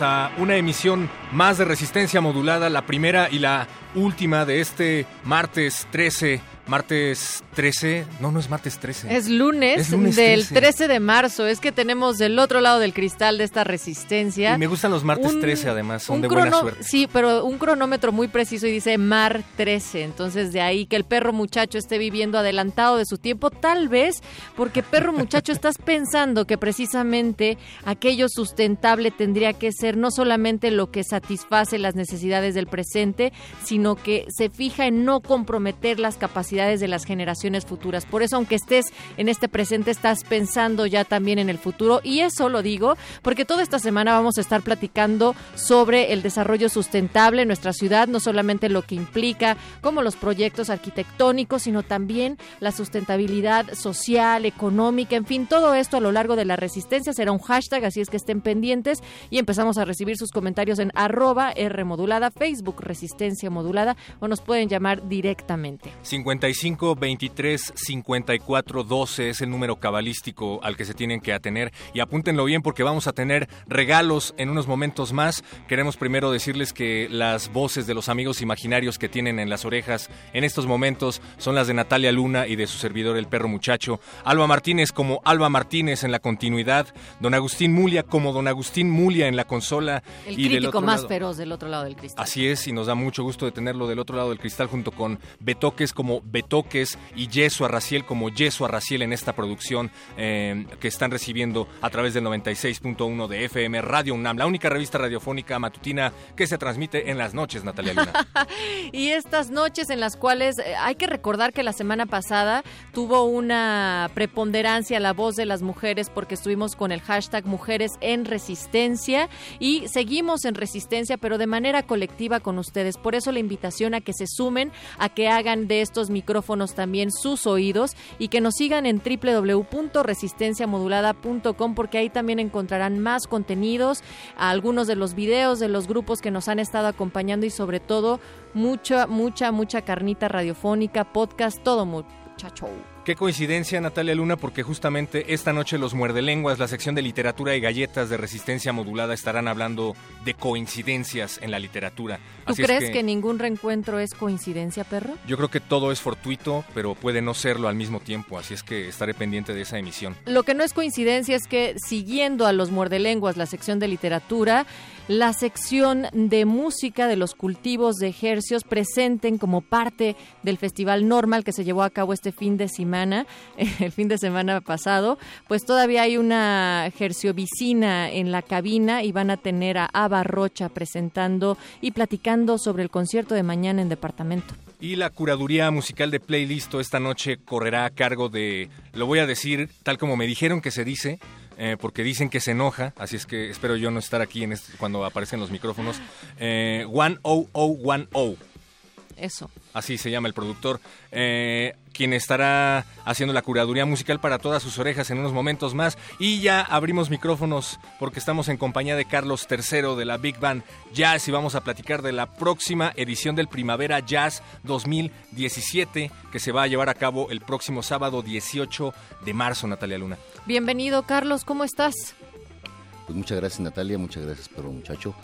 A una emisión más de Resistencia Modulada, la primera y la última de este martes 13 martes 13, no, no es martes 13. Es lunes, del 13. de marzo, es que tenemos del otro lado del cristal de esta resistencia. Y me gustan los martes 13 además, son de buena suerte. Sí, pero un cronómetro muy preciso y dice mar 13, entonces de ahí que el perro muchacho esté viviendo adelantado de su tiempo, tal vez porque perro muchacho estás pensando que precisamente aquello sustentable tendría que ser no solamente lo que satisface las necesidades del presente, sino que se fija en no comprometer las capacidades de las generaciones futuras. Por eso, aunque estés en este presente, estás pensando ya también en el futuro. Y eso lo digo porque toda esta semana vamos a estar platicando sobre el desarrollo sustentable en nuestra ciudad, no solamente lo que implica como los proyectos arquitectónicos, sino también la sustentabilidad social, económica, en fin, todo esto a lo largo de la resistencia será un hashtag, así es que estén pendientes y empezamos a recibir sus comentarios en arroba R modulada, Facebook Resistencia Modulada o nos pueden llamar directamente. 55 23 54 12 es el número cabalístico al que se tienen que atener. Y apúntenlo bien porque vamos a tener regalos en unos momentos más. Queremos primero decirles que las voces de los amigos imaginarios que tienen en las orejas en estos momentos son las de Natalia Luna y de su servidor el perro muchacho, Alba Martínez como Alba Martínez en la continuidad, Don Agustín Mulia como Don Agustín Mulia en la consola. El y crítico más feroz del otro lado del cristal. Así es y nos da mucho gusto de tenerlo del otro lado del cristal junto con Betoques como Betoques y Yeso Arraciel como Yeso Arraciel en esta producción eh, que están recibiendo a través del 96.1 de FM Radio UNAM, la única revista radiofónica matutina que se transmite en las noches, Natalia Luna. y estas noches en las cuales eh, hay que recordar que la semana pasada tuvo una preponderancia la voz de las mujeres porque estuvimos con el hashtag Mujeres en Resistencia y seguimos en Resistencia, pero de manera colectiva con ustedes. Por eso la invitación a que se sumen, a que hagan de estos micrófonos también sus oídos y que nos sigan en www.resistenciamodulada.com porque ahí también encontrarán más contenidos, algunos de los videos de los grupos que nos han estado acompañando y sobre todo mucha, mucha, mucha carnita radiofónica, podcast, todo muchacho. Qué coincidencia, Natalia Luna, porque justamente esta noche los muerdelenguas, la sección de literatura y galletas de resistencia modulada, estarán hablando de coincidencias en la literatura. ¿Tú crees que... ningún reencuentro es coincidencia, perro? Yo creo que todo es fortuito, pero puede no serlo al mismo tiempo, así es que estaré pendiente de esa emisión. Lo que no es coincidencia es que siguiendo a los muerdelenguas, la sección de literatura, la sección de música de los cultivos de ejercios presenten como parte del Festival Normal que se llevó a cabo este fin de semana, el fin de semana pasado, pues todavía hay una vicina en la cabina y van a tener a Ava Rocha presentando y platicando sobre el concierto de mañana en departamento. Y la curaduría musical de Playlist esta noche correrá a cargo de, lo voy a decir tal como me dijeron que se dice, eh, porque dicen que se enoja, así es que espero yo no estar aquí en este, cuando aparecen los micrófonos. Eh, One O O One O. Eso. Así se llama el productor, eh, quien estará haciendo la curaduría musical para todas sus orejas en unos momentos más. Y ya abrimos micrófonos porque estamos en compañía de Carlos III de la Big Band Jazz y vamos a platicar de la próxima edición del Primavera Jazz 2017 que se va a llevar a cabo el próximo sábado 18 de marzo, Natalia Luna. Bienvenido, Carlos, ¿cómo estás? Pues muchas gracias, Natalia, muchas gracias, pero muchacho.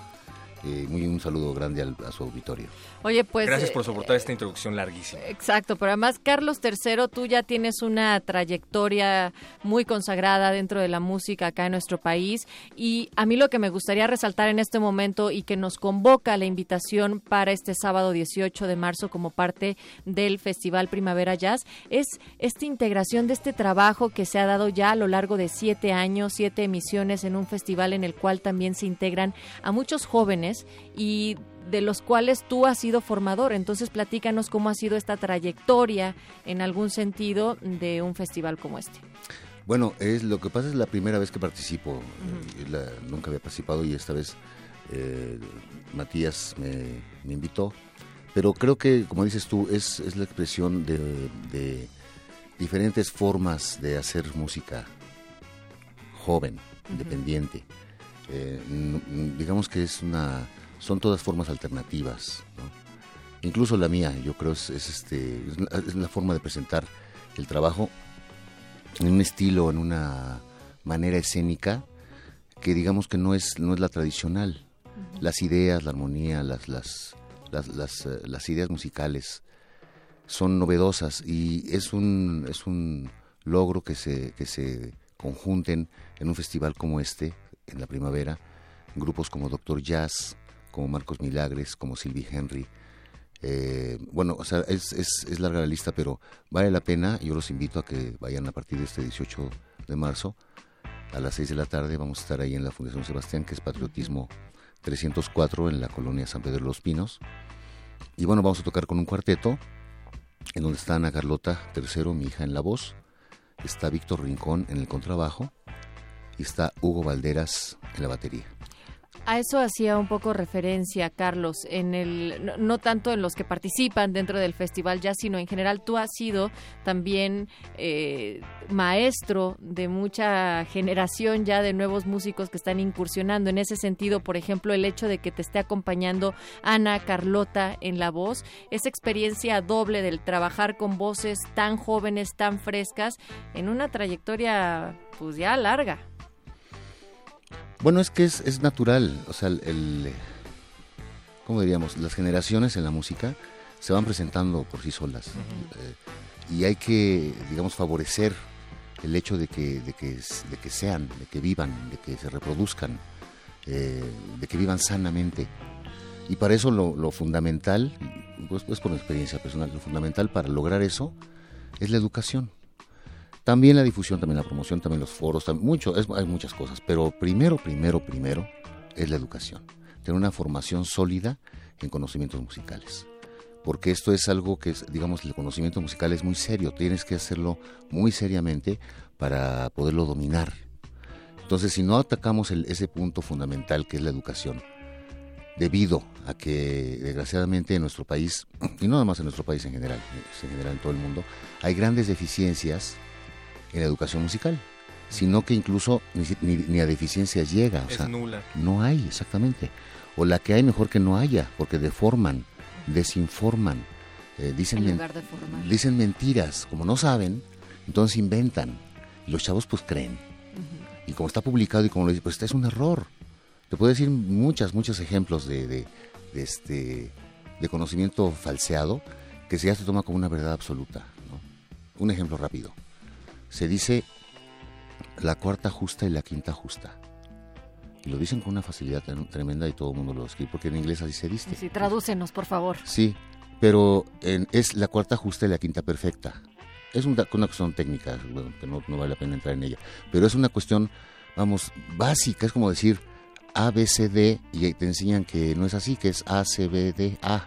eh, muy un saludo grande a su auditorio. Oye, pues... Gracias por soportar esta introducción larguísima. Exacto, pero además Carlos III, tú ya tienes una trayectoria muy consagrada dentro de la música acá en nuestro país y a mí lo que me gustaría resaltar en este momento y que nos convoca la invitación para este sábado 18 de marzo como parte del Festival Primavera Jazz es esta integración de este trabajo que se ha dado ya a lo largo de siete años, siete emisiones en un festival en el cual también se integran a muchos jóvenes y de los cuales tú has sido formador. Entonces, platícanos cómo ha sido esta trayectoria, en algún sentido, de un festival como este. Bueno, es lo que pasa es la primera vez que participo. Eh, nunca había participado y esta vez eh, Matías me, invitó. Pero creo que, como dices tú, es, es la expresión de, diferentes formas de hacer música joven, independiente. Eh, digamos que es una son todas formas alternativas. Incluso la mía, yo creo, es, este, es la forma de presentar el trabajo en un estilo, en una manera escénica que digamos que no es, no es la tradicional. Las ideas, la armonía, las, las, las, eh, las, ideas musicales son novedosas y es un, es un logro que se, que se conjunten en un festival como este, en la primavera, grupos como Doctor Jazz, como Marcos Milagres, como Sylvie Henry. Eh, bueno, o sea, es, es, larga la lista, pero vale la pena. Yo los invito a que vayan a partir de este 18 de marzo a las 6 de la tarde. Vamos a estar ahí en la Fundación Sebastián, que es Patriotismo 304 en la colonia San Pedro de los Pinos. Y bueno, vamos a tocar con un cuarteto en donde está Ana Carlota III, mi hija, en la voz. Está Víctor Rincón en el contrabajo y está Hugo Valderas en la batería. A eso hacía un poco referencia, Carlos, en el no, tanto en los que participan dentro del festival ya, sino en general tú has sido también eh, maestro de mucha generación ya de nuevos músicos que están incursionando. En ese sentido, por ejemplo, el hecho de que te esté acompañando Ana Carlota en la voz, esa experiencia doble del trabajar con voces tan jóvenes, tan frescas, en una trayectoria pues ya larga. Bueno, es que es, es natural, o sea, el, ¿cómo diríamos? Las generaciones en la música se van presentando por sí solas eh, y hay que, digamos, favorecer el hecho de que, de que, de que sean, de que vivan, de que se reproduzcan, eh, de que vivan sanamente. Y para eso lo, lo fundamental, pues, pues por experiencia personal, lo fundamental para lograr eso es la educación. También la difusión, también la promoción, también los foros, mucho, hay muchas cosas, pero primero, primero, primero es la educación. Tener una formación sólida en conocimientos musicales. Porque esto es algo que, es, digamos, el conocimiento musical es muy serio, tienes que hacerlo muy seriamente para poderlo dominar. Entonces, si no atacamos ese punto fundamental que es la educación, debido a que desgraciadamente en nuestro país, y no nada más en nuestro país en general, en general en todo el mundo, hay grandes deficiencias en la educación musical, sino que incluso ni, a deficiencias llega. O sea, nula. No hay, exactamente. O la que hay mejor que no haya, porque deforman, desinforman, eh, dicen, dicen mentiras, como no saben, entonces inventan. Y los chavos pues creen. Y como está publicado y como lo dice, pues este es un error. Te puedo decir muchas, muchos ejemplos de, de, este, de conocimiento falseado que ya se toma como una verdad absoluta. Un ejemplo rápido se dice la cuarta justa y la quinta justa. Y lo dicen con una facilidad tremenda y todo el mundo lo escribe, porque en inglés así se dice. Sí, tradúcenos, por favor. Sí, pero es la cuarta justa y la quinta perfecta. Es una, cuestión técnica, bueno, que no, vale la pena entrar en ella, pero es una cuestión, vamos, básica, es como decir A, B, C, D, y te enseñan que no es así, que es A, C, B, D, A.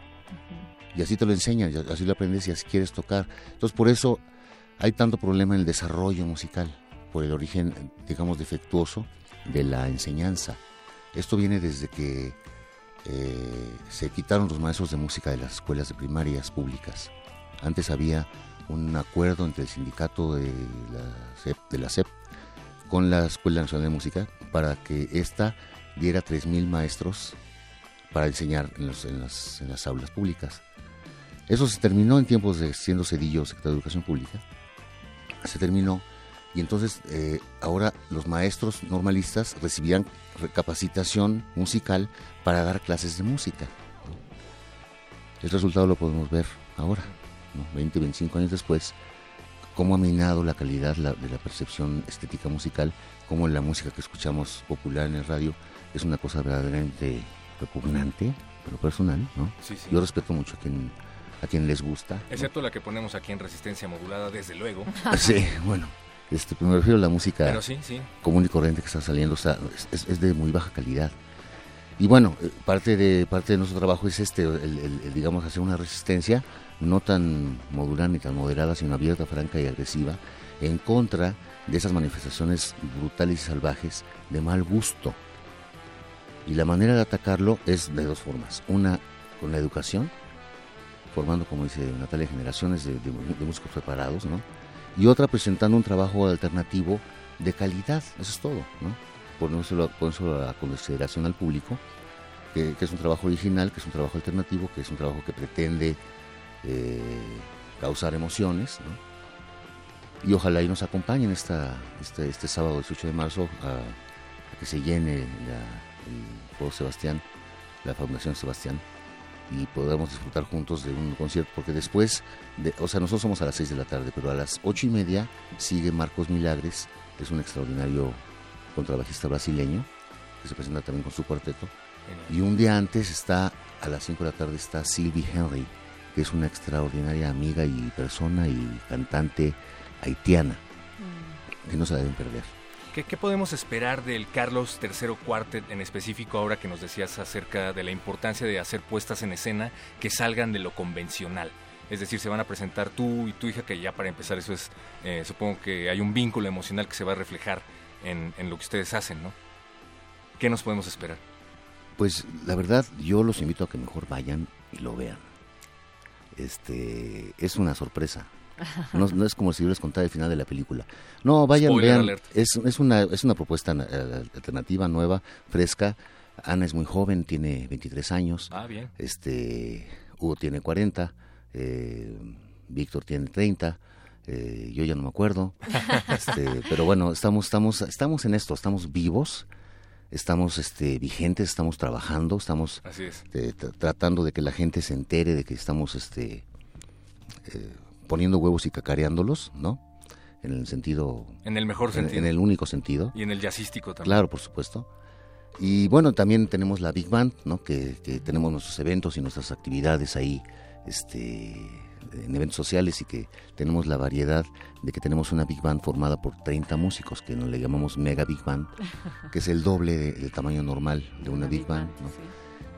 Y así te lo enseñan, así lo aprendes y así quieres tocar. Entonces, por eso hay tanto problema en el desarrollo musical por el origen, digamos, defectuoso de la enseñanza. Esto viene desde que eh, se quitaron los maestros de música de las escuelas de primarias públicas. Antes había un acuerdo entre el sindicato de la CEP, CEP con la Escuela Nacional de Música para que ésta diera 3.000 maestros para enseñar en, las, en, las, aulas públicas. Eso se terminó en tiempos de siendo Cedillo secretario de Educación Pública se terminó Y entonces eh, ahora los maestros normalistas recibían capacitación musical para dar clases de música. El resultado lo podemos ver ahora, 20, 25 años después, cómo ha minado la calidad de la percepción estética musical, cómo la música que escuchamos popular en el radio es una cosa verdaderamente repugnante, pero personal, ¿no? Yo respeto mucho a quien, a quien les gusta. Excepto la que ponemos aquí en Resistencia Modulada, desde luego. sí, bueno. Este, me refiero a la música común y corriente que está saliendo, es, de muy baja calidad. Y bueno, eh, parte de parte de nuestro trabajo es este, el, digamos, hacer una resistencia no tan modular ni tan moderada, sino abierta, franca y agresiva, en contra de esas manifestaciones brutales y salvajes de mal gusto. Y la manera de atacarlo es de dos formas. Una, con la educación, formando, como dice Natalia, generaciones de, músicos preparados, ¿no? Y otra, presentando un trabajo alternativo de calidad, eso es todo, ¿no? Ponérselo, a la consideración al público, que, es un trabajo original, que es un trabajo alternativo, que es un trabajo que pretende eh, causar emociones, Y ojalá y nos acompañen esta, este, este sábado 18 de marzo a, que se llene el Juego Sebastián, la Fundación Sebastián, y podamos disfrutar juntos de un concierto, porque después, de, o sea, nosotros somos a las 6 de la tarde, pero a las ocho y media sigue Marcos Milagres, que es un extraordinario contrabajista brasileño, que se presenta también con su cuarteto, y un día antes está, a las 5 de la tarde está Sylvie Henry, que es una extraordinaria amiga y persona y cantante haitiana, que no se deben perder. ¿Qué, podemos esperar del Carlos III Quartet en específico ahora que nos decías acerca de la importancia de hacer puestas en escena que salgan de lo convencional? Es decir, se van a presentar tú y tu hija, que ya para empezar eso es, eh, supongo que hay un vínculo emocional que se va a reflejar en, en lo que ustedes hacen, ¿no? ¿Qué nos podemos esperar? Pues la verdad, yo los invito a que mejor vayan y lo vean este es una sorpresa. No, es como si yo les contara el final de la película. No, vayan, vean. Es, es, una, es una propuesta eh, alternativa, nueva, fresca. Ana es muy joven, tiene 23 años. Ah, bien. Este, Hugo tiene 40. Eh, Víctor tiene 30. Eh, yo ya no me acuerdo. Este, pero bueno, estamos, estamos, estamos en esto, estamos vivos estamos este, vigentes, estamos trabajando, estamos este, tratando de que la gente se entere de que estamos este, eh, poniendo huevos y cacareándolos, ¿no? En el sentido... En el mejor sentido. En, el único sentido. Y en el jazzístico también. Claro, por supuesto. Y bueno, también tenemos la Big Band, ¿no? Que, que tenemos nuestros eventos y nuestras actividades ahí, este en eventos sociales y que tenemos la variedad de que tenemos una big band formada por 30 músicos que nos le llamamos mega big band, que es el doble del tamaño normal de una, big, band.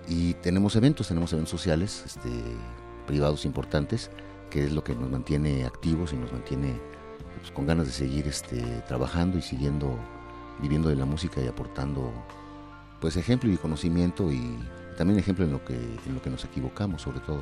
Y tenemos eventos, tenemos eventos sociales, este, privados importantes, que es lo que nos mantiene activos y nos mantiene pues, con ganas de seguir este, trabajando y siguiendo viviendo de la música y aportando pues ejemplo y conocimiento y también ejemplo en lo que en lo que nos equivocamos sobre todo.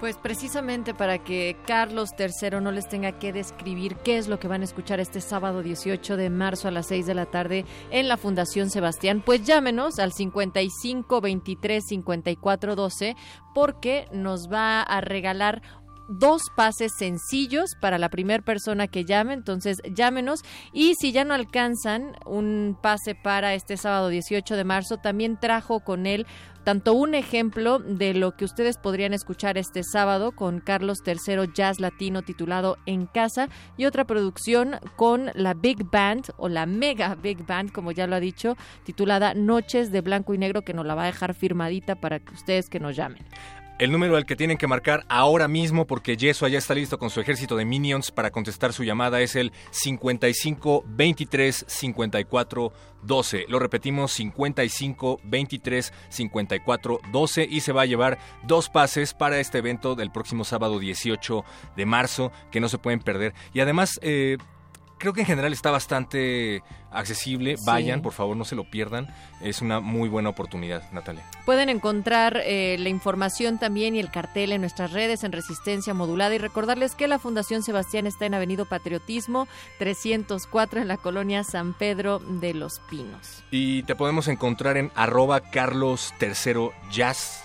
Pues precisamente para que Carlos III no les tenga que describir qué es lo que van a escuchar este sábado 18 de marzo a las 6 de la tarde en la Fundación Sebastián, pues llámenos al 55 23 54 12 porque nos va a regalar dos pases sencillos para la primera persona que llame, entonces llámenos y si ya no alcanzan un pase para este sábado 18 de marzo, también trajo con él tanto un ejemplo de lo que ustedes podrían escuchar este sábado con Carlos III Jazz Latino titulado En Casa y otra producción con la Big Band o la Mega Big Band, como ya lo ha dicho, titulada Noches de Blanco y Negro, que nos la va a dejar firmadita para que ustedes que nos llamen. El número al que tienen que marcar ahora mismo, porque Yeso ya está listo con su ejército de minions para contestar su llamada, es el 55 23 54 12. Lo repetimos, 55 23 54 12 y se va a llevar dos pases para este evento del próximo sábado 18 de marzo que no se pueden perder. Y además, eh, creo que en general está bastante accesible. Vayan, por favor, no se lo pierdan. Es una muy buena oportunidad, Natalia. Pueden encontrar eh, la información también y el cartel en nuestras redes en Resistencia Modulada y recordarles que la Fundación Sebastián está en Avenido Patriotismo 304 en la colonia San Pedro de los Pinos. Y te podemos encontrar en arroba Carlos Tercero Jazz.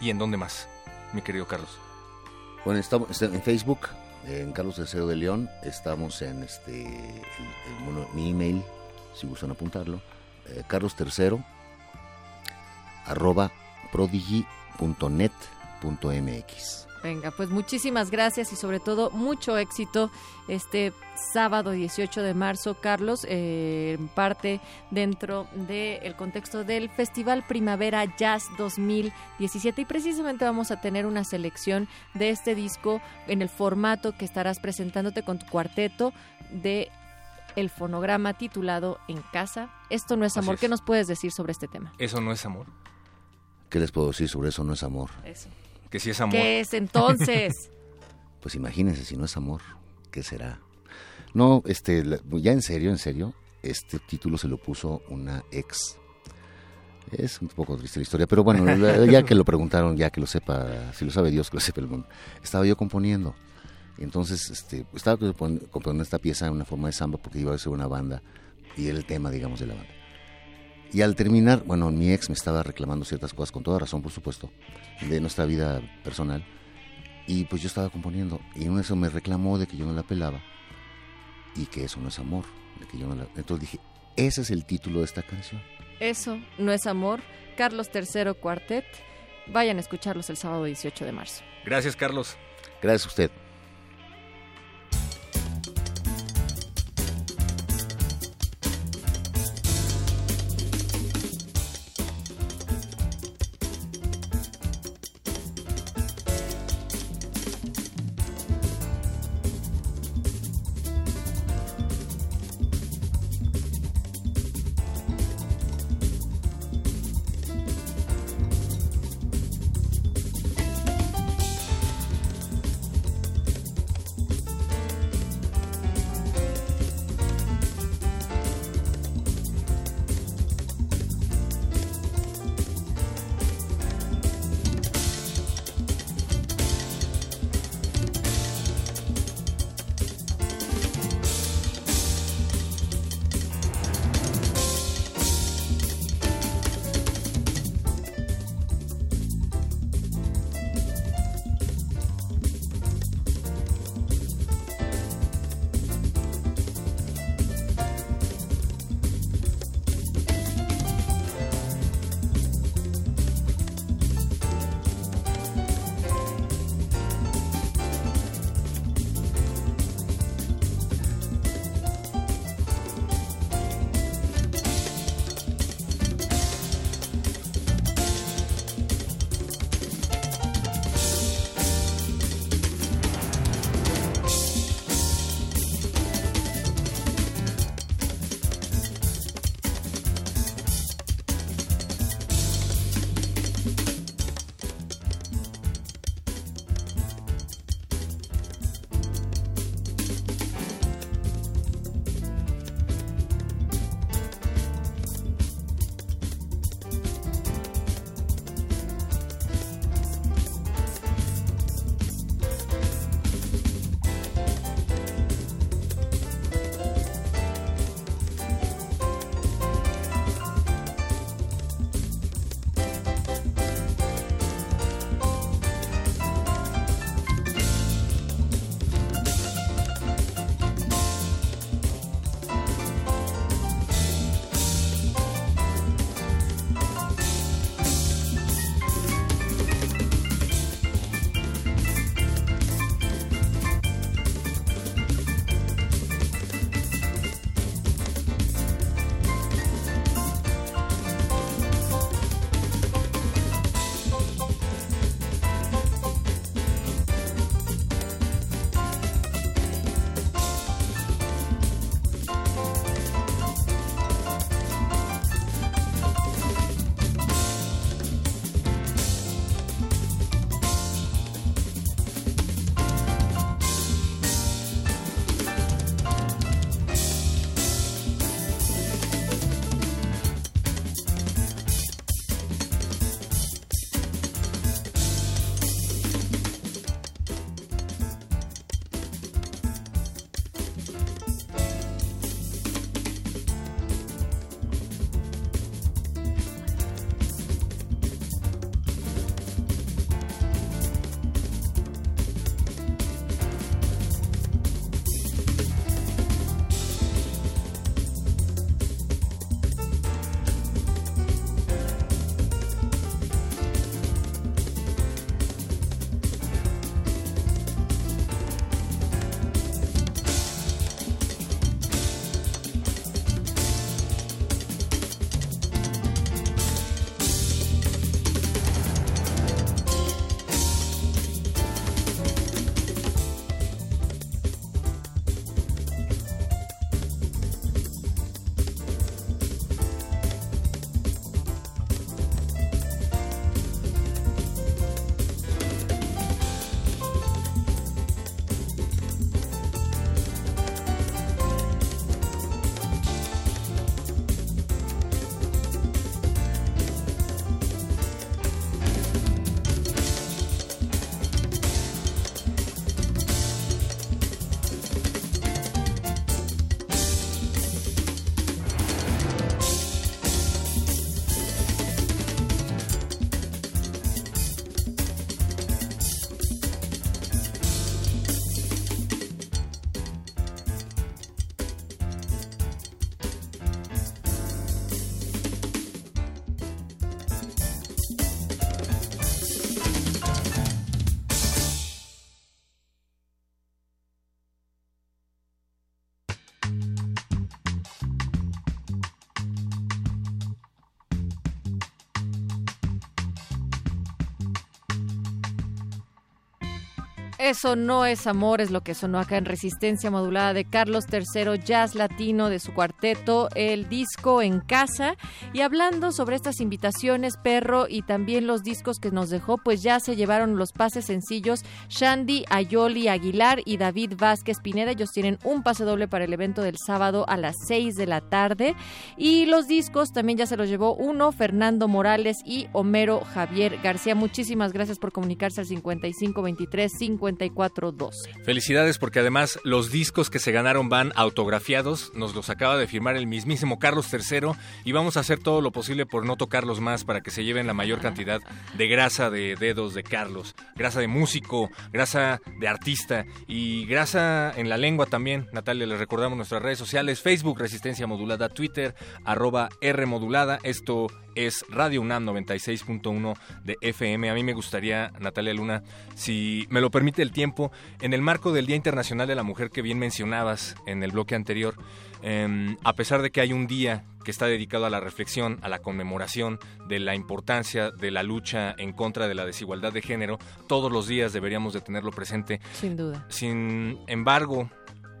¿Y en dónde más, mi querido Carlos? Bueno, estamos en Facebook en Carlos III de León. Estamos en este mi email, si gustan apuntarlo, eh, Carlos III arroba prodigy.net.mx. Venga, pues muchísimas gracias y sobre todo mucho éxito este sábado 18 de marzo, Carlos, eh, en parte dentro del contexto del Festival Primavera Jazz 2017 y precisamente vamos a tener una selección de este disco en el formato que estarás presentándote con tu cuarteto de el fonograma titulado En casa. Esto no es amor. es. ¿Qué nos puedes decir sobre este tema? Eso no es amor. ¿Qué les puedo decir sobre eso? No es amor. Eso. Que sí es amor. ¿Qué es entonces? Pues imagínense, si no es amor, ¿qué será? No, este, ya en serio, en serio, este título se lo puso una ex. Es un poco triste la historia, pero bueno, ya que lo preguntaron, ya que lo sepa, si lo sabe Dios, que lo sepa el mundo. Estaba yo componiendo. Entonces, este, estaba compon- componiendo esta pieza en una forma de samba porque iba a ser una banda y era el tema, digamos, de la banda. Y al terminar, bueno, mi ex me estaba reclamando ciertas cosas, con toda razón, por supuesto, de nuestra vida personal. Y pues yo estaba componiendo y en eso me reclamó de que yo no la pelaba y que eso no es amor. De que yo no la... Entonces dije, ese es el título de esta canción. Eso no es amor. Carlos III Cuartet. Vayan a escucharlos el sábado 18 de marzo. Gracias, Carlos. Gracias a usted. Eso no es amor, es lo que sonó acá en Resistencia Modulada de Carlos III, jazz latino de su cuarteto, el disco en casa. Y hablando sobre estas invitaciones, perro, y también los discos que nos dejó, pues ya se llevaron los pases sencillos Shandy, Ayoli, Aguilar y David Vázquez Pineda. Ellos tienen un pase doble para el evento del sábado a las 6 de la tarde. Y los discos también ya se los llevó uno, Fernando Morales y Homero Javier García. Muchísimas gracias por comunicarse al 5523 50 Felicidades porque además los discos que se ganaron van autografiados, nos los acaba de firmar el mismísimo Carlos III y vamos a hacer todo lo posible por no tocarlos más para que se lleven la mayor cantidad de grasa de dedos de Carlos, grasa de músico, grasa de artista y grasa en la lengua también. Natalia, les recordamos nuestras redes sociales, Facebook Resistencia Modulada, Twitter arroba R Modulada, esto es Radio UNAM 96.1 de FM. A mí me gustaría, Natalia Luna, si me lo permite el tiempo, en el marco del Día Internacional de la Mujer que bien mencionabas en el bloque anterior, em, a pesar de que hay un día que está dedicado a la reflexión, a la conmemoración de la importancia de la lucha en contra de la desigualdad de género, todos los días deberíamos de tenerlo presente. Sin duda. Sin embargo,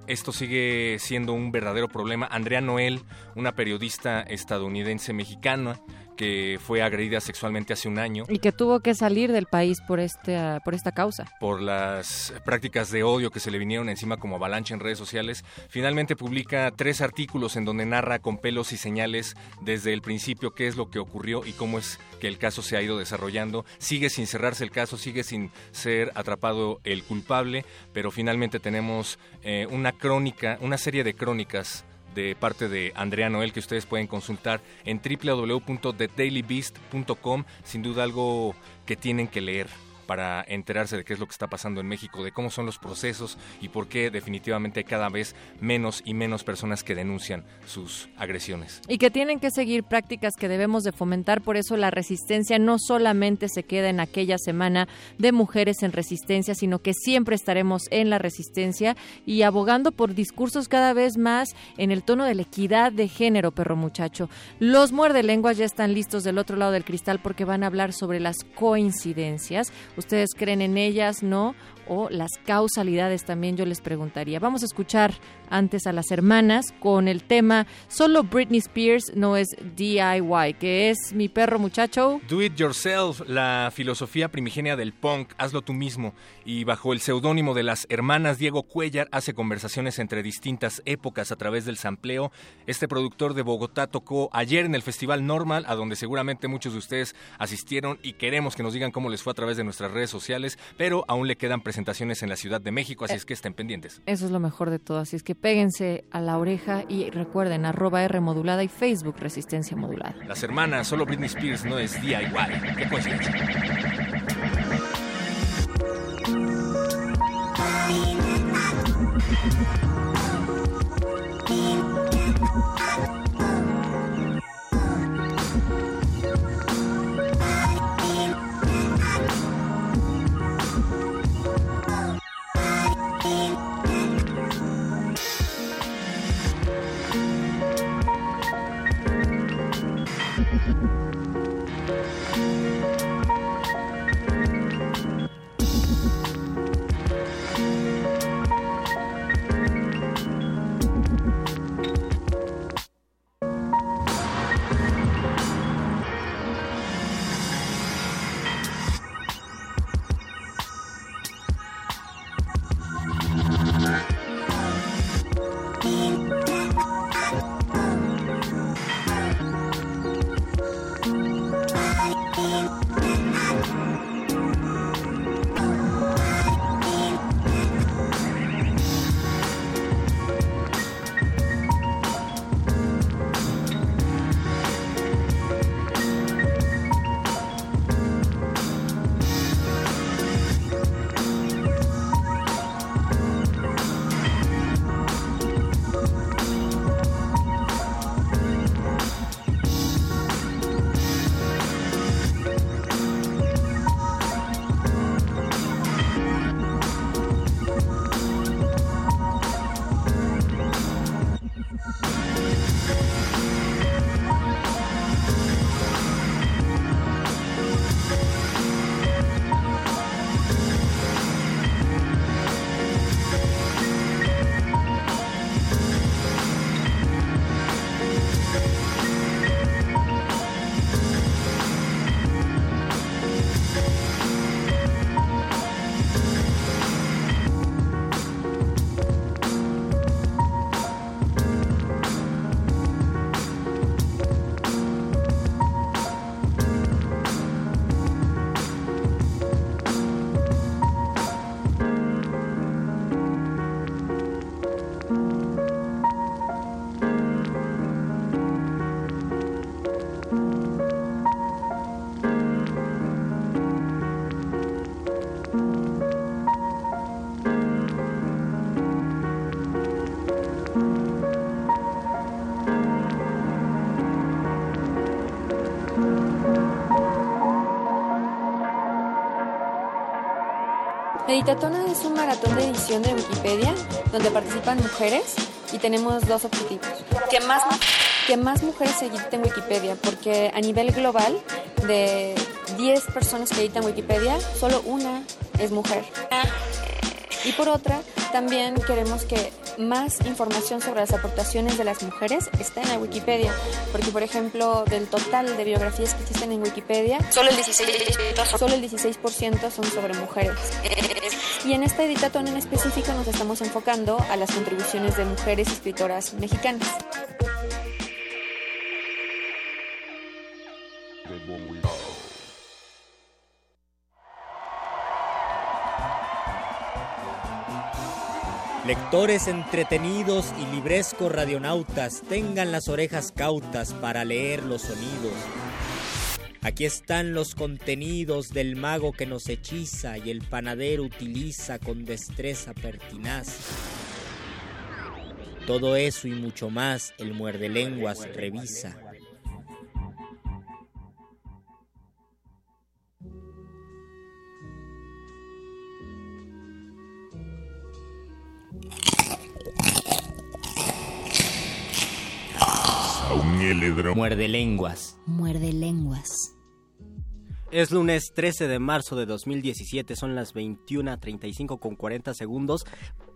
esto sigue siendo un verdadero problema. Andrea Noel, una periodista estadounidense mexicana, que fue agredida sexualmente hace un año. Y que tuvo que salir del país por, este, por esta causa. Por las prácticas de odio que se le vinieron encima como avalancha en redes sociales. Finalmente publica tres artículos en donde narra con pelos y señales desde el principio qué es lo que ocurrió y cómo es que el caso se ha ido desarrollando. Sigue sin cerrarse el caso, sigue sin ser atrapado el culpable, pero finalmente tenemos eh, una crónica, una serie de crónicas de parte de Andrea Noel que ustedes pueden consultar en www.thedailybeast.com. Sin duda algo que tienen que leer para enterarse de qué es lo que está pasando en México, de cómo son los procesos y por qué definitivamente hay cada vez menos y menos personas que denuncian sus agresiones. Y que tienen que seguir prácticas que debemos de fomentar, por eso la resistencia no solamente se queda en aquella semana de mujeres en resistencia, sino que siempre estaremos en la resistencia y abogando por discursos cada vez más en el tono de la equidad de género, perro muchacho. Los muerde lenguas ya están listos del otro lado del cristal porque van a hablar sobre las coincidencias ¿Ustedes creen en ellas? ¿No? O las causalidades también yo les preguntaría. Vamos a escuchar antes a las hermanas con el tema Solo Britney Spears no es DIY, que es mi perro muchacho. Do it yourself, la filosofía primigenia del punk, hazlo tú mismo. Y bajo el seudónimo de las hermanas Diego Cuellar hace conversaciones entre distintas épocas a través del sampleo. Este productor de Bogotá tocó ayer en el Festival Normal, a donde seguramente muchos de ustedes asistieron y queremos que nos digan cómo les fue a través de nuestras redes sociales, pero aún le quedan presentaciones presentaciones en la Ciudad de México, así eh, es que estén pendientes. Eso es lo mejor de todo, así es que péguense a la oreja y recuerden, arroba R modulada y Facebook Resistencia Modulada. Las hermanas, solo Britney Spears no es DIY. ¿Qué coincidencia? Meditatona es un maratón de edición de Wikipedia donde participan mujeres y tenemos dos objetivos. Que más, que más mujeres se editen Wikipedia, porque a nivel global, de 10 personas que editan Wikipedia, solo una es mujer. Y por otra, también queremos que más información sobre las aportaciones de las mujeres esté en la Wikipedia, porque por ejemplo, del total de biografías que existen en Wikipedia, solo el 16%, solo el 16 son sobre mujeres. Y en esta editatón en específico nos estamos enfocando a las contribuciones de mujeres escritoras mexicanas. Lectores entretenidos y librescos radionautas, tengan las orejas cautas para leer los sonidos. Aquí están los contenidos del mago que nos hechiza y el panadero utiliza con destreza pertinaz. Todo eso y mucho más el muerde lenguas revisa. Muerde lenguas. Muerde lenguas. Es lunes 13 de marzo de 2017, son las 21.35 con 40 segundos.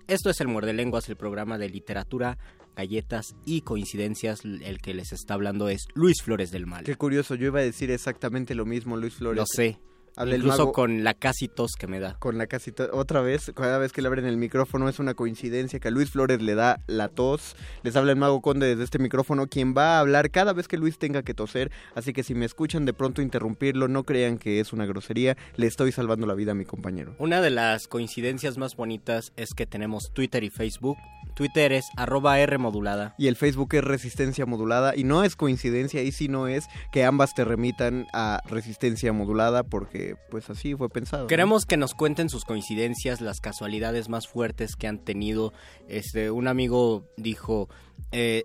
Esto es el Muerde Lenguas, el programa de literatura, galletas y coincidencias. El que les está hablando es Luis Flores del Mal. Qué curioso, yo iba a decir exactamente lo mismo, Luis Flores. Lo sé. Incluso con la casi tos que me da. Con la casi tos. Otra vez, cada vez que le abren el micrófono es una coincidencia que a Luis Flores le da la tos. Les habla el Mago Conde desde este micrófono, quien va a hablar cada vez que Luis tenga que toser. Así que si me escuchan de pronto interrumpirlo, no crean que es una grosería. Le estoy salvando la vida a mi compañero. Una de las coincidencias más bonitas es que tenemos Twitter y Facebook. Twitter es arroba R modulada. Y el Facebook es resistencia modulada. Y no es coincidencia, y si no es que ambas te remitan a resistencia modulada porque pues así fue pensado. Queremos que nos cuenten sus coincidencias, las casualidades más fuertes que han tenido. Este, un amigo dijo, eh,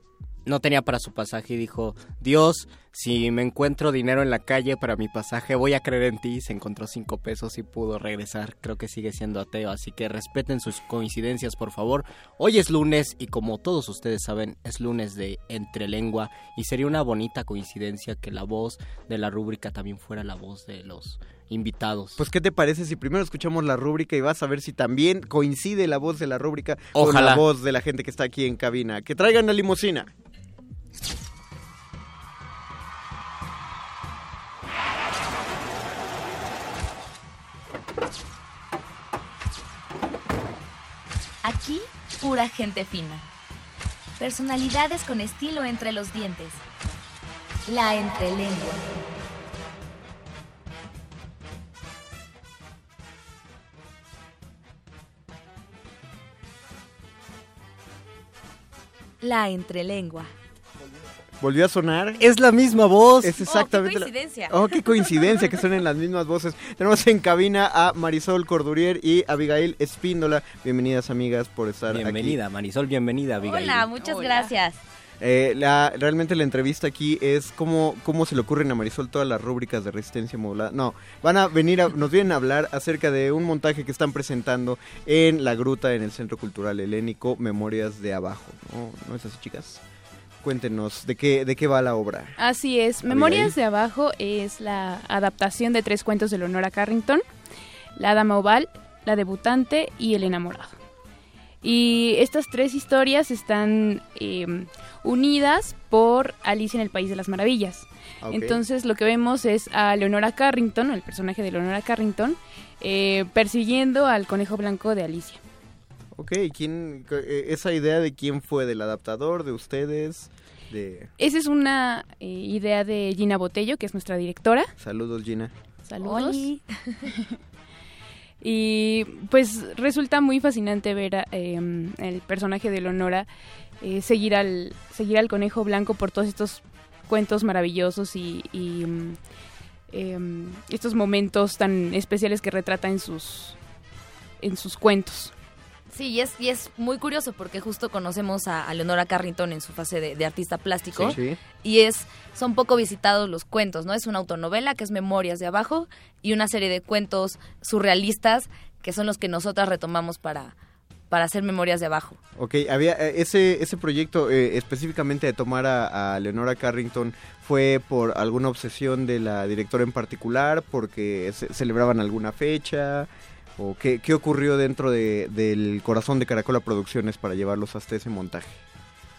no tenía para su pasaje y dijo, Dios, si me encuentro dinero en la calle para mi pasaje, voy a creer en ti. Se encontró cinco pesos y pudo regresar. Creo que sigue siendo ateo, así que respeten sus coincidencias, por favor. Hoy es lunes y como todos ustedes saben, es lunes de Entre Lengua y sería una bonita coincidencia que la voz de la rúbrica también fuera la voz de los invitados. Pues, ¿qué te parece si primero escuchamos la rúbrica y vas a ver si también coincide la voz de la rúbrica con la voz de la gente que está aquí en cabina? Que traigan la limusina. Aquí, pura gente fina. Personalidades con estilo entre los dientes. La entrelengua. La entrelengua. ¿Volvió a sonar? Es la misma voz. Es exactamente. Oh, qué coincidencia. Oh, qué coincidencia que suenen las mismas voces. Tenemos en cabina a Marisol Cordurier y Abigail Espíndola. Bienvenidas, amigas, por estar bienvenida, aquí. Bienvenida, Marisol, bienvenida, Abigail. Hola, muchas gracias. Eh, la, realmente la entrevista aquí es cómo, cómo se le ocurren a Marisol todas las rúbricas de resistencia modulada. No, van a venir, a, nos vienen a hablar acerca de un montaje que están presentando en la gruta en el Centro Cultural Helénico, Memorias de Abajo. ¿No, ¿No es así, chicas? Cuéntenos, ¿de qué, ¿de qué va la obra? Así es, Memorias de Abajo es la adaptación de tres cuentos de Leonora Carrington, La Dama Oval, La Debutante y El Enamorado. Y estas tres historias están eh, unidas por Alicia en el País de las Maravillas. Okay. Entonces lo que vemos es a Leonora Carrington, el personaje de Leonora Carrington, eh, persiguiendo al conejo blanco de Alicia. Ok, ¿quién, esa idea de quién fue, del adaptador, de ustedes, de... Esa es una eh, idea de Gina Botello, que es nuestra directora. Saludos, Gina. Saludos. y pues resulta muy fascinante ver a, eh, el personaje de Leonora eh, seguir, al, seguir al conejo blanco por todos estos cuentos maravillosos y, y eh, estos momentos tan especiales que retrata en sus, en sus cuentos. Sí, y es, y es muy curioso porque justo conocemos a, a Leonora Carrington en su fase de, de artista plástico Sí. y es son poco visitados los cuentos, ¿no? Es una autonovela que es Memorias de Abajo y una serie de cuentos surrealistas que son los que nosotras retomamos para, para hacer memorias de abajo. Ok, había eh, ese, ese proyecto eh, específicamente de tomar a, a Leonora Carrington fue por alguna obsesión de la directora en particular, porque ce- celebraban alguna fecha, o qué, qué ocurrió dentro de- del corazón de Caracola Producciones para llevarlos hasta ese montaje.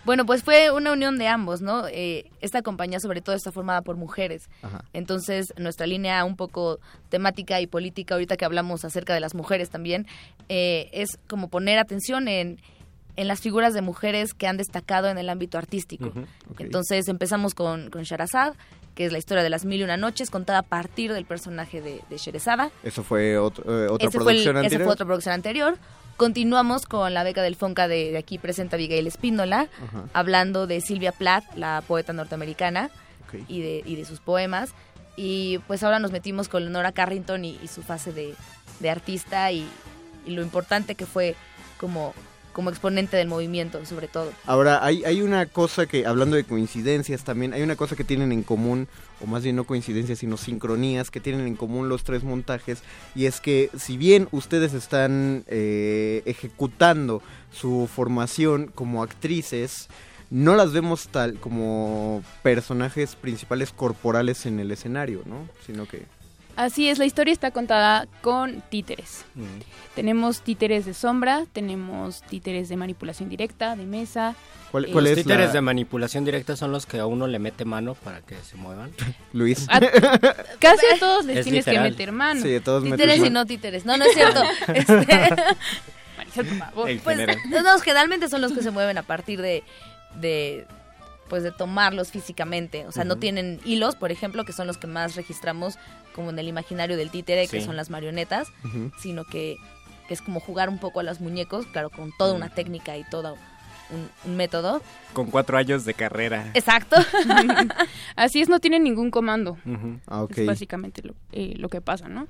Bueno, pues fue una unión de ambos, ¿no? Eh, esta compañía sobre todo está formada por mujeres. Ajá. Entonces, nuestra línea un poco temática y política, ahorita que hablamos acerca de las mujeres también, eh, es como poner atención en, en las figuras de mujeres que han destacado en el ámbito artístico. Entonces empezamos con, con Sherazad, que es la historia de las mil y una noches, contada a partir del personaje de, de Sherezada. Eso fue otro- eh, otra Ese fue, el- producción esa anterior. fue otra producción anterior. Continuamos con la beca del Fonca de, de aquí presenta Abigail Espíndola, Ajá. hablando de Silvia Plath, la poeta norteamericana, y, de, y de sus poemas. Y pues ahora nos metimos con Leonora Carrington y, y su fase de, de artista y, y lo importante que fue como, como exponente del movimiento, sobre todo. Ahora, hay, hay una cosa que, hablando de coincidencias también, hay una cosa que tienen en común, o más bien no coincidencias, sino sincronías que tienen en común los tres montajes, y es que si bien ustedes están eh, ejecutando su formación como actrices, no las vemos tal como personajes principales corporales en el escenario, ¿no? Sino que... Así es, la historia está contada con títeres. Tenemos títeres de sombra, tenemos títeres de manipulación directa, de mesa. ¿Cuál, eh, cuál Los es títeres la- de manipulación directa son los que a uno le mete mano para que se muevan. Luis? A- casi a todos les Es tienes literal. que meter mano. Sí, a todos metes Títeres y mano. no títeres. No, no es cierto. Este, por favor. Pues general. no, generalmente son los que se mueven a partir de, de pues de tomarlos físicamente. O sea, no tienen hilos, por ejemplo, que son los que más registramos como en el imaginario del títere, que Sí. son las marionetas, Ujú. sino que, que es como jugar un poco a los muñecos, claro, con toda una técnica y todo un, un método. Con cuatro años de carrera. Exacto. Así es, no tienen ningún comando. Ujú. Ah, ok. Es básicamente lo, eh, lo que pasa, ¿no?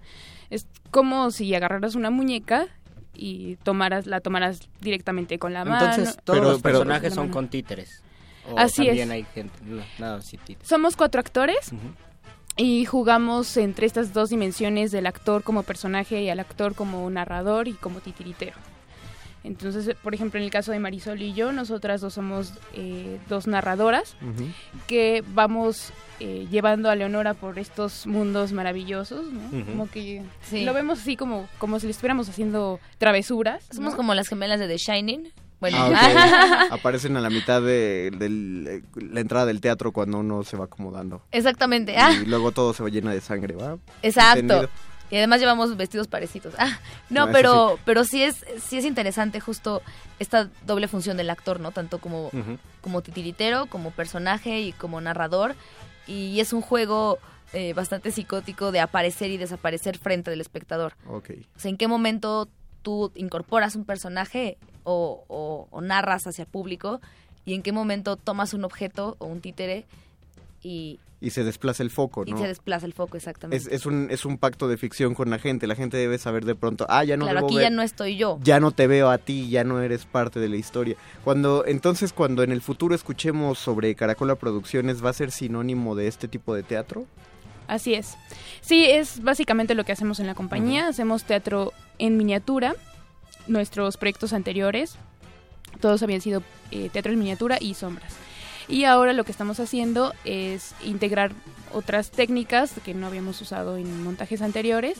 Es como si agarraras una muñeca y tomaras la tomaras directamente con la mano. Entonces, todos Pero- los pero- personajes La son con títeres. O Así también es. hay gente. No, nada, sí, títeres. Somos cuatro actores Ujú. Y jugamos entre estas dos dimensiones del actor como personaje y al actor como narrador y como titiritero. Entonces, por ejemplo, en el caso de Marisol y yo, nosotras dos somos eh, dos narradoras que vamos eh, llevando a Leonora por estos mundos maravillosos. Como que Sí. lo vemos así como, como si le estuviéramos haciendo travesuras. Somos ¿no? como las gemelas de The Shining. Bueno, Ah. Aparecen a la mitad de eh, la entrada del teatro cuando uno se va acomodando. exactamente. Ah, Y luego todo se va llena de sangre, ¿va? Exacto. Entendido. Y además llevamos vestidos parecidos. Ah, no, No, eso pero, pero sí es, sí es interesante justo esta doble función del actor, ¿no? Tanto como, Ujú. como titiritero, como personaje y como narrador. Y es un juego eh, bastante psicótico de aparecer y desaparecer frente del espectador. Ok. O sea, ¿en qué momento tú incorporas un personaje o, o- o narras hacia el público? ¿Y en qué momento tomas un objeto o un títere y, Y se desplaza el foco, y ¿no? se desplaza el foco exactamente? Es, es, un, es un pacto de ficción con la gente. La gente debe saber de pronto, ah, ya no claro, debo aquí ver- ya no estoy yo. ya no te veo a ti, ya no eres parte de la historia. Cuando entonces cuando en el futuro escuchemos sobre Caracola Producciones va a ser sinónimo de este tipo de teatro? Así es. Sí, es básicamente lo que hacemos en la compañía. Hacemos teatro en miniatura. Nuestros proyectos anteriores, todos habían sido eh, teatro en miniatura y sombras. Y ahora lo que estamos haciendo es integrar otras técnicas que no habíamos usado en montajes anteriores,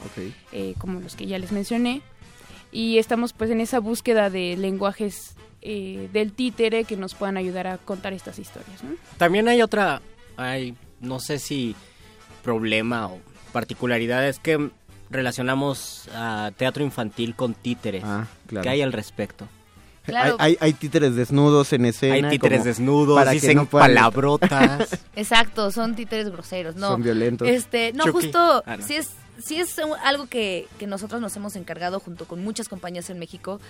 eh, como los que ya les mencioné. Y estamos pues en esa búsqueda de lenguajes eh, del títere que nos puedan ayudar a contar estas historias. ¿no? También hay otra, hay, no sé si problema o particularidad, es que relacionamos a teatro infantil con títeres. Ah, claro. ¿Qué hay al respecto? Claro. Hay, hay, hay títeres desnudos en escena. Hay títeres desnudos, para que dicen no puedan- palabrotas. Exacto, son títeres groseros, ¿no? Son violentos. Este, no, Chucky. justo, Ah, no. sí es, sí es algo que, que nosotros nos hemos encargado junto con muchas compañías en México,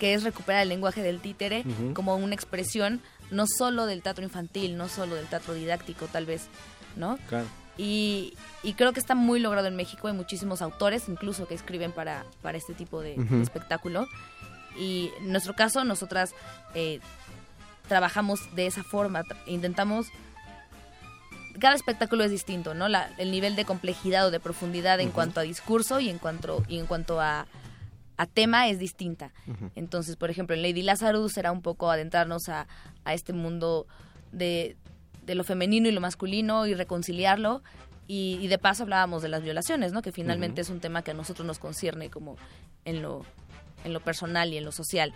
que es recuperar el lenguaje del títere como una expresión no solo del teatro infantil, no solo del teatro didáctico, tal vez, ¿no? Claro. Y, y creo que está muy logrado en México. Hay muchísimos autores, incluso, que escriben para, para este tipo de, de espectáculo. Y en nuestro caso, nosotras eh, trabajamos de esa forma. Intentamos. Cada espectáculo es distinto, ¿no? La- el nivel de complejidad o de profundidad en cuanto a discurso y en cuanto, y en cuanto a, a tema es distinta. Entonces, por ejemplo, en Lady Lazarus era un poco adentrarnos a, a este mundo de, de lo femenino y lo masculino y reconciliarlo. Y, y de paso hablábamos de las violaciones, ¿no? Que finalmente es un tema que a nosotros nos concierne como en lo, en lo personal y en lo social.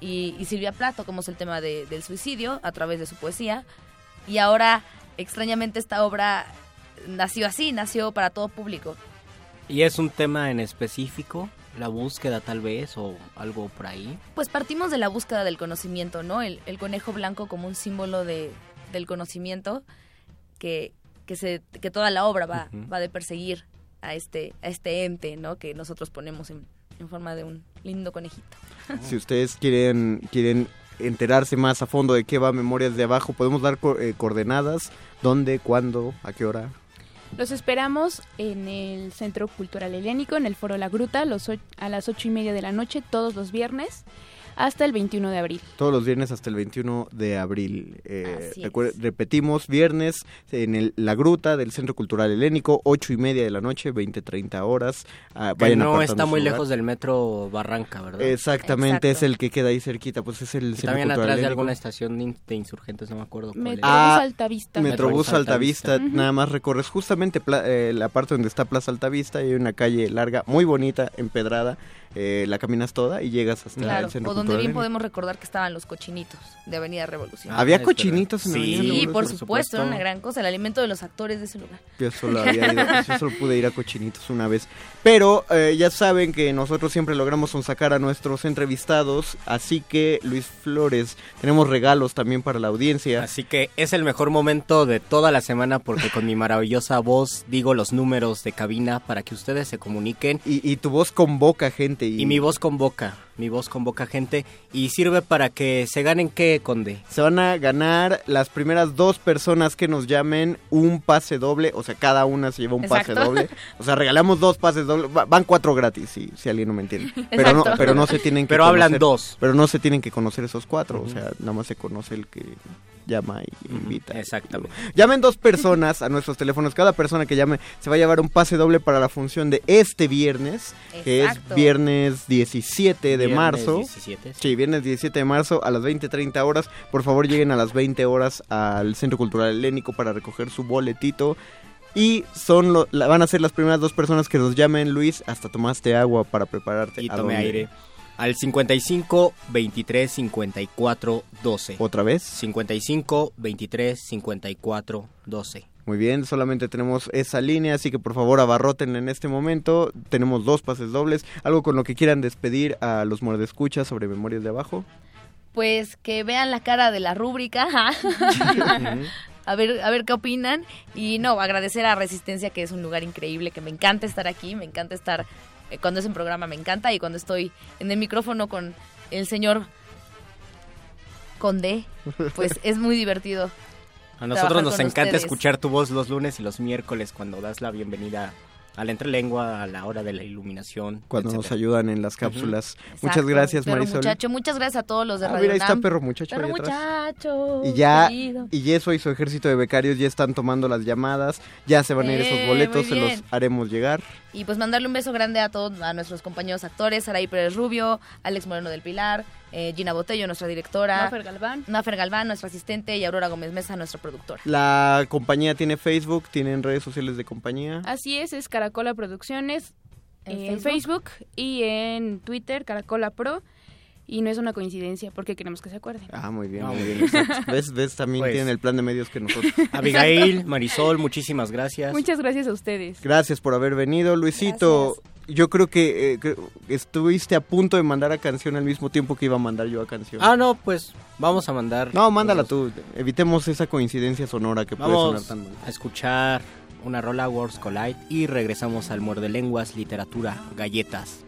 Y, y Silvia Plath tocamos el tema de- del suicidio a través de su poesía. Y ahora, extrañamente, esta obra nació así, nació para todo público. ¿Y es un tema en específico? ¿La búsqueda tal vez o algo por ahí? Pues partimos de la búsqueda del conocimiento, ¿no? El, el conejo blanco como un símbolo de, del conocimiento que, que, se, que toda la obra va, Ujú. va de perseguir a este, a este ente, ¿no? Que nosotros ponemos en, en forma de un lindo conejito. Si ustedes quieren, quieren enterarse más a fondo de qué va Memorias de Abajo, podemos dar co- eh, coordenadas, dónde, cuándo, a qué hora. Los esperamos en el Centro Cultural Helénico, en el Foro La Gruta, los a las ocho y media de la noche, todos los viernes, hasta el 21 de abril. Todos los viernes hasta el 21 de abril. Eh, Así es. recuer- Repetimos, viernes en el- la gruta del Centro Cultural Helénico, 8 y media de la noche, 20-30 horas. Ah, Que vayan no está muy lugar. lejos del metro Barranca, ¿verdad? Exactamente, es el que queda ahí cerquita, pues es el Centro también Cultural atrás de alguna estación de, in- de insurgentes, no me acuerdo. cuál es. Metrobús Ah, Altavista. Metrobús Altavista, nada más recorres justamente pla- eh, la parte donde está Plaza Altavista y hay una calle larga, muy bonita, empedrada, eh, la caminas toda y llegas hasta Claro, el Centro o donde Cultural bien podemos recordar que estaban los cochinitos de Avenida Revolución. ¿Había cochinitos en Sí, Avenida Revolución? por supuesto, era una gran cosa, el alimento de los actores de ese lugar. Yo solo había ido, yo solo pude ir a Cochinitos una vez. Pero eh, ya saben que nosotros siempre logramos sacar a nuestros entrevistados, así que Luis Flores, tenemos regalos también para la audiencia. Así que es el mejor momento de toda la semana porque con mi maravillosa voz digo los números de cabina para que ustedes se comuniquen. Y, y tu voz convoca gente. Y... Y mi voz convoca, mi voz convoca gente y sirve para que se ganen qué, Conde. Se van a ganar las primeras dos personas que nos llamen un pase doble, o sea, cada una se lleva un pase doble. O sea, regalamos dos pases dobles, va- van cuatro gratis, si, si alguien no me entiende. Pero no, pero no se tienen que Pero hablan conocer- dos. Pero no se tienen que conocer esos cuatro, o sea, nada más se conoce el que llama y invita. Exactamente. Llamen dos personas a nuestros teléfonos. Cada persona que llame se va a llevar un pase doble para la función de este viernes, que es viernes 17 de Viernes marzo. 17, Sí, viernes 17 de marzo a las 20-30 horas. Por favor, lleguen a las 20 horas al Centro Cultural Helénico para recoger su boletito. Y son lo- la- van a ser las primeras dos personas que nos llamen, Luis. Hasta tomaste agua para prepararte. Y ¿A tome dónde? aire. Al 55 23 54 12. ¿Otra vez? 55 23 54 12. Muy bien, solamente tenemos esa línea, así que por favor abarroten en este momento. Tenemos dos pases dobles. ¿Algo con lo que quieran despedir a los escuchas sobre Memorias de Abajo? Pues que vean la cara de la rúbrica. A ver, a ver qué opinan. Y no, agradecer a Resistencia, que es un lugar increíble, que me encanta estar aquí, me encanta estar, cuando es en programa me encanta, y cuando estoy en el micrófono con el señor Conde, pues es muy divertido. A nosotros nos con encanta ustedes. escuchar tu voz los lunes y los miércoles cuando das la bienvenida a la entrelengua, a la hora de la iluminación. Cuando nos ayudan en las cápsulas. Muchas Exacto, gracias, perro Marisol. muchacho, muchas gracias a todos los de Ah, Radio mira, ahí está perro muchacho Perro muchacho. Y ya, querido. y Yeso y su ejército de becarios ya están tomando las llamadas, ya se van a ir Eh, esos boletos, muy se los haremos llegar. Y pues mandarle un beso grande a todos, a nuestros compañeros actores, Saraí Pérez Rubio, Alex Moreno del Pilar, eh, Gina Botello, nuestra directora, Mafer Galván. Mafer Galván, nuestra asistente, y Aurora Gómez Mesa, nuestra productora. La compañía tiene Facebook, tienen redes sociales de compañía. Así es, es Caracola Producciones ¿En eh, en Facebook? Facebook y en Twitter, Caracola Pro. Y no es una coincidencia porque queremos que se acuerden. Ah, muy bien, Ah, muy bien. ¿Ves? ¿Ves? También Pues- tienen el plan de medios que nosotros. Abigail, Marisol, muchísimas gracias. Muchas gracias a ustedes. Gracias por haber venido, Luisito. Yo creo que eh, creo- estuviste a punto de mandar a canción al mismo tiempo que iba a mandar yo a canción. Ah, no, pues vamos a mandar. no, mándala tú. Evitemos esa coincidencia sonora que puede sonar Vamos tan mal. a escuchar una rola Words Collide y regresamos al muerde lenguas, literatura, galletas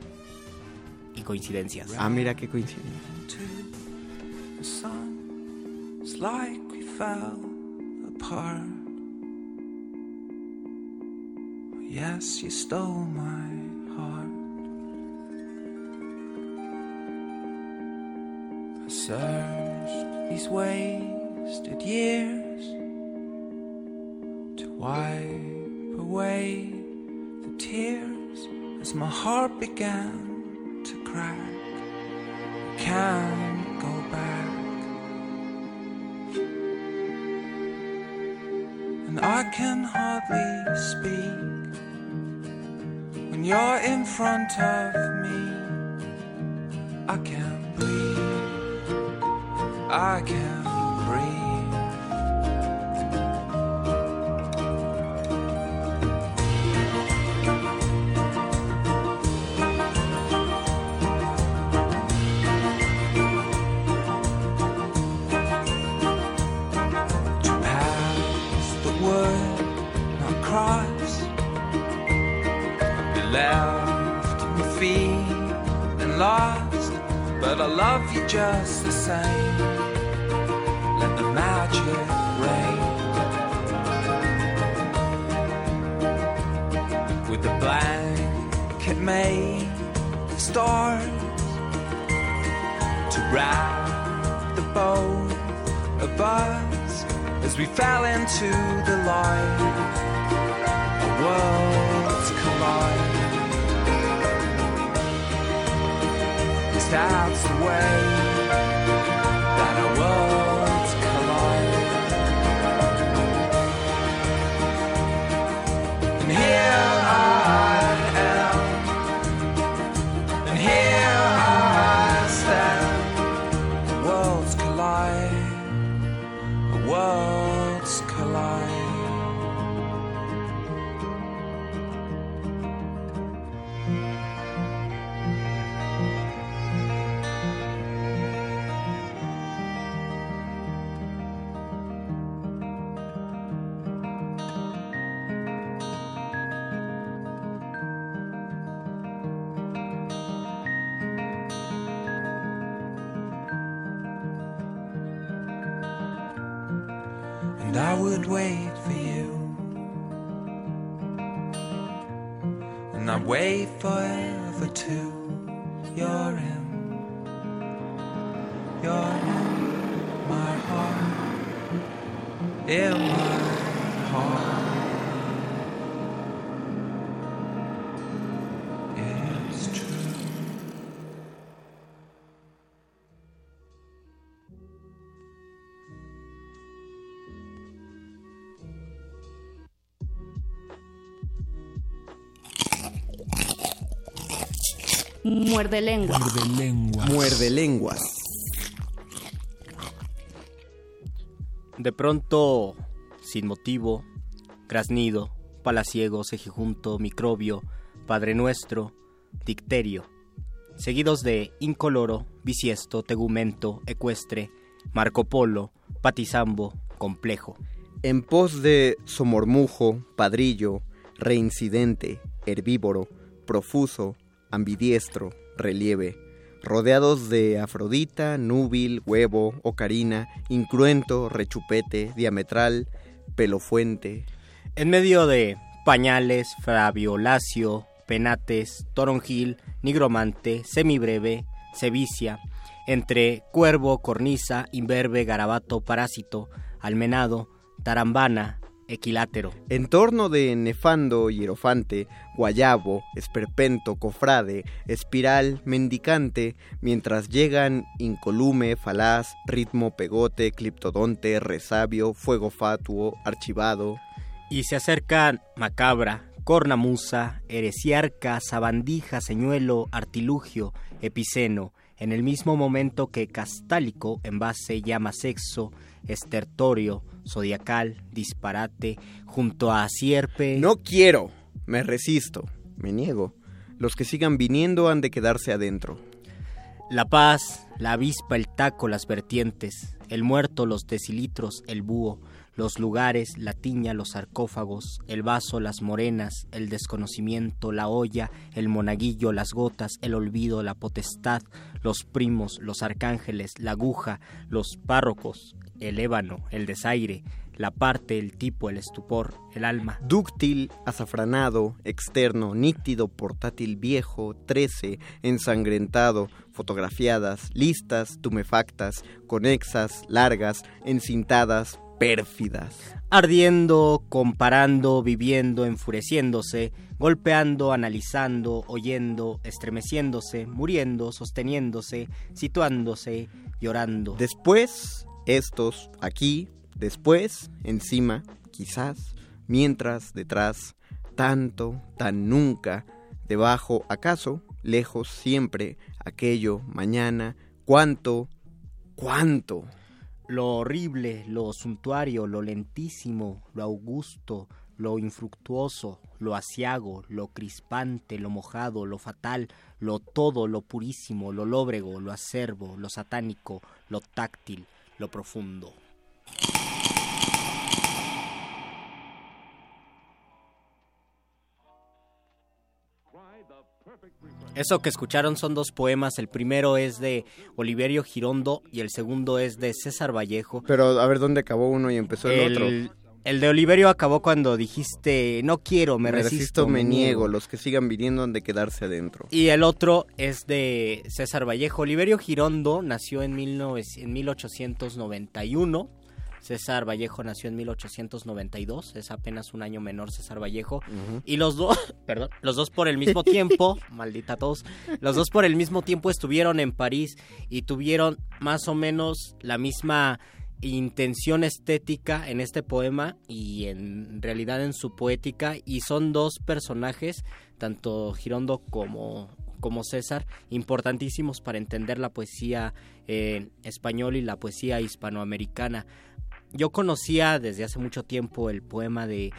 y coincidencias. Ah, mira qué coincidencia. Yes, you stole my heart. I searched these wasted years to wipe away the tears as my heart began to crack. Can't go back. And I can hardly speak when you're in front of me. I can't breathe. I can't breathe. Lost, but I love you just the same. Let the magic rain. With the blanket made of stars to wrap the boat of us as we fell into the light. Our worlds collide. starts away. Muerde lengua. Muerde lenguas. De pronto, sin motivo, graznido, palaciego, cejijunto, microbio, padre nuestro, dicterio, seguidos de incoloro, bisiesto, tegumento, ecuestre, Marco Polo, patizambo, complejo. En pos de somormujo, padrillo, reincidente, herbívoro, profuso, ambidiestro, relieve, rodeados de Afrodita, núbil, huevo, ocarina, incruento, rechupete, diametral, pelofuente. En medio de pañales, fraviolacio, penates, toronjil, nigromante, semibreve, cevicia, entre cuervo, cornisa, imberbe, garabato, parásito, almenado, tarambana, equilátero. En torno de nefando, hierofante, guayabo, esperpento, cofrade, espiral, mendicante, mientras llegan incolume, falaz, ritmo, pegote, cliptodonte, resabio, fuego fatuo, archivado. Y se acercan macabra, cornamusa, heresiarca, sabandija, señuelo, artilugio, epiceno, en el mismo momento que castálico, envase, llama sexo, estertorio, zodiacal, disparate, junto a sierpe. No quiero, me resisto, me niego. Los que sigan viniendo han de quedarse adentro. La paz, la avispa, el taco, las vertientes, el muerto, los decilitros, el búho, los lugares, la tiña, los sarcófagos, el vaso, las morenas, el desconocimiento, la olla, el monaguillo, las gotas, el olvido, la potestad, los primos, los arcángeles, la aguja, los párrocos, el ébano, el desaire, la parte, el tipo, el estupor, el alma. Dúctil, azafranado, externo, nítido, portátil viejo, trece, ensangrentado, fotografiadas, listas, tumefactas, conexas, largas, encintadas, pérfidas. Ardiendo, comparando, viviendo, enfureciéndose, golpeando, analizando, oyendo, estremeciéndose, muriendo, sosteniéndose, situándose, llorando. Después, estos, aquí, después, encima, quizás, mientras, detrás, tanto, tan nunca, debajo, acaso, lejos, siempre, aquello, mañana, cuánto, cuánto. Lo horrible, lo suntuario, lo lentísimo, lo augusto, lo infructuoso, lo asiago, lo crispante, lo mojado, lo fatal, lo todo, lo purísimo, lo lóbrego, lo acerbo, lo satánico, lo táctil, lo profundo. Eso que escucharon son dos poemas. El primero es de Oliverio Girondo y el segundo es de César Vallejo. Pero a ver dónde acabó uno y empezó el, otro. El de Oliverio acabó cuando dijiste no quiero, me, resisto, me niego. Los que sigan viniendo han de quedarse adentro. Y el otro es de César Vallejo. Oliverio Girondo nació en, 19, en 1891. César Vallejo nació en 1892, es apenas un año menor César Vallejo. Y los dos, perdón, los dos por el mismo tiempo, maldita todos, los dos por el mismo tiempo estuvieron en París y tuvieron más o menos la misma intención estética en este poema y en realidad en su poética y son dos personajes, tanto Girondo como como César, importantísimos para entender la poesía en español y la poesía hispanoamericana. Yo conocía desde hace mucho tiempo el poema de,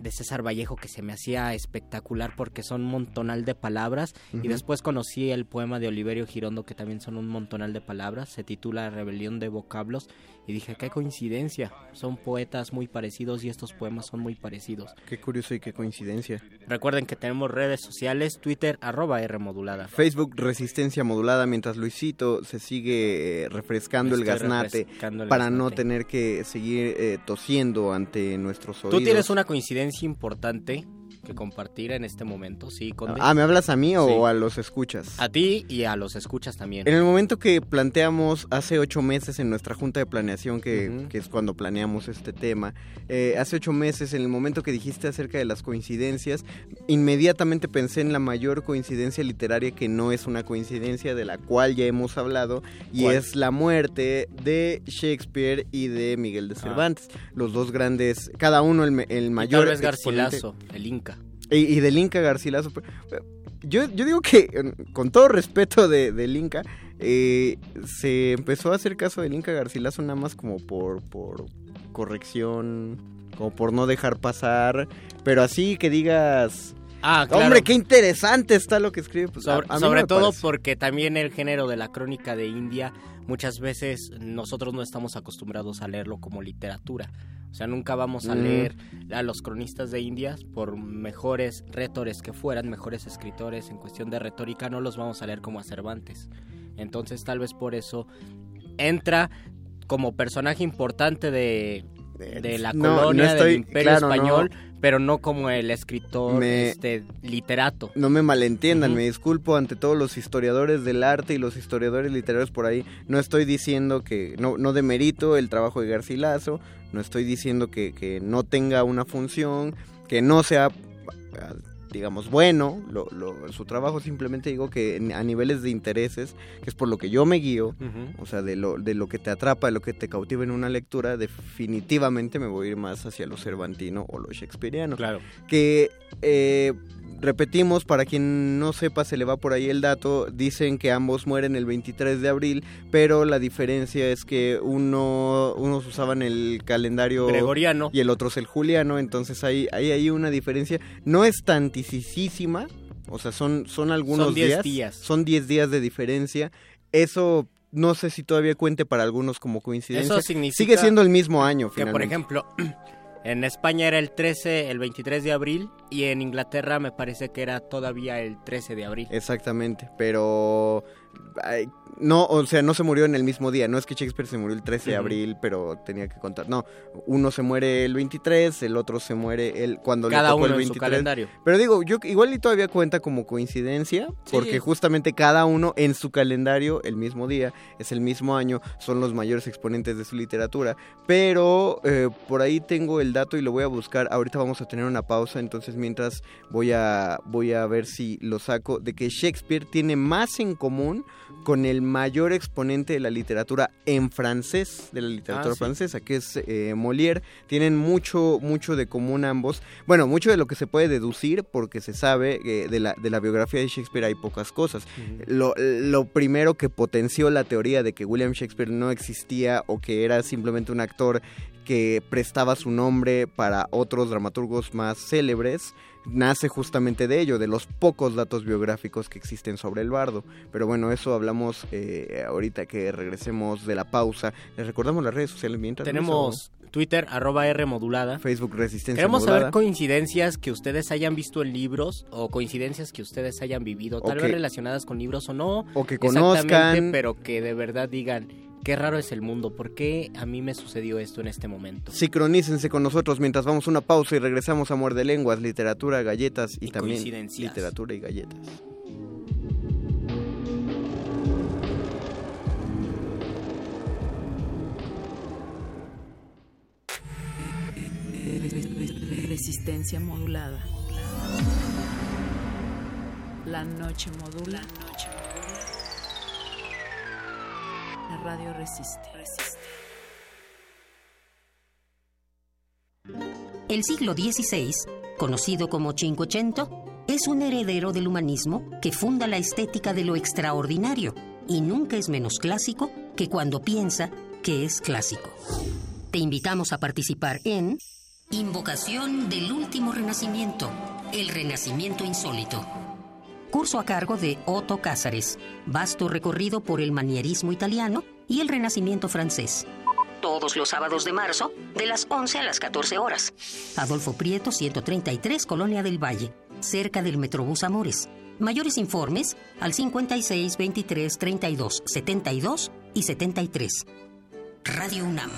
de César Vallejo que se me hacía espectacular porque son un montonal de palabras y después conocí el poema de Oliverio Girondo que también son un montonal de palabras, se titula Rebelión de vocablos y dije, qué coincidencia, son poetas muy parecidos y estos poemas son muy parecidos. Qué curioso y qué coincidencia. Recuerden que tenemos redes sociales, Twitter, arroba R modulada. Facebook, Resistencia Modulada, mientras Luisito se sigue eh, refrescando, el gaznate, para no tener que seguir eh, tosiendo ante nuestros oídos. Tú tienes una coincidencia importante que compartir en este momento, ¿sí, Conde? Ah, ¿me hablas a mí o a los escuchas? A ti y a los escuchas también. En el momento que planteamos hace ocho meses en nuestra junta de planeación, que, que es cuando planeamos este tema, eh, hace ocho meses, en el momento que dijiste acerca de las coincidencias, inmediatamente pensé en la mayor coincidencia literaria que no es una coincidencia, de la cual ya hemos hablado, y es la muerte de Shakespeare y de Miguel de Cervantes. Los dos grandes, cada uno el, el mayor... Y tal vez Garcilaso, el Inca. Y, del Inca Garcilaso. Yo, yo digo que, con todo respeto de, del Inca, eh, se empezó a hacer caso del Inca Garcilaso nada más como por, por corrección, como por no dejar pasar. Pero así que digas... Ah, claro. Hombre, qué interesante está lo que escribe. Pues, sobre, sobre todo porque también el género de la crónica de India, muchas veces nosotros no estamos acostumbrados a leerlo como literatura. O sea, nunca vamos a Mm. leer a los cronistas de Indias, por mejores retores que fueran, mejores escritores en cuestión de retórica, no los vamos a leer como a Cervantes. Entonces, tal vez por eso entra como personaje importante de, de la No, no colonia estoy- del Imperio claro, no. Español, pero no como el escritor Me- este literato. No me malentiendan, me disculpo ante todos los historiadores del arte y los historiadores literarios por ahí. No estoy diciendo que, no, no demerito el trabajo de Garcilaso, no estoy diciendo que, que no tenga una función, que no sea, digamos, bueno lo- lo- su trabajo, simplemente digo que a niveles de intereses, que es por lo que yo me guío, o sea, de lo, de lo que te atrapa, de lo que te cautiva en una lectura, definitivamente me voy a ir más hacia lo cervantino o lo shakespeariano. Claro. Que, eh, repetimos, para quien no sepa, se le va por ahí el dato, dicen que ambos mueren el 23 de abril, pero la diferencia es que uno, unos usaban el calendario Gregoriano. y el otro es el juliano, entonces hay, hay ahí una diferencia. No es tantisísima, o sea, son, son algunos Son 10 días, días. Son 10 días de diferencia. Eso no sé si todavía cuente para algunos como coincidencia. Eso significa Sigue siendo el mismo año, Que por finalmente. ejemplo, en España era el 13, el 23 de abril y en Inglaterra me parece que era todavía el 13 de abril. Exactamente, pero ay, no, o sea, no se murió en el mismo día. No es que Shakespeare se murió el 13 de abril, pero tenía que contar. No, uno se muere el 23, el otro se muere el cuando Cada le tocó uno el en su 23. calendario. Pero digo, yo igual y todavía cuenta como coincidencia, Sí. porque justamente cada uno en su calendario el mismo día, es el mismo año, son los mayores exponentes de su literatura. Pero eh, por ahí tengo el dato y lo voy a buscar. Ahorita vamos a tener una pausa, entonces mientras voy a voy a ver si lo saco de que Shakespeare tiene más en común con el mayor exponente de la literatura en francés, de la literatura Ah, sí. francesa, que es eh, Molière. Tienen mucho, mucho de común ambos. Bueno, mucho de lo que se puede deducir, porque se sabe que de la, de la biografía de Shakespeare hay pocas cosas. Lo, lo primero que potenció la teoría de que William Shakespeare no existía o que era simplemente un actor que prestaba su nombre para otros dramaturgos más célebres, nace justamente de ello, de los pocos datos biográficos que existen sobre el bardo. Pero bueno, eso hablamos eh, ahorita que regresemos de la pausa. Les recordamos las redes sociales mientras. Tenemos Twitter, arroba R modulada. Facebook Resistencia Queremos Modulada. saber coincidencias que ustedes hayan visto en libros o coincidencias que ustedes hayan vivido, tal vez relacionadas con libros o no. o que Exactamente, conozcan. pero que de verdad digan, qué raro es el mundo, ¿por qué a mí me sucedió esto en este momento? Sincronícense con nosotros mientras vamos a una pausa y regresamos a Muerde Lenguas, literatura, galletas y, también literatura y galletas. Resistencia modulada. La noche modula. La radio resiste. El siglo XVI, conocido como Cinquecento, es un heredero del humanismo que funda la estética de lo extraordinario y nunca es menos clásico que cuando piensa que es clásico. Te invitamos a participar en Invocación del Último Renacimiento, el Renacimiento Insólito. Curso a cargo de Otto Cázares, vasto recorrido por el manierismo italiano y el Renacimiento francés. Todos los sábados de marzo, de las 11 a las 14 horas. Adolfo Prieto, 133, Colonia del Valle, cerca del Metrobús Amores. Mayores informes al 56 23 32 72 y 73. Radio UNAM.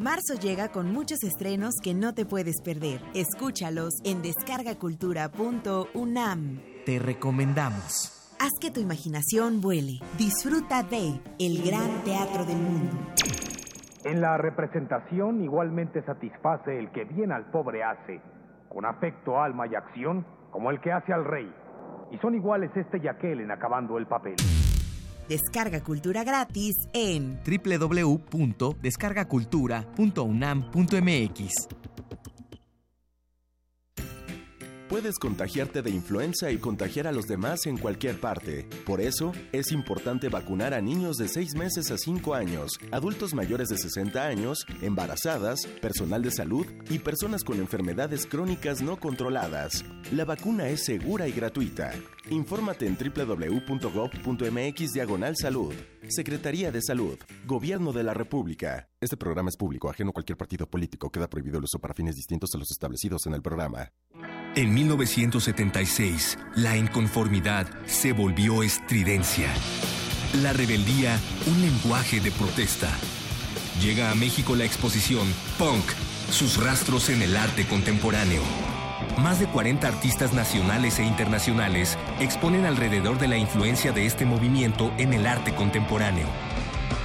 Marzo llega con muchos estrenos que no te puedes perder. Escúchalos en descargacultura.unam. Te recomendamos. Haz que tu imaginación vuele. Disfruta de El Gran Teatro del Mundo. En la representación igualmente satisface el que bien al pobre hace, con afecto, alma y acción, como el que hace al rey. Y son iguales este y aquel en acabando el papel. Descarga cultura gratis en www.descargacultura.unam.mx. Puedes contagiarte de influenza y contagiar a los demás en cualquier parte. Por eso, es importante vacunar a niños de 6 meses a 5 años, adultos mayores de 60 años, embarazadas, personal de salud y personas con enfermedades crónicas no controladas. La vacuna es segura y gratuita. Infórmate en www.gov.mx diagonal salud. Secretaría de Salud. Gobierno de la República. Este programa es público, ajeno a cualquier partido político. Queda prohibido el uso para fines distintos a los establecidos en el programa. En 1976, la inconformidad se volvió estridencia. La rebeldía, un lenguaje de protesta. Llega a México la exposición Punk, sus rastros en el arte contemporáneo. Más de 40 artistas nacionales e internacionales exponen alrededor de la influencia de este movimiento en el arte contemporáneo.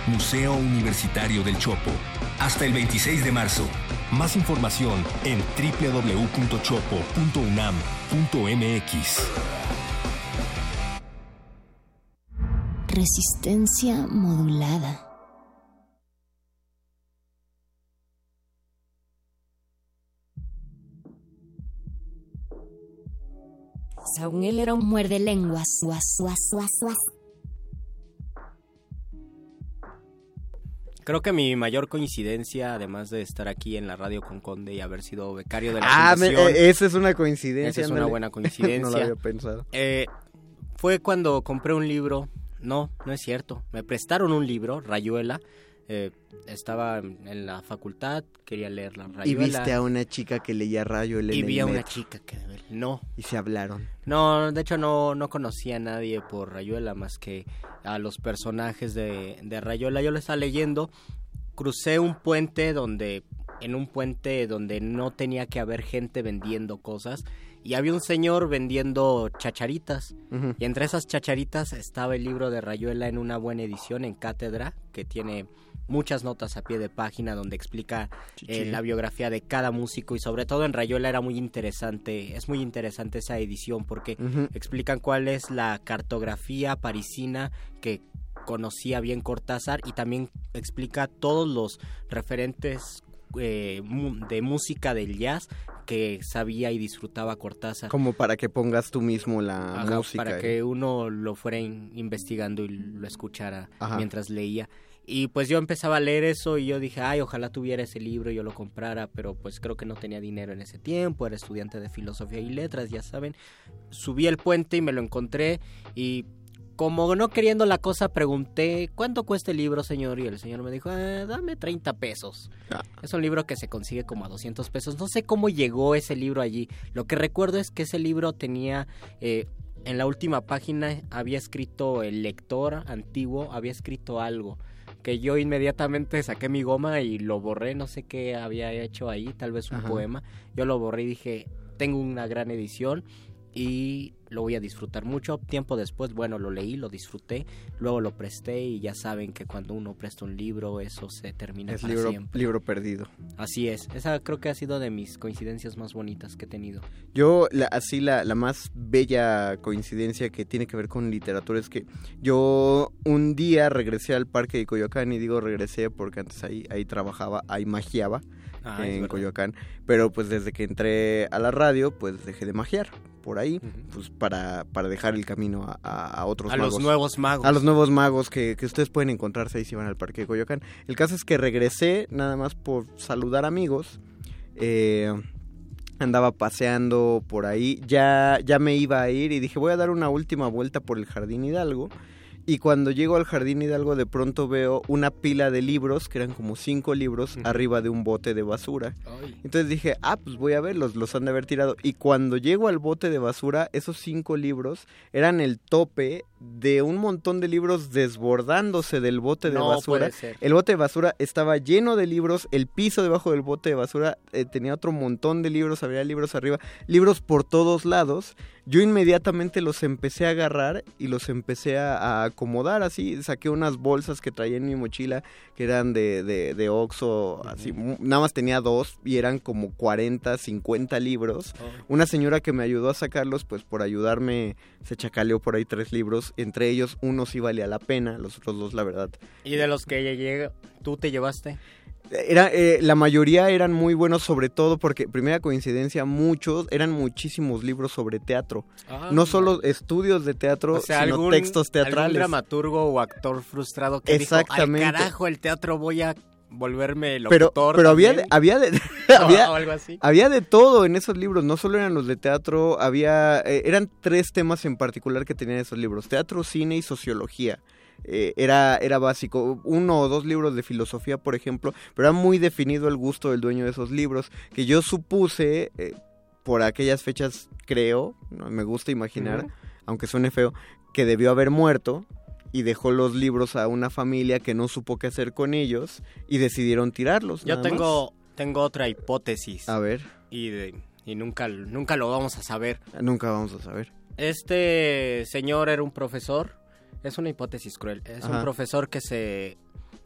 Museo Universitario del Chopo. Hasta el 26 de marzo. Más información en www.chopo.unam.mx. Resistencia modulada. Él era un muerde lenguas. Guas, guas, guas, guas. Creo que mi mayor coincidencia, además de estar aquí en la radio con Conde y haber sido becario de la Ah, fundación, eh, esa es una coincidencia. Esa es una buena coincidencia. no lo había pensado. Eh, fue cuando compré un libro no, no es cierto. Me prestaron un libro, Rayuela. Eh, estaba en la facultad, quería leer la Rayuela. Y viste a una chica que leía Rayuela en Y el vi a una chica que no. Y se hablaron. No, de hecho no, no conocía a nadie por Rayuela más que a los personajes de, de Rayuela. Yo lo estaba leyendo, crucé un puente donde, en un puente donde no tenía que haber gente vendiendo cosas y había un señor vendiendo chacharitas. Y entre esas chacharitas estaba el libro de Rayuela en una buena edición en cátedra que tiene muchas notas a pie de página donde explica eh, la biografía de cada músico y sobre todo en Rayuela era muy interesante, es muy interesante esa edición porque explican cuál es la cartografía parisina que conocía bien Cortázar y también explica todos los referentes eh, de música del jazz que sabía y disfrutaba Cortázar. Como para que pongas tú mismo la Ajá, música. para ¿eh? que uno lo fuera in- investigando y lo escuchara Ajá. mientras leía. Y pues yo empezaba a leer eso y yo dije, ay, ojalá tuviera ese libro y yo lo comprara, pero pues creo que no tenía dinero en ese tiempo, era estudiante de filosofía y letras, ya saben. Subí el puente y me lo encontré y como no queriendo la cosa pregunté, ¿cuánto cuesta el libro, señor? Y el señor me dijo, "Eh, dame 30 pesos. Es un libro que se consigue como a 200 pesos. No sé cómo llegó ese libro allí. Lo que recuerdo es que ese libro tenía... eh, en la última página había escrito el lector antiguo, había escrito algo que yo inmediatamente saqué mi goma y lo borré, no sé qué había hecho ahí, tal vez un Ajá. poema. Yo lo borré y dije, tengo una gran edición y lo voy a disfrutar mucho. Tiempo después, bueno, lo leí, lo disfruté, luego lo presté y ya saben que cuando uno presta un libro, eso se termina Es para libro, siempre. libro perdido. Así es, esa creo que ha sido de mis coincidencias más bonitas que he tenido. Yo, la- así, la, la más bella coincidencia que tiene que ver con literatura es que yo un día regresé al parque de Coyoacán y digo regresé porque antes ahí, ahí trabajaba, ahí magiaba Ah, en. Coyoacán, pero pues desde que entré a la radio, pues dejé de magiar por ahí, pues para, para dejar el camino a, a- a otros A los magos. nuevos magos. A los nuevos magos que, que ustedes pueden encontrarse ahí si van al parque de Coyoacán. El caso es que regresé nada más por saludar amigos. Eh, andaba paseando por ahí. Ya, ya me iba a ir y dije voy a dar una última vuelta por el Jardín Hidalgo. Y cuando llego al Jardín Hidalgo de pronto veo una pila de libros, que eran como cinco libros, arriba de un bote de basura. Entonces dije, ah, pues voy a verlos, los han de haber tirado. Y cuando llego al bote de basura, esos cinco libros eran el tope de un montón de libros desbordándose del bote de No basura. puede ser. El bote de basura estaba lleno de libros, el piso debajo del bote de basura eh, tenía otro montón de libros, había libros arriba, libros por todos lados. Yo inmediatamente los empecé a agarrar y los empecé a, a acomodar así. Saqué unas bolsas que traía en mi mochila que eran de, de, de Oxxo, así. mu- Nada más tenía dos y eran como 40, 50 libros. Una señora que me ayudó a sacarlos, pues por ayudarme se chacaleó por ahí tres libros. Entre ellos uno sí valía la pena, los otros dos la verdad ¿Y de los que llega, tú te llevaste? Era, eh, la mayoría eran muy buenos, sobre todo porque, primera coincidencia, muchos, eran muchísimos libros sobre teatro. Ah, no solo estudios de teatro, O sea, sino algún, textos algún teatrales. dramaturgo o actor frustrado que Exactamente. dijo, al carajo el teatro voy a volverme pero locutor pero había de, también". había de O había, algo así. había de todo en esos libros no solo eran los de teatro había eh, eran tres temas en particular que tenían esos libros teatro cine y sociología Eh, era era básico uno o dos libros de filosofía por ejemplo pero era muy definido el gusto del dueño de esos libros que yo supuse eh, por aquellas fechas creo no me gusta imaginar aunque suene feo que debió haber muerto y dejó los libros a una familia que no supo qué hacer con ellos y decidieron tirarlos. Yo tengo, tengo otra hipótesis. A ver. Y, de- y nunca, nunca lo vamos a saber. Nunca vamos a saber. Este señor era un profesor. Es una hipótesis cruel. Es un profesor que se,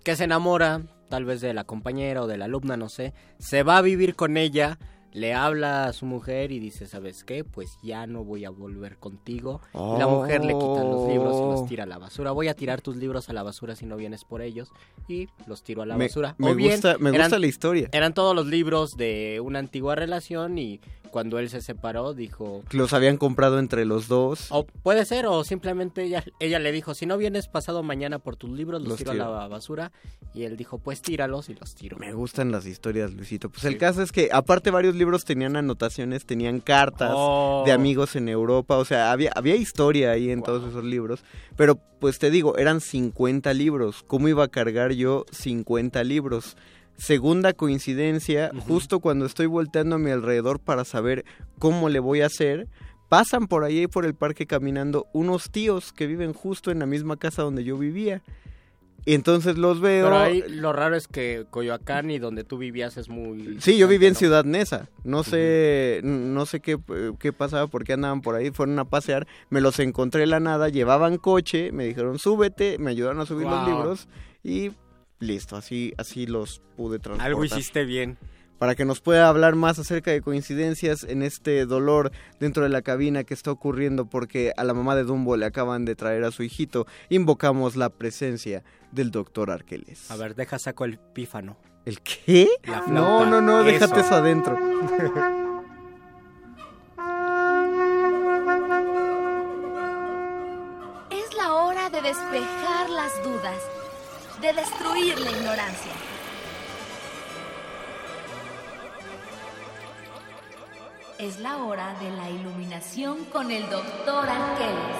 que se enamora, tal vez de la compañera o de la alumna, no sé. Se va a vivir con ella. Le habla a su mujer y dice, ¿sabes qué? Pues ya no voy a volver contigo. Y la mujer le quita los libros y los tira a la basura. Voy a tirar tus libros a la basura si no vienes por ellos. Y los tiro a la Me- basura. me O bien, gusta- me eran- gusta la historia. Eran todos los libros de una antigua relación y cuando él se separó, dijo... Los habían comprado entre los dos. O puede ser, o simplemente ella, ella le dijo, si no vienes pasado mañana por tus libros, los, Los tiro, tiro. a la basura. Y él dijo, pues tíralos y los tiro. Me gustan las historias, Luisito. Pues el caso es que, aparte, varios libros tenían anotaciones, tenían cartas Oh. de amigos en Europa. O sea, había, había historia ahí en todos esos libros. Pero, pues te digo, eran 50 libros. ¿Cómo iba a cargar yo 50 libros? Segunda coincidencia, justo cuando estoy volteando a mi alrededor para saber cómo le voy a hacer, pasan por ahí por el parque caminando unos tíos que viven justo en la misma casa donde yo vivía. Y entonces los veo. Pero ahí lo raro es que Coyoacán y donde tú vivías es muy... Sí, yo vivía en Ciudad Neza. No sé, no sé qué, qué pasaba, por qué andaban por ahí. Fueron a pasear, me los encontré de la nada, llevaban coche, me dijeron súbete, me ayudaron a subir los libros y listo, así, así los pude transportar. Algo hiciste bien. Para que nos pueda hablar más acerca de coincidencias en este dolor dentro de la cabina que está ocurriendo porque a la mamá de Dumbo le acaban de traer a su hijito, invocamos la presencia del doctor Arqueles. A ver, deja saco el pífano. ¿El qué? La No, flauta. no, no, déjate Eso. eso adentro. Es la hora de despejar las dudas, de destruir la ignorancia. Es la hora de la iluminación con el doctor Arqueles.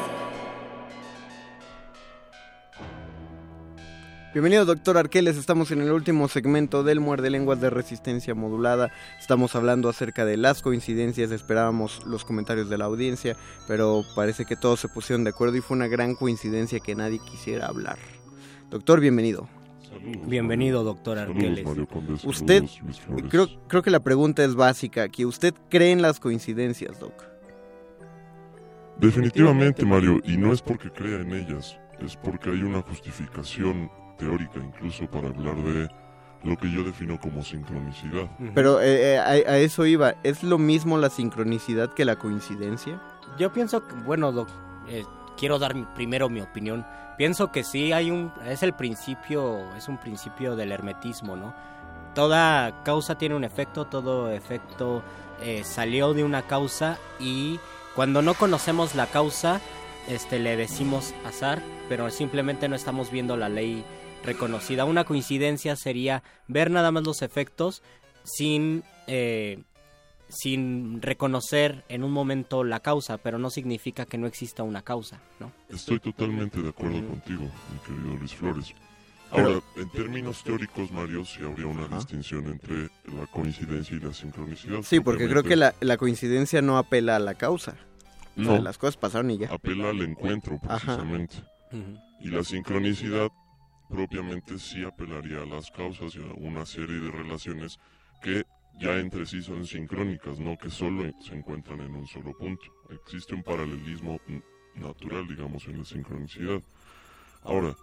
Bienvenido, doctor Arqueles. Estamos en el último segmento del Muerde Lenguas de Resistencia Modulada. Estamos hablando acerca de las coincidencias. Esperábamos los comentarios de la audiencia, pero parece que todos se pusieron de acuerdo y fue una gran coincidencia que nadie quisiera hablar. Doctor, bienvenido. Bienvenido, doctor Arqueles. Usted, creo, creo que la pregunta es básica aquí. ¿Usted cree en las coincidencias, Doc? Definitivamente, Mario, y no es porque crea en ellas, es porque hay una justificación teórica incluso para hablar de lo que yo defino como sincronicidad. Pero eh, eh, a, a eso iba. ¿Es lo mismo la sincronicidad que la coincidencia? Yo pienso que, bueno, doc, eh, quiero dar primero mi opinión. Pienso que sí hay un, es el principio, es un principio del hermetismo, ¿no? Toda causa tiene un efecto, todo efecto eh, salió de una causa y cuando no conocemos la causa, este, le decimos azar, pero simplemente no estamos viendo la ley reconocida. Una coincidencia sería ver nada más los efectos sin eh, sin reconocer en un momento la causa, pero no significa que no exista una causa, ¿no? Estoy totalmente de acuerdo contigo, mi querido Luis Flores. Ahora, en términos teóricos, Mario, sí habría una distinción entre la coincidencia y la sincronicidad. Sí, porque creo que la, la coincidencia no apela a la causa. O sea, No. las cosas pasaron y ya. apela al encuentro Ajá. precisamente. Y la sincronicidad propiamente sí apelaría a las causas y a una serie de relaciones que ya entre sí son sincrónicas, no que solo se encuentran en un solo punto. Existe un paralelismo natural, digamos, en la sincronicidad. Ahora,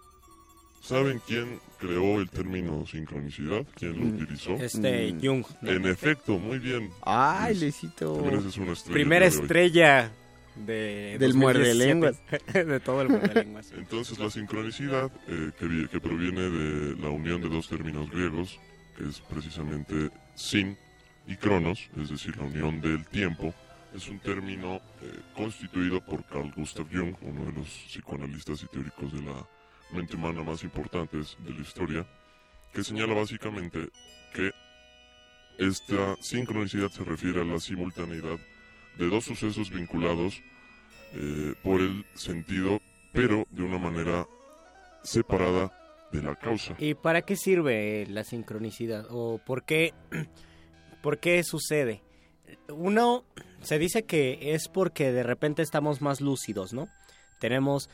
¿saben quién creó el término sincronicidad? ¿Quién lo utilizó? Este, Mm. Jung, ¿no? En efecto, muy bien. Ay, Luis, Luisito. una estrella Primera estrella de Del 2017. muerde lenguas. de todo el muerde lenguas. Entonces la sincronicidad, eh, que, vi- que proviene de la unión de dos términos griegos, que es precisamente sin y cronos, es decir, la unión del tiempo, es un término eh, constituido por Carl Gustav Jung, uno de los psicoanalistas y teóricos de la mente humana más importantes de la historia, que señala básicamente que esta sincronicidad se refiere a la simultaneidad de dos sucesos vinculados eh, por el sentido, pero de una manera separada de la causa. ¿Y para qué sirve la sincronicidad? ¿O por qué, por qué sucede? Uno se dice que es porque de repente estamos más lúcidos, ¿no? Tenemos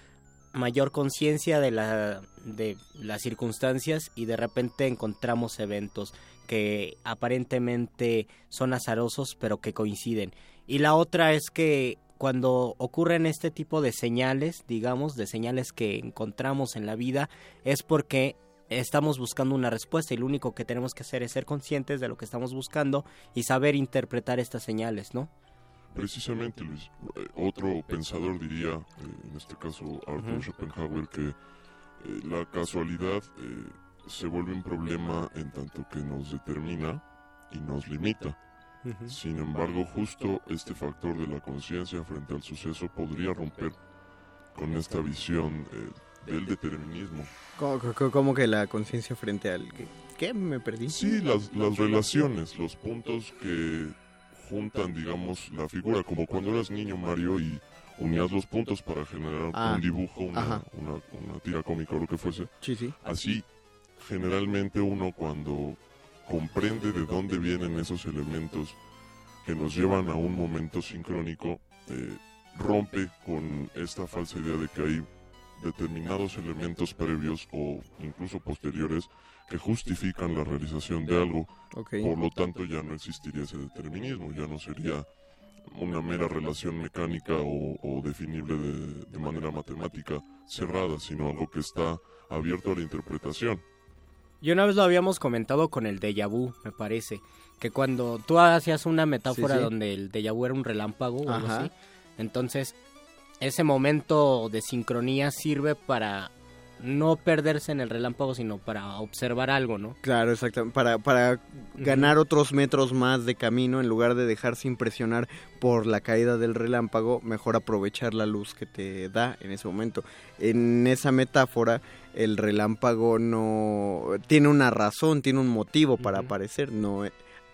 mayor conciencia de, la, de las circunstancias y de repente encontramos eventos que aparentemente son azarosos pero que coinciden. Y la otra es que cuando ocurren este tipo de señales, digamos, de señales que encontramos en la vida, es porque estamos buscando una respuesta y lo único que tenemos que hacer es ser conscientes de lo que estamos buscando y saber interpretar estas señales, ¿no? Precisamente, Luis. Eh, Otro pensador diría, eh, en este caso Arthur. Schopenhauer, que eh, la casualidad eh, se vuelve un problema en tanto que nos determina y nos limita. Sin embargo, justo este factor de la conciencia frente al suceso podría romper con esta visión del determinismo. ¿Cómo, cómo- cómo que la conciencia frente al... ¿Qué? ¿Qué? ¿Me perdí? Sí, las, las relaciones, los puntos que juntan, digamos, la figura, como cuando eras niño Mario y unías los puntos para generar Ah, un dibujo, una, una, una tira cómica o lo que fuese. Sí, sí. Así, generalmente uno cuando comprende de dónde vienen esos elementos que nos llevan a un momento sincrónico, eh, rompe con esta falsa idea de que hay determinados elementos previos o incluso posteriores que justifican la realización de algo. Por lo tanto, ya no existiría ese determinismo, ya no sería una mera relación mecánica o, o definible de, de manera matemática cerrada, sino algo que está abierto a la interpretación. Y una vez lo habíamos comentado con el déjà vu, me parece, que cuando tú hacías una metáfora Sí, sí. donde el déjà vu era un relámpago o algo así, entonces ese momento de sincronía sirve para no perderse en el relámpago, sino para observar algo, ¿no? Claro, exactamente. Para, para ganar otros metros más de camino, en lugar de dejarse impresionar por la caída del relámpago, mejor aprovechar la luz que te da en ese momento. En esa metáfora, el relámpago no tiene una razón, tiene un motivo para aparecer, no,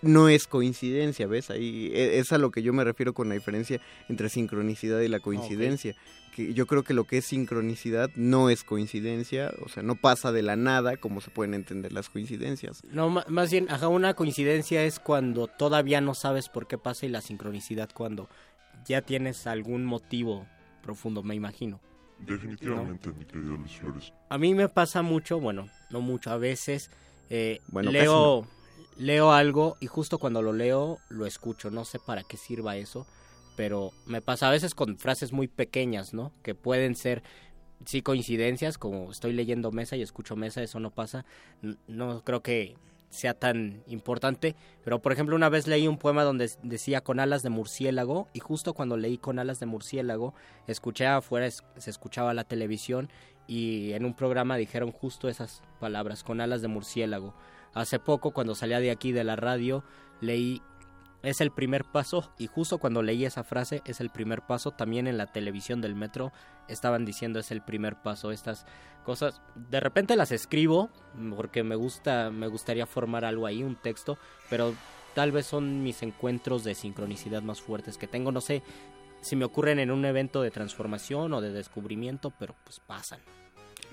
no es coincidencia, ¿ves? Ahí e- es a lo que yo me refiero con la diferencia entre sincronicidad y la coincidencia. Que yo creo que lo que es sincronicidad no es coincidencia, o sea, no pasa de la nada como se pueden entender las coincidencias. No, más bien, ajá, una coincidencia es cuando todavía no sabes por qué pasa y la sincronicidad cuando ya tienes algún motivo profundo, me imagino. Definitivamente, mi querido Luis Flores. A mí me pasa mucho, bueno, no mucho, a veces eh, Bueno, leo, leo algo y justo cuando lo leo lo escucho, no sé para qué sirva eso, pero me pasa a veces con frases muy pequeñas, ¿no? Que pueden ser, sí, coincidencias, como estoy leyendo mesa y escucho mesa, eso no pasa, no creo que sea tan importante, pero por ejemplo una vez leí un poema donde decía con alas de murciélago y justo cuando leí con alas de murciélago escuché afuera, se escuchaba la televisión y en un programa dijeron justo esas palabras, con alas de murciélago. Hace poco cuando salía de aquí de la radio leí es el primer paso y justo cuando leí esa frase es el primer paso también en la televisión del metro estaban diciendo es el primer paso estas cosas. De repente las escribo porque me gusta me gustaría formar algo ahí un texto pero tal vez son mis encuentros de sincronicidad más fuertes que tengo. No sé si me ocurren en un evento de transformación o de descubrimiento pero pues pasan.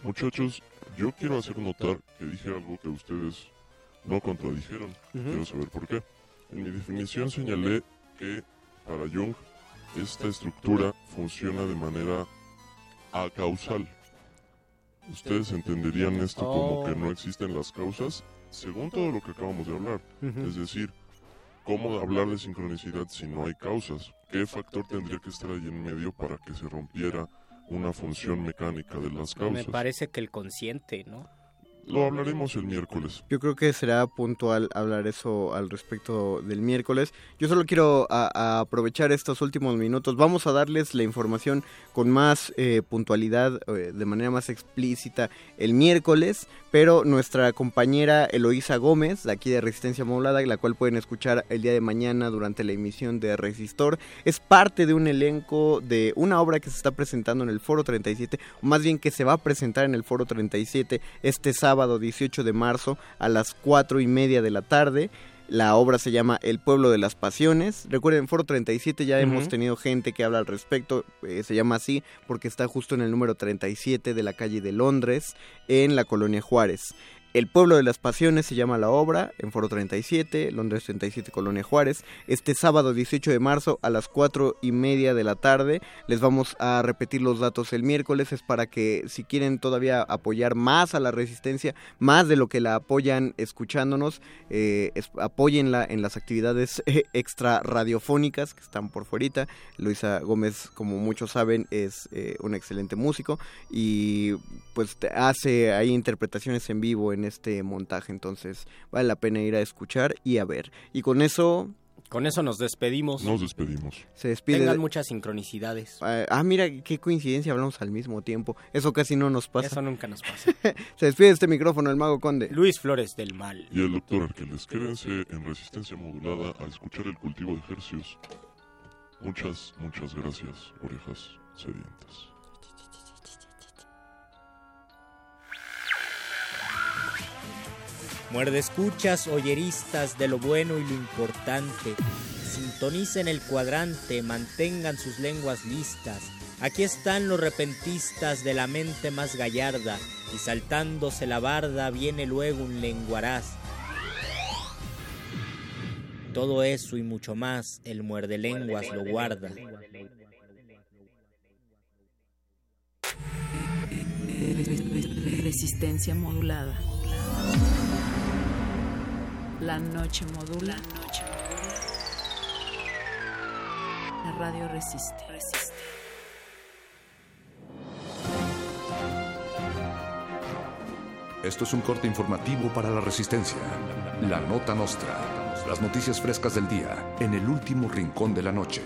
Muchachos, yo quiero hacer notar que dije algo que ustedes no contradijeron. Ujú. Quiero saber por qué. En mi definición señalé que para Jung esta estructura funciona de manera acausal. Ustedes entenderían esto como Oh. que no existen las causas, según todo lo que acabamos de hablar. Es decir, ¿cómo hablar de sincronicidad si no hay causas? ¿Qué factor tendría que estar ahí en medio para que se rompiera una función mecánica de las me causas? parece que el consciente no Lo hablaremos el miércoles. Yo creo que será puntual hablar eso al respecto del miércoles. Yo solo quiero aprovechar estos últimos minutos. Vamos a darles la información con más eh, puntualidad, eh, de manera más explícita el miércoles. Pero nuestra compañera Eloísa Gómez, de aquí de Resistencia Modulada, la cual pueden escuchar el día de mañana durante la emisión de Resistor, es parte de un elenco de una obra que se está presentando en el Foro 37, o más bien que se va a presentar en el Foro 37 este sábado 18 de marzo a las 4 y media de la tarde. La obra se llama El pueblo de las pasiones. Recuerden, Foro 37 ya hemos Ujú. tenido gente que habla al respecto. eh, se llama así porque está justo en el número 37 de la calle de Londres, en la colonia Juárez. El pueblo de las pasiones se llama la obra, en Foro 37, Londres 37, Colonia Juárez. Este sábado 18 de marzo a las 4 y media de la tarde. Les vamos a repetir los datos el miércoles. Es para que si quieren todavía apoyar más a la resistencia, más de lo que la apoyan escuchándonos, eh, apóyenla en las actividades eh, extra radiofónicas que están por fuera. Luisa Gómez, como muchos saben, es eh, un excelente músico y pues hace ahí interpretaciones en vivo en este montaje. Entonces vale la pena ir a escuchar y a ver. Y con eso Con eso nos despedimos. Nos despedimos. Se despide. Tengan muchas sincronicidades. Eh, ah, mira, qué coincidencia, hablamos al mismo tiempo. Eso casi no nos pasa. Eso nunca nos pasa. Se despide este micrófono el Mago Conde. Luis Flores del Mal. Y el doctor Arqueles, quédense en resistencia modulada a escuchar el cultivo de ejercios. Muchas, muchas gracias, orejas sedientas. Muerde escuchas, oyeristas de lo bueno y lo importante. Sintonicen el cuadrante, mantengan sus lenguas listas. Aquí están los repentistas de la mente más gallarda, y saltándose la barda viene luego un lenguaraz. Todo eso y mucho más, el muerde lenguas lo guarda. Resistencia modulada. La noche modula. La radio resiste. Esto es un corte informativo para la resistencia. La nota nostra. Las noticias frescas del día en el último rincón de la noche.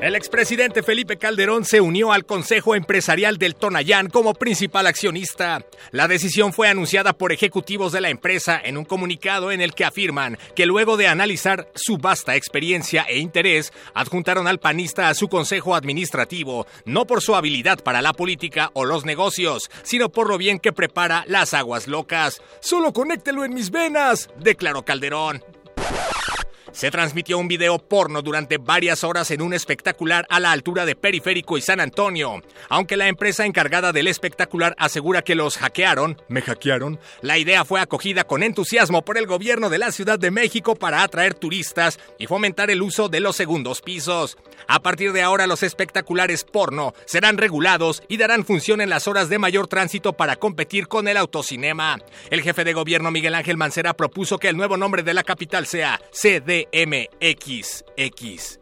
El expresidente Felipe Calderón se unió al Consejo Empresarial del Tonayán como principal accionista. La decisión fue anunciada por ejecutivos de la empresa en un comunicado en el que afirman que luego de analizar su vasta experiencia e interés, adjuntaron al panista a su consejo administrativo, no por su habilidad para la política o los negocios, sino por lo bien que prepara las aguas locas. Solo conéctelo en mis venas, declaró Calderón. Se transmitió un video porno durante varias horas en un espectacular a la altura de Periférico y San Antonio. Aunque la empresa encargada del espectacular asegura que los hackearon, me hackearon, la idea fue acogida con entusiasmo por el gobierno de la Ciudad de México para atraer turistas y fomentar el uso de los segundos pisos. A partir de ahora los espectaculares porno serán regulados y darán función en las horas de mayor tránsito para competir con el autocinema. El jefe de gobierno Miguel Ángel Mancera propuso que el nuevo nombre de la capital sea CDMXXX.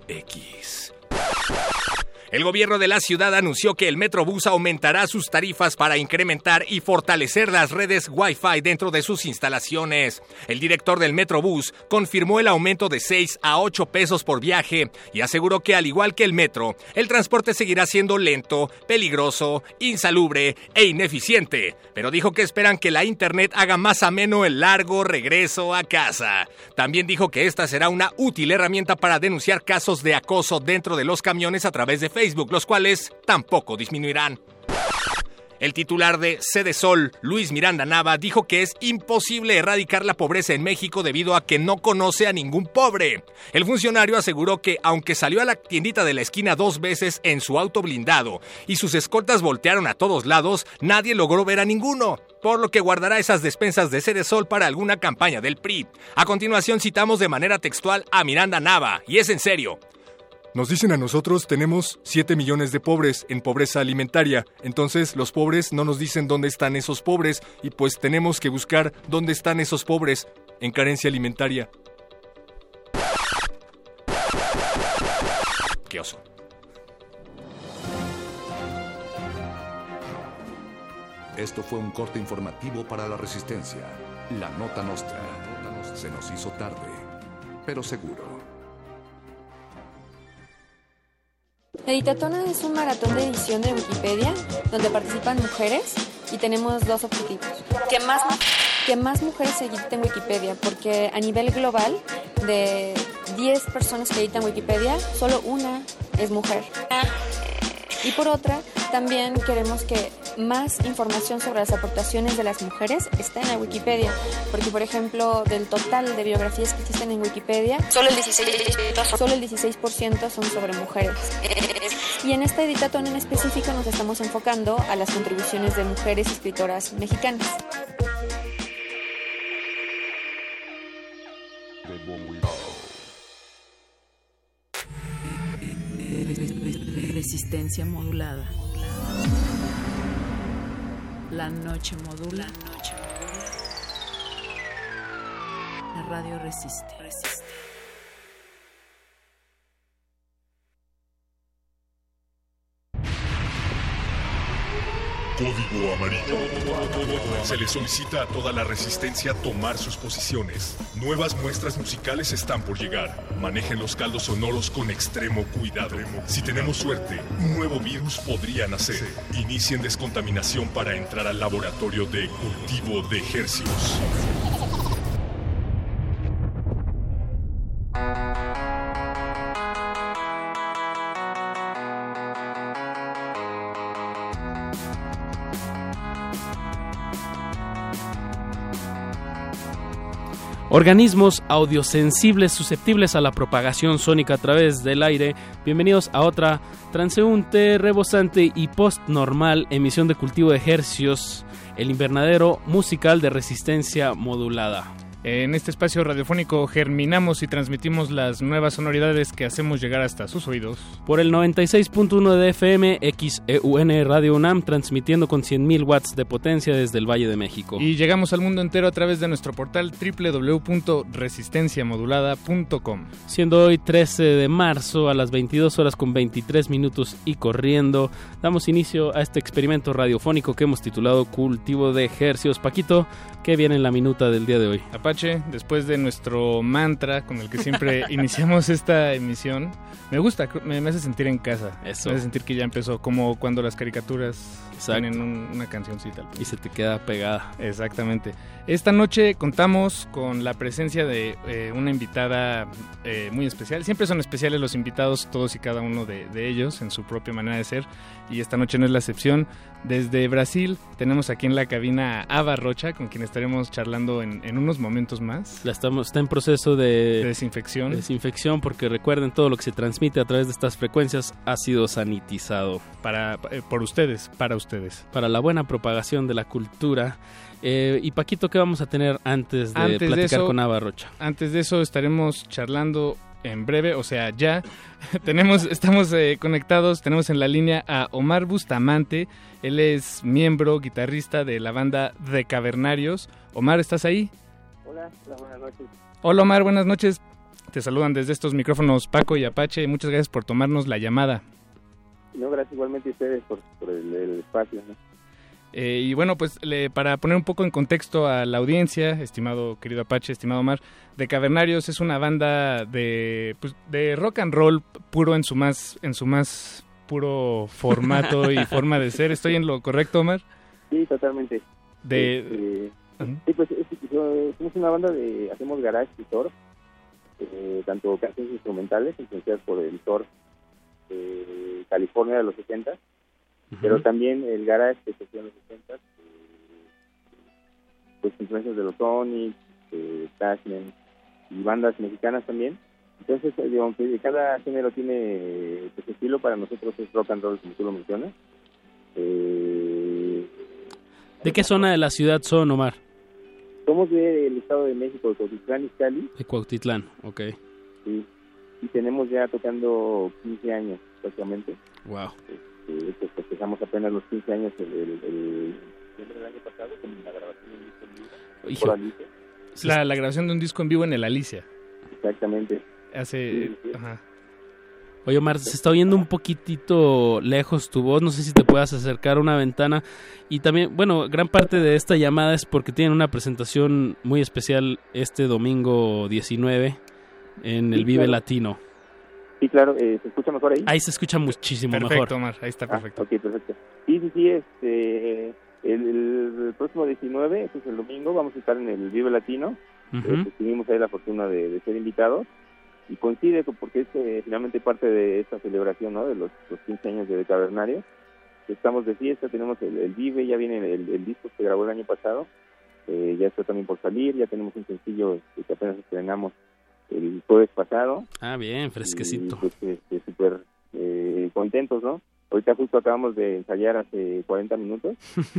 El gobierno de la ciudad anunció que el Metrobús aumentará sus tarifas para incrementar y fortalecer las redes Wi-Fi dentro de sus instalaciones. El director del Metrobús confirmó el aumento de 6 a 8 pesos por viaje y aseguró que al igual que el metro, el transporte seguirá siendo lento, peligroso, insalubre e ineficiente, pero dijo que esperan que la Internet haga más ameno el largo regreso a casa. También dijo que esta será una útil herramienta para denunciar casos de acoso dentro de los camiones a través de Facebook, los cuales tampoco disminuirán. El titular de Sede Sol, Luis Miranda Nava, dijo que es imposible erradicar la pobreza en México debido a que no conoce a ningún pobre. El funcionario aseguró que, aunque salió a la tiendita de la esquina dos veces en su auto blindado y sus escoltas voltearon a todos lados, nadie logró ver a ninguno, por lo que guardará esas despensas de Sede Sol para alguna campaña del PRI. A continuación citamos de manera textual a Miranda Nava, y es en serio. Nos dicen a nosotros tenemos 7 millones de pobres en pobreza alimentaria. Entonces los pobres no nos dicen dónde están esos pobres y pues tenemos que buscar dónde están esos pobres en carencia alimentaria. Qué oso. Esto fue un corte informativo para la resistencia. La nota nostra. Se nos hizo tarde, pero seguro. Editatona es un maratón de edición de Wikipedia donde participan mujeres y tenemos dos objetivos. Que más, que más mujeres se editen Wikipedia, porque a nivel global, de 10 personas que editan Wikipedia, solo una es mujer. Y por otra, también queremos que más información sobre las aportaciones de las mujeres esté en la Wikipedia, porque por ejemplo, del total de biografías que existen en Wikipedia, solo el 16%, solo el 16 son sobre mujeres. Y en esta editatón en específico nos estamos enfocando a las contribuciones de mujeres escritoras mexicanas. Resistencia modulada. La noche modula. La radio resiste. Código Amarillo. Se le solicita a toda la resistencia tomar sus posiciones. Nuevas muestras musicales están por llegar. Manejen los caldos sonoros con extremo cuidado. Si tenemos suerte, un nuevo virus podría nacer. Inicien descontaminación para entrar al laboratorio de cultivo de ejercicios. Organismos audiosensibles susceptibles a la propagación sónica a través del aire. Bienvenidos a otra transeúnte, rebosante y post-normal emisión de cultivo de hercios, el invernadero musical de resistencia modulada. En este espacio radiofónico germinamos y transmitimos las nuevas sonoridades que hacemos llegar hasta sus oídos. Por el 96.1 de FM, XEUN Radio UNAM, transmitiendo con 100.000 watts de potencia desde el Valle de México. Y llegamos al mundo entero a través de nuestro portal www.resistenciamodulada.com. Siendo hoy 13 de marzo a las 22 horas con 23 minutos y corriendo, damos inicio a este experimento radiofónico que hemos titulado Cultivo de Ejercios. Paquito, ¿qué viene en la minuta del día de hoy? Apache, después de nuestro mantra con el que siempre iniciamos esta emisión, me gusta, me, me hace sentir en casa. Eso. Me hace sentir que ya empezó, como cuando las caricaturas tienen un- una cancioncita. Y se te queda pegada. Exactamente. Esta noche contamos con la presencia de eh, una invitada eh, muy especial. Siempre son especiales los invitados, todos y cada uno de, de ellos, en su propia manera de ser. Y esta noche no es la excepción. Desde Brasil tenemos aquí en la cabina a Ava Rocha, con quien estaremos charlando en, en unos momentos más. La estamos, está en proceso de, desinfección. desinfección porque recuerden todo lo que se transmite a través de estas frecuencias ha sido sanitizado. Para, eh, por ustedes, para ustedes. Para la buena propagación de la cultura. Eh, y Paquito, ¿qué vamos a tener antes de Antes de platicar eso- con Ava Rocha? Antes de eso estaremos charlando en breve, o sea, ya tenemos, estamos eh, conectados, tenemos en la línea a Omar Bustamante, él es miembro, guitarrista de la banda The Cavernarios. Omar, ¿estás ahí? Hola, hola, buenas noches. Hola Omar, buenas noches. Te saludan desde estos micrófonos Paco y Apache. Muchas gracias por tomarnos la llamada. No, gracias igualmente a ustedes por, por el, el espacio. ¿no? Eh, y bueno, pues le- para poner un poco en contexto a la audiencia, estimado querido Apache, estimado Omar, The Cavernarios es una banda de, pues, de rock and roll puro en su más, en su más puro formato y forma de ser. ¿Estoy en lo correcto, Omar? Sí, totalmente. De, Este, sí, pues somos una banda de, hacemos garage y Thor, eh, tanto canciones instrumentales, influenciadas por el Thor de California de los 70, pero también el garage que se hacía en los 70, eh, pues influencias de los Sonics, eh, Tasman y bandas mexicanas también. Entonces, eh, aunque cada género tiene pues, estilo, para nosotros es rock and roll, como tú lo mencionas. Eh, ¿De qué zona de la ciudad son, Omar? somos del Estado de México, de Cotitlán y Cali, De Cuautitlán, ok. sí, y tenemos ya tocando 15 años prácticamente. Wow. Eh, pues festejamos apenas los 15 años el, año pasado con la grabación de un disco en vivo. Hijo. por Alicia. la, la grabación de un disco en vivo en el Alicia. Exactamente. Hace... Sí, sí. ajá. Oye, Omar, se está oyendo un poquitito lejos tu voz. No sé si te puedas acercar a una ventana. Y también, bueno, gran parte de esta llamada es porque tienen una presentación muy especial este domingo 19 en el Vive. Latino. Sí, claro, eh, ¿se escucha mejor ahí? Ahí se escucha muchísimo Perfecto, mejor. Omar, ahí está Ah, perfecto. ok, perfecto. Sí, sí, sí, este, el, el próximo 19, ese es el domingo, vamos a estar en el Vive Latino. Eh, pues, tuvimos ahí la fortuna de, de ser invitados y coincide con- porque es eh, finalmente parte de esta celebración ¿no? de los, los 15 años de Cavernario. Estamos de fiesta, tenemos el, el Vive, ya viene el, el disco que se grabó el año pasado, eh, ya está también por salir, ya tenemos un sencillo este, que apenas estrenamos el jueves pasado. Ah, bien, Y, fresquecito. pues este, súper eh, contentos, ¿no? Ahorita justo acabamos de ensayar hace 40 minutos.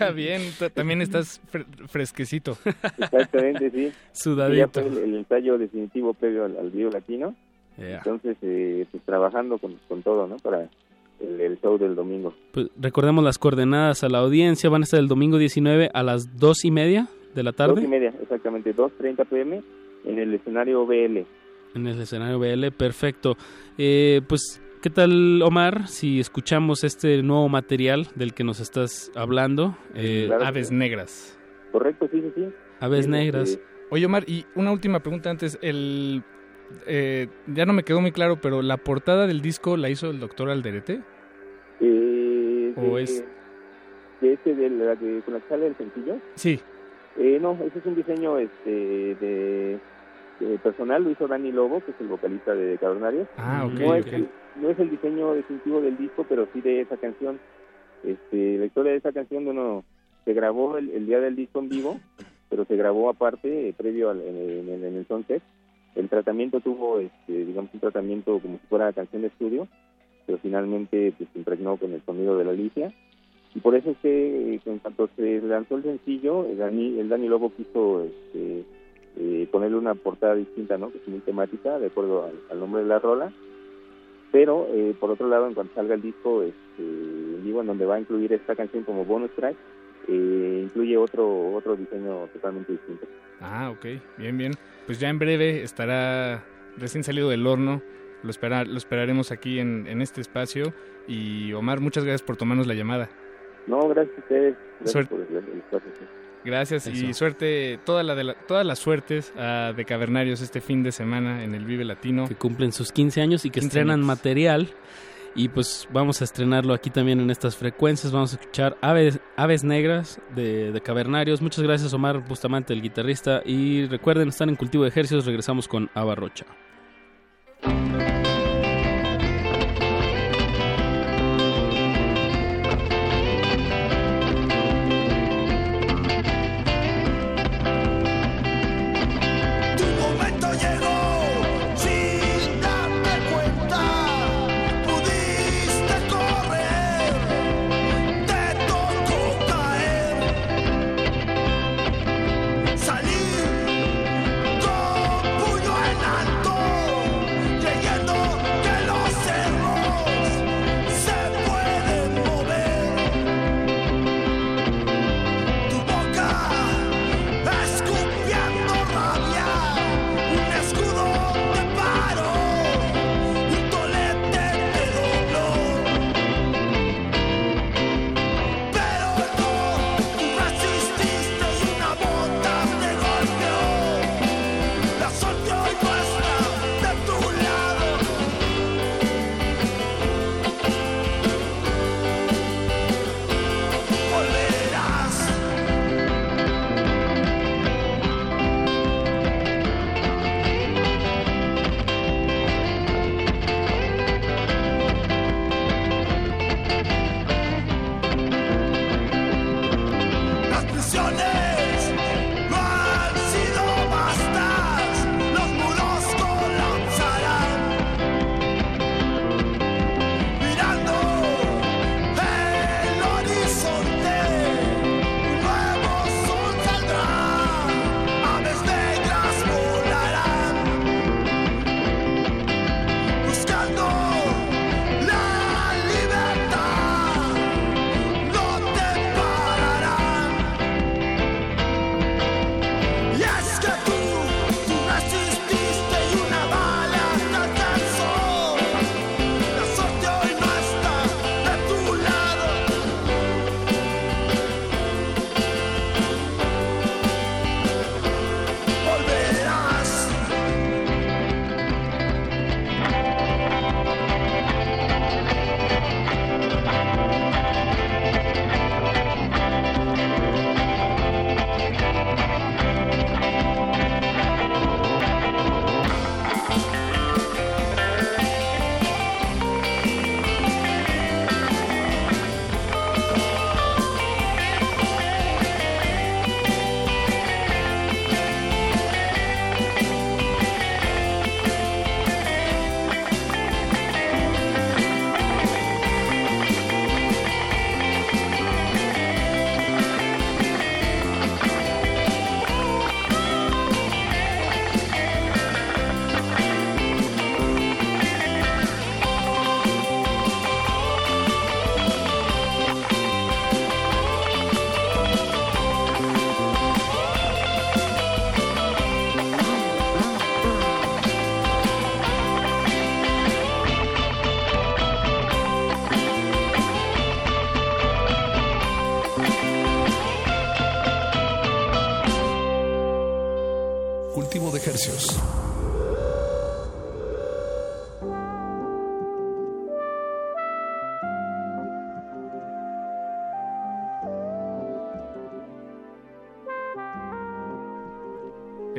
Eh, Bien, también estás fre- fresquecito. Exactamente, sí. Sudadito. Y Ya fue el, el ensayo definitivo previo al, al video latino. Yeah. Entonces, eh, pues trabajando con, con todo, ¿no? Para el, el show del domingo. Pues, recordemos las coordenadas a la audiencia. Van a estar el domingo 19 a las dos y media de la tarde. Dos y media, exactamente, 2.30 pm en el escenario BL. En el escenario BL, perfecto. Eh, pues ¿Qué tal, Omar, si escuchamos este nuevo material del que nos estás hablando? Eh, Claro. Aves negras. Correcto, sí, sí, sí. Aves Sí, negras. este, Oye, Omar, y una última pregunta antes. El, eh, ya no me quedó muy claro, pero ¿la portada del disco la hizo el doctor Alderete? eh, ¿O de- es...? de este de la que con la que sale el sencillo. Sí. Eh, no, ese es un diseño este de, de personal, lo hizo Dani Lobo, que es el vocalista de Cavernarios. Ah, ok, no, es no es el diseño definitivo del disco, pero sí de esa canción. Este, la historia de esa canción, bueno, se grabó el, el día del disco en vivo, pero se grabó aparte, eh, previo al, en, en- en- el soundcheck. El tratamiento tuvo, este, digamos, un tratamiento como si fuera canción de estudio, pero finalmente pues, se impregnó con el sonido de la Alicia. Y por eso es que eh, en cuanto se lanzó el sencillo, el Dani, el Dani Lobo quiso este, eh, ponerle una portada distinta, ¿no? Que es muy temática, de acuerdo al, al nombre de la rola. Pero, eh, por otro lado, en cuanto salga el disco este, en vivo, en donde va a incluir esta canción como bonus track, eh, incluye otro otro diseño totalmente distinto. Ah, ok. Bien, bien. Pues ya en breve estará recién salido del horno. Lo, espera, lo esperaremos aquí en, en este espacio. Y Omar, muchas gracias por tomarnos la llamada. No, gracias a ustedes. Gracias Suerte. por el, el espacio. Gracias y suerte, toda la de la- todas las suertes a de Cavernarios este fin de semana en el Vive Latino. Que cumplen sus 15 años y que 15 estrenan años. material. Y pues vamos a estrenarlo aquí también en estas frecuencias. Vamos a escuchar Aves, Aves Negras de, de Cavernarios. Muchas gracias, Omar Bustamante, el guitarrista. Y recuerden, están en Cultivo de Ejercicios. Regresamos con Ava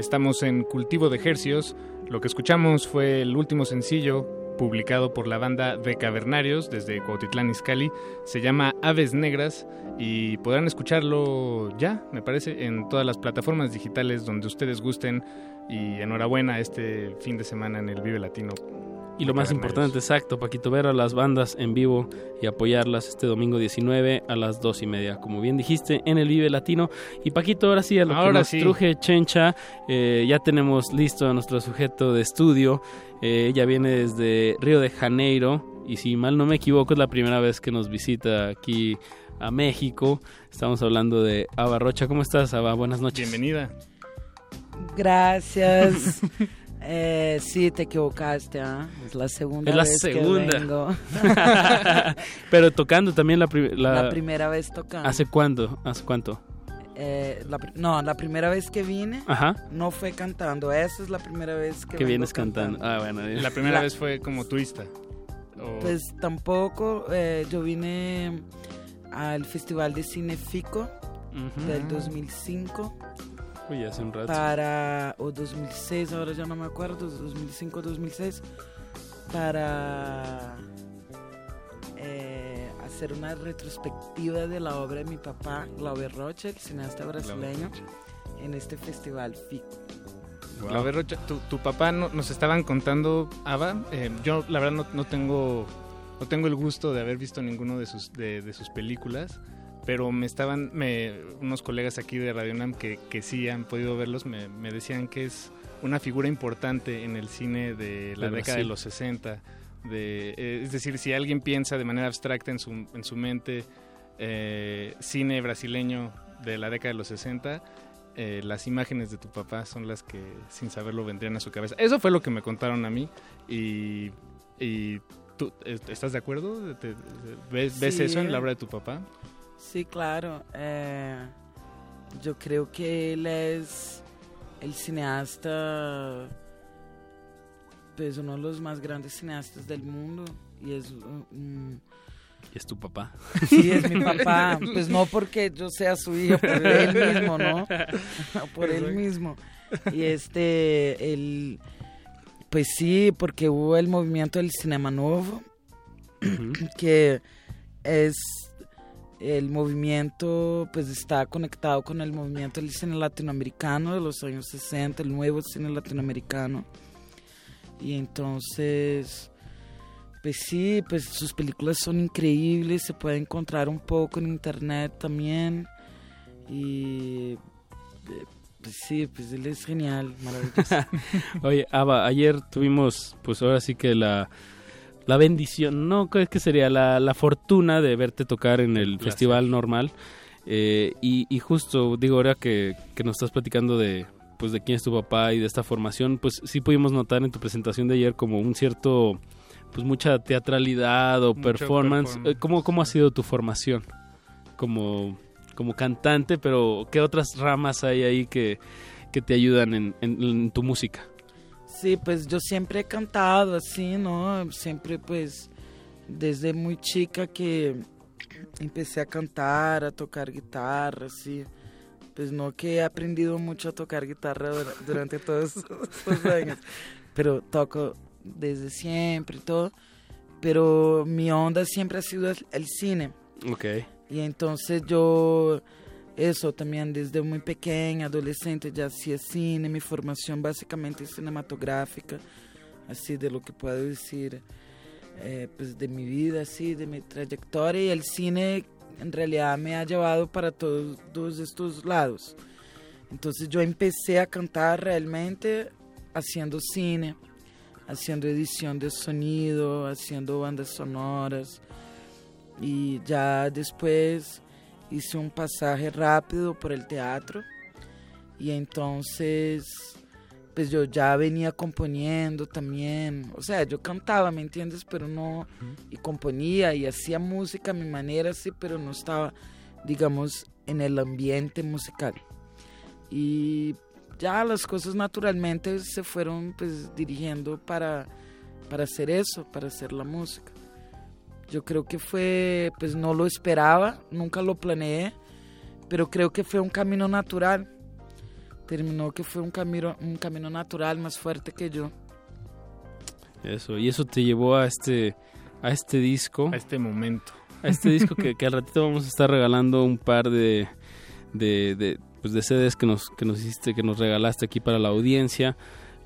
Estamos en Cultivo de Hercios. Lo que escuchamos fue el último sencillo publicado por la banda de Cavernarios desde Cuautitlán Izcalli. Se llama Aves Negras y podrán escucharlo ya, me parece, en todas las plataformas digitales donde ustedes gusten. Y enhorabuena este fin de semana en el Vive Latino. Y lo más importante, exacto, Paquito, ver a las bandas en vivo y apoyarlas este domingo 19 a las dos y media, como bien dijiste, en el Vive Latino. Y Paquito, ahora sí, a lo que Ahora nos sí. truje Chencha, eh, ya tenemos listo a nuestro sujeto de estudio. Eh, ella viene desde Río de Janeiro y si mal no me equivoco es la primera vez que nos visita aquí a México. Estamos hablando de Ava Rocha. ¿Cómo estás, Ava? Buenas noches. Bienvenida. Gracias. Eh, sí, te equivocaste, ¿ah? Es la segunda Es la vez que vengo. Pero tocando también la, pri- la... La primera vez tocando. ¿Hace cuándo? ¿Hace cuánto? Eh, la no, la primera vez que vine Ajá. no fue cantando. Esa es la primera vez que, vienes cantando. Ah, bueno. La primera La- vez fue como turista. O- Pues tampoco. eh, yo vine al Festival de Cine Fico Ujú. del 2005 Uy, hace un rato. para o 2006 ahora ya no me acuerdo 2005 2006 para eh, hacer una retrospectiva de la obra de mi papá Glaube Rocha el cineasta brasileño en este festival FICO. La Rocha, tu, tu papá no- nos estaban contando, Ava, eh, yo la verdad no, no tengo no tengo el gusto de haber visto ninguno de sus de, de sus películas, pero me estaban me, unos colegas aquí de Radio Nam que, que sí han podido verlos me, me decían que es una figura importante en el cine de la De década de los 60. De, eh, es decir, si alguien piensa de manera abstracta en su, en su mente eh, cine brasileño de la década de los 60, eh, las imágenes de tu papá son las que sin saberlo vendrían a su cabeza. Eso fue lo que me contaron a mí y, y ¿tú eh, estás de acuerdo? ¿Te- te- ¿Ves, ves Sí. eso en la obra de tu papá? Sí, claro. eh, yo creo que él es el cineasta, pues uno de los más grandes cineastas del mundo. Y es Y es tu papá. Sí, es mi papá. Pues no porque yo sea su hijo, por él mismo, ¿no? por él mismo. Y este, el, pues sí, porque hubo el movimiento del Cinema Nuevo, que es el movimiento, pues está conectado con el movimiento del cine latinoamericano de los años 60, el nuevo cine latinoamericano. Y entonces, pues sí, pues sus películas son increíbles, se puede encontrar un poco en internet también. Y pues sí, pues él es genial, maravilloso. Oye, Ava, ayer tuvimos, pues ahora sí que la, la bendición, no, ¿qué que sería? La, la fortuna de verte tocar en el festival normal. Eh, y, y justo, digo, ahora que, que nos estás platicando de pues de quién es tu papá y de esta formación, pues sí pudimos notar en tu presentación de ayer como un cierto, pues mucha teatralidad o Mucho performance. performance. Eh, ¿Cómo, ¿Cómo ha sido tu formación? Como, como cantante, pero ¿qué otras ramas hay ahí que, que te ayudan en, en- en tu música? Sí, pues yo siempre he cantado así, ¿no? Siempre pues desde muy chica que empecé a cantar, a tocar guitarra, así. Pues no que he aprendido mucho a tocar guitarra dura- durante todos estos años, pero toco desde siempre y todo. Pero mi onda siempre ha sido el, el cine. Ok. Y entonces yo, eso también desde muy pequeña, adolescente, ya hacía cine, mi formación básicamente es cinematográfica, así de lo que puedo decir, eh, pues de mi vida, así, de mi trayectoria. Y el cine en realidad me ha llevado para todos, estos lados. Entonces yo empecé a cantar realmente haciendo cine, haciendo edición de sonido, haciendo bandas sonoras y ya después hice un pasaje rápido por el teatro y entonces pues yo ya venía componiendo también, o sea, yo cantaba, ¿me entiendes? Pero no, y componía y hacía música a mi manera, sí, pero no estaba, digamos, en el ambiente musical. Y ya las cosas naturalmente se fueron pues dirigiendo para, para hacer eso, para hacer la música. Yo creo que fue, pues no lo esperaba, nunca lo planeé, pero creo que fue un camino natural. Terminó que fue un camino, un camino natural más fuerte que yo. Eso, y eso te llevó a este, a este disco. A este momento. A este disco que, que al ratito vamos a estar regalando un par de, de, de, pues de CDs que nos, que nos hiciste, que nos regalaste aquí para la audiencia.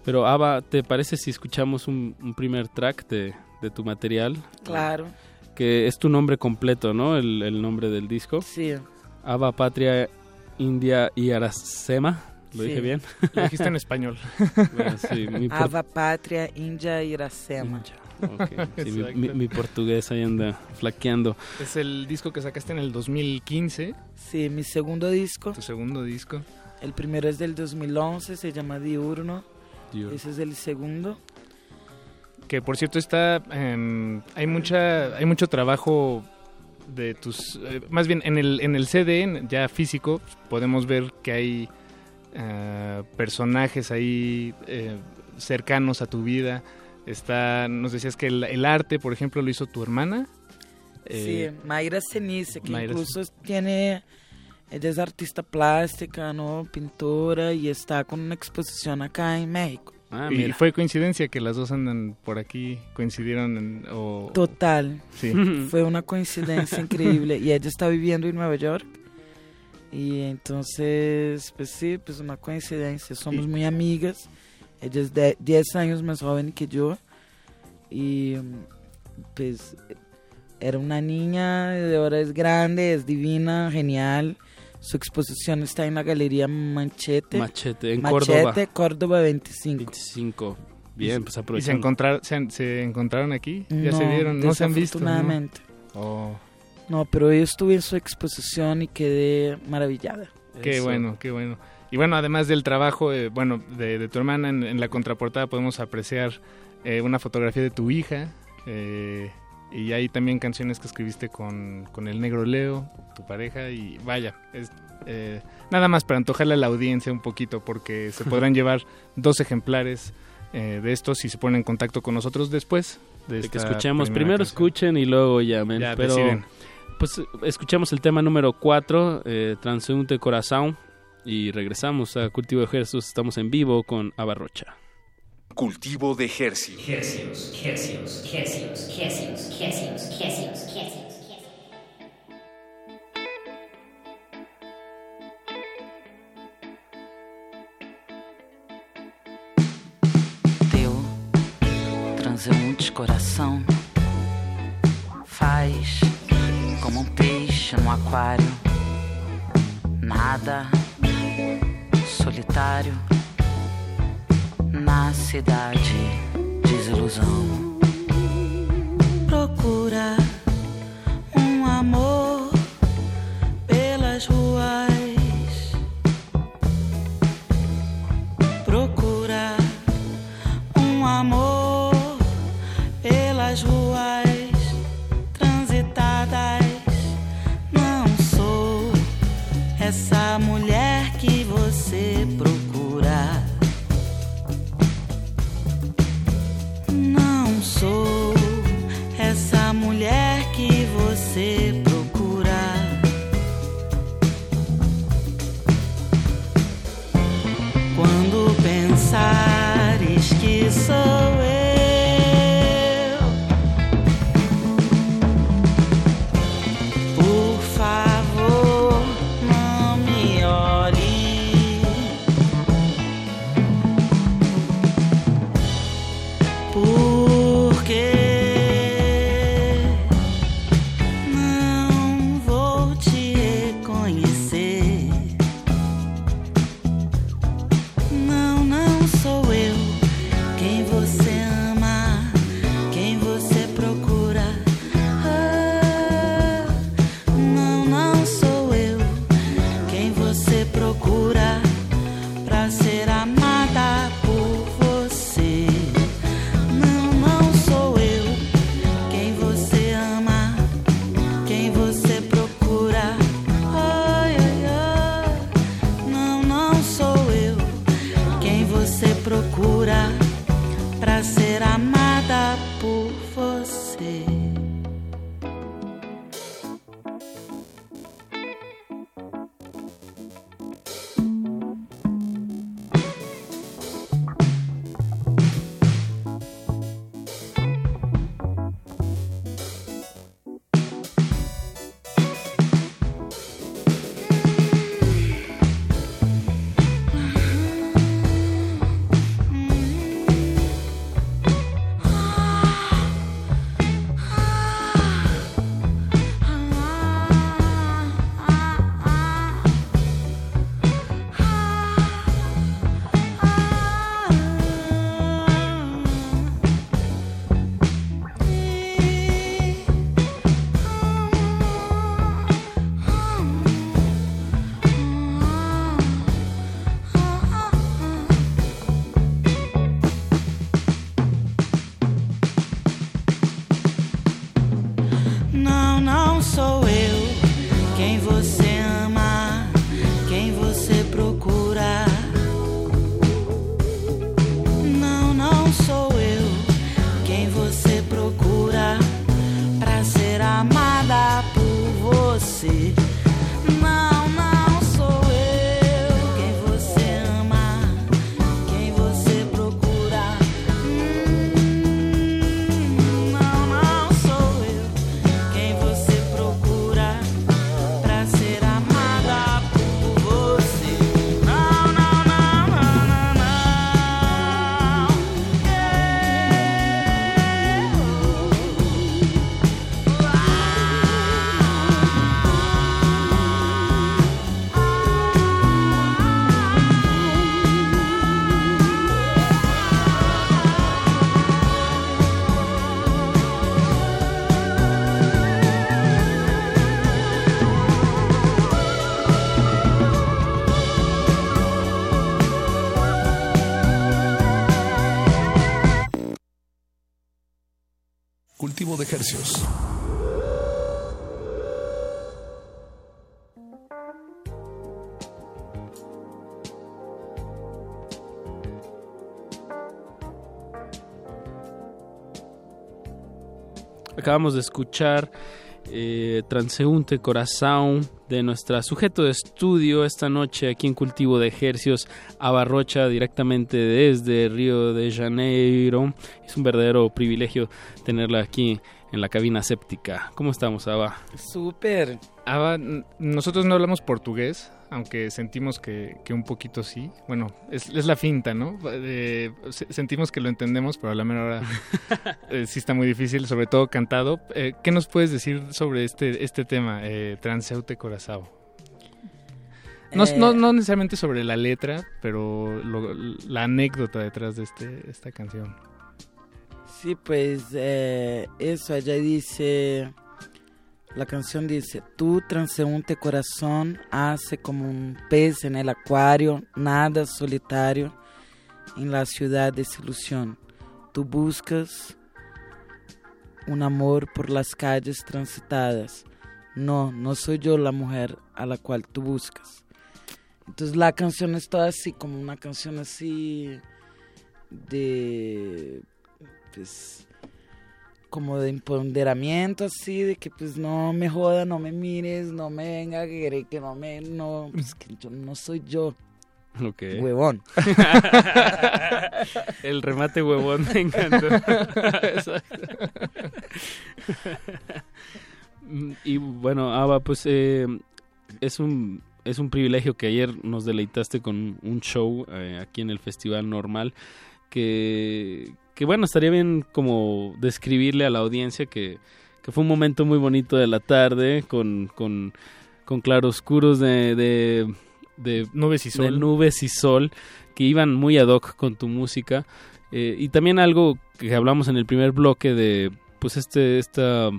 Pero Ava, ¿te parece si escuchamos un, un primer track de, de tu material? Claro. Que es tu nombre completo, ¿no? El, el nombre del disco. Sí. Ava, Patria, India y Aracema. ¿Lo Sí. dije bien? Lo dijiste en español. Bueno, sí, mi por- Ava e Iracema. Ok, sí, mi, mi- mi portugués ahí anda flaqueando. Es el disco que sacaste en el 2015. Sí, mi segundo disco. Tu segundo disco. El primero es del 2011, se llama Diurno. Diurno. Ese es el segundo. Que por cierto está. em, hay mucha. Hay mucho trabajo de tus. eh, más bien en el, en el CD, ya físico, podemos ver que hay eh, personajes ahí eh, cercanos a tu vida. Está. Nos decías que el, el arte, por ejemplo, lo hizo tu hermana. Eh, sí, Mayra Cenice, que Mayra incluso tiene, ella es artista plástica, ¿no? Pintora y está con una exposición acá en México. Ah, y fue coincidencia que las dos andan por aquí, coincidieron en, o- Total. Sí. Fue una coincidencia increíble. Y ella está viviendo en Nueva York. Y entonces, pues sí, pues una coincidencia. Somos muy amigas. Ella es de 10 años más joven que yo. Y pues era una niña, ahora es grande, es divina, genial. Su exposición está en la Galería Manchete. Machete, en Machete, Córdoba. Córdoba 25. 25. Bien, pues ¿Y se, aprovechando. encontrar, se, se encontraron aquí? ¿Ya se No, vieron? ¿No se han visto? ¿no? desafortunadamente. Oh, No, pero yo estuve en su exposición y quedé maravillada. qué bueno, qué bueno. Y bueno, además del trabajo, eh, bueno, de, de tu hermana, en, en la contraportada podemos apreciar eh, una fotografía de tu hija. eh, y hay también canciones que escribiste con, con el negro Leo, tu pareja. Y vaya, es eh, nada más para antojarle a la audiencia un poquito, porque se podrán llevar dos ejemplares eh, de estos si se ponen en contacto con nosotros después. De, De que escuchemos, primero canción. escuchen y luego llamen. Ya pero deciden. pues escuchamos el tema número 4, eh, Transeúnte Corazón, y regresamos a Cultivo de Ejércitos. Estamos en vivo con Abarrocha. Cultivo de Hercios. Hercios, hercios, hercios, hercios, hercios, hercios, hercios. Teu transeunte coração faz como um peixe no aquário, nada solitário na cidade desilusão. Procura um amor pelas ruas. Acabamos de escuchar eh, Transeúnte Corazón de nuestra sujeto de estudio esta noche aquí en Cultivo de Ejercios, Abarrocha, directamente desde Río de Janeiro. Es un verdadero privilegio tenerla aquí en la cabina séptica. ¿Cómo estamos, Aba? Súper. Ava, nosotros no hablamos portugués, aunque sentimos que, que un poquito sí. Bueno, es, es la finta, ¿no? Eh, se- sentimos que lo entendemos, pero a la mera hora eh, sí está muy difícil, sobre todo cantado. Eh, ¿Qué nos puedes decir sobre este, este tema, eh, Transeute Corazao? No, Eh, no, no necesariamente sobre la letra, pero lo- la anécdota detrás de este, esta canción. Sí, pues eh, eso, ella dice, la canción dice, tu transeúnte corazón hace como un pez en el acuario, nada solitario en la ciudad de desilusión. Tú buscas un amor por las calles transitadas. No, no soy yo la mujer a la cual tú buscas. Entonces la canción es toda así, como una canción así de pues como de empoderamiento así de que pues no me joda, no me mires, no me venga a querer que no me no, pues que yo no soy yo. Ok. Huevón. El remate huevón me encantó. Y bueno, Ava, pues eh, es un es un privilegio que ayer nos deleitaste con un show eh, aquí en el Festival Normal que, que bueno, estaría bien como describirle a la audiencia que, que fue un momento muy bonito de la tarde con, con, con claroscuros de, de, de nubes y sol. de nubes y sol que iban muy ad hoc con tu música Eh, y también algo que hablamos en el primer bloque de pues este esta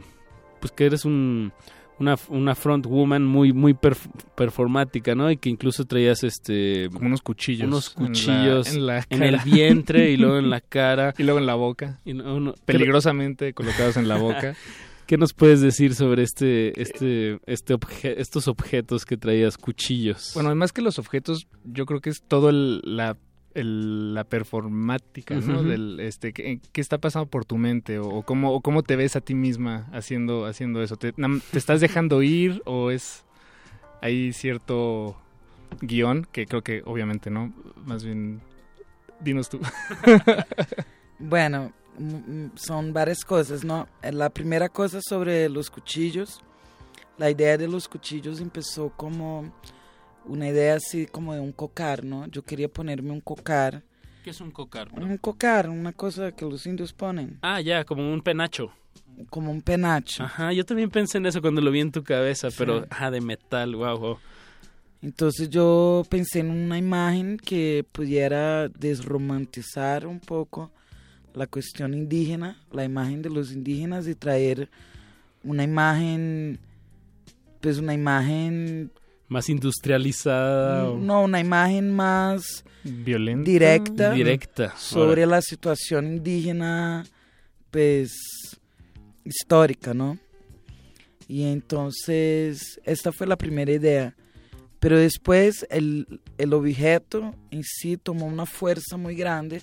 pues que eres un una, una front woman muy muy perf- performática, ¿no? Y que incluso traías este Como unos cuchillos. unos en la- cuchillos en la en el vientre y luego en la cara Y luego en la boca. y no- no- Peligrosamente colocados en la boca. ¿Qué nos puedes decir sobre este este este obje- estos objetos que traías cuchillos? Bueno, además que los objetos, yo creo que es todo el- la, el- la performática, ¿no? Del, este, ¿qué, qué está pasando por tu mente? O, o cómo, o cómo te ves a ti misma haciendo, haciendo eso. ¿Te, ¿Te estás dejando ir o es hay cierto guion? Que creo que obviamente no. Más bien, dinos tú. Bueno, son varias cosas, ¿no? La primera cosa sobre los cuchillos, la idea de los cuchillos empezó como una idea así como de un cocar, ¿no? Yo quería ponerme un cocar. ¿Qué es un cocar? Un cocar, una cosa que los indios ponen. Ah, ya, como un penacho. Como un penacho. Ajá, yo también pensé en eso cuando lo vi en tu cabeza, pero ajá, de metal, wow, wow. Entonces yo pensé en una imagen que pudiera desromantizar un poco la cuestión indígena, la imagen de los indígenas y traer una imagen, pues una imagen, Más industrializada. o- no, una imagen más Violenta. directa, Directa, sobre la situación indígena, pues histórica, ¿no? Y entonces esta fue la primera idea. Pero después el, el objeto en sí tomó una fuerza muy grande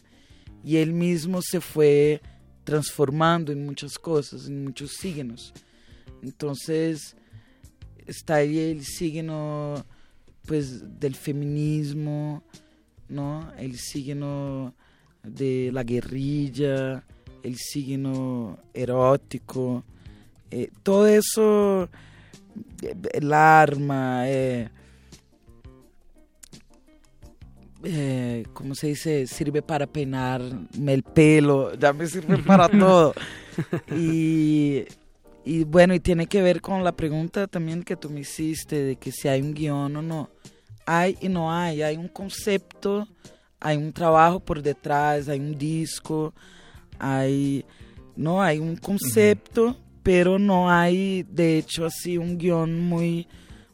y él mismo se fue transformando en muchas cosas, en muchos signos. Entonces está ahí el signo pues del feminismo, ¿no? El signo de la guerrilla, el signo erótico, eh, todo eso, eh, el arma, eh, eh, ¿cómo se dice? Sirve para peinarme el pelo, ya me sirve para todo. y, y bueno, y tiene que ver con la pregunta también que tú me hiciste de que si hay un guion o no. Hay y no hay, hay un concepto, hay un trabajo por detrás, hay un disco, hay, no, hay un concepto, pero no hay, de hecho, así un guion muy,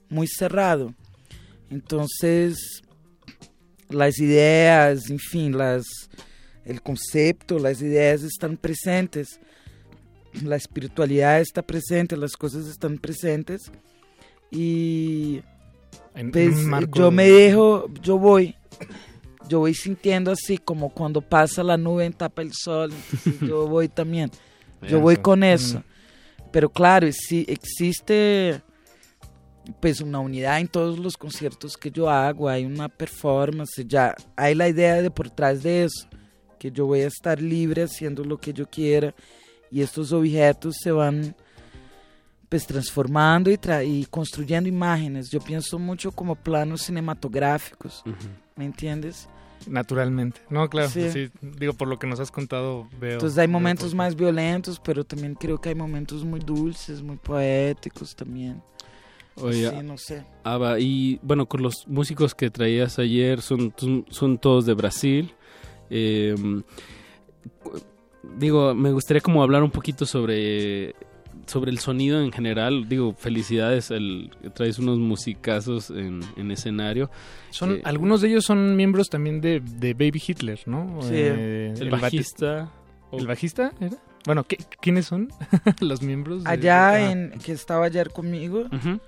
muy cerrado. Entonces, las ideas, en fin, las, el concepto, las ideas están presentes, la espiritualidad está presente, las cosas están presentes. Y En- pues, en yo me dejo, yo voy, yo voy sintiendo así como cuando pasa la nube tapa el sol, yo voy también, yo voy con eso. Pero claro, sí existe pues una unidad en todos los conciertos que yo hago, hay una performance, ya hay la idea de por detrás de eso, que yo voy a estar libre haciendo lo que yo quiera y estos objetos se van pues transformando y, tra- y construyendo imágenes. Yo pienso mucho como planos cinematográficos, ¿me entiendes? Naturalmente. No, claro, Sí. sí. Digo, por lo que nos has contado, veo. Entonces hay veo momentos por- más violentos, pero también creo que hay momentos muy dulces, muy poéticos también. Oye, Sí, no sé. Ava, y bueno, con los músicos que traías ayer, son, son todos de Brasil. Eh, digo, me gustaría como hablar un poquito sobre, sobre el sonido en general. Digo, felicidades, el, traes unos musicazos en, en escenario. Son, Eh, algunos de ellos son miembros también de, de Baby Hitler, ¿no? Sí. Eh, El bajista. ¿El bajista era? Bueno, ¿qué- ¿quiénes son los miembros? de- Allá ah, en que estaba ayer conmigo,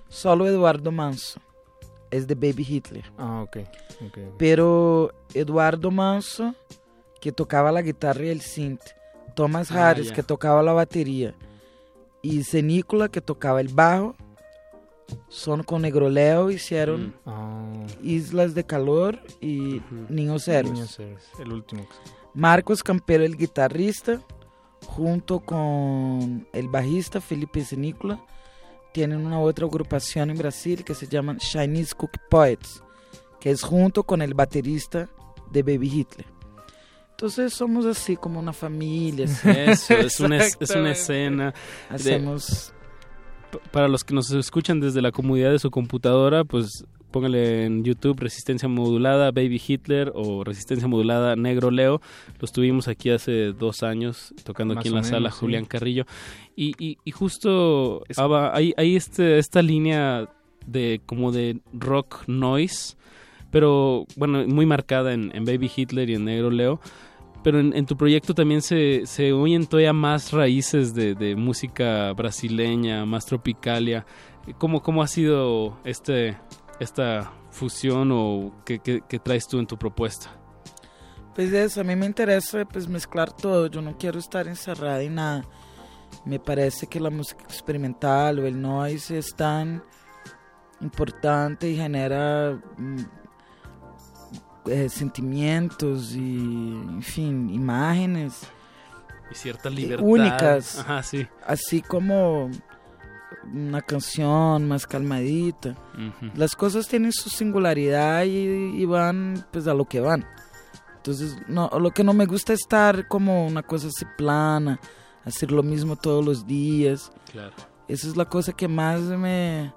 solo Eduardo Manso es de Baby Hitler. Ah, ok. ok, ok. Pero Eduardo Manso, que tocaba la guitarra y el synth, Thomas Ah, Harris, que tocaba la batería, y Cenícola, que tocaba el bajo, son con Negroleo, hicieron Ah. Islas de Calor y Niños Héroes. Niños Héroes, el último. Marcos Campero, el guitarrista, junto con el bajista Felipe Cenícola, tienen una otra agrupación en Brasil que se llaman Chinese Cook Poets, que es junto con el baterista de Baby Hitler. Entonces somos así como una familia. Eso, es una, es- es una escena. de- Hacemos... P- para los que nos escuchan desde la comodidad de su computadora, pues póngale en YouTube Resistencia Modulada Baby Hitler o Resistencia Modulada Negro Leo. Los tuvimos aquí hace dos años tocando Más aquí en la menos, sala sí. Julián Carrillo. Y, y, y justo Ava, hay, hay este, esta línea de como de rock noise, pero bueno, muy marcada en, en Baby Hitler y en Negro Leo. Pero en, tu proyecto también se, se oyen todavía más raíces de, música brasileña, más tropicalia. ¿Cómo, cómo ha sido este, esta fusión o qué, qué- qué traes tú en tu propuesta? Pues eso, a mí me interesa pues mezclar todo, yo no quiero estar encerrada en nada. Me parece que la música experimental o el noise es tan importante y genera mm, eh, sentimientos y, en fin, imágenes Y cierta eh, libertad. únicas. Ajá, sí. Así como una canción más calmadita. Ujú. Las cosas tienen su singularidad y, y van pues a lo que van. Entonces, no, lo que no me gusta es estar como una cosa así plana, hacer lo mismo todos los días. Claro. Esa es la cosa que más me,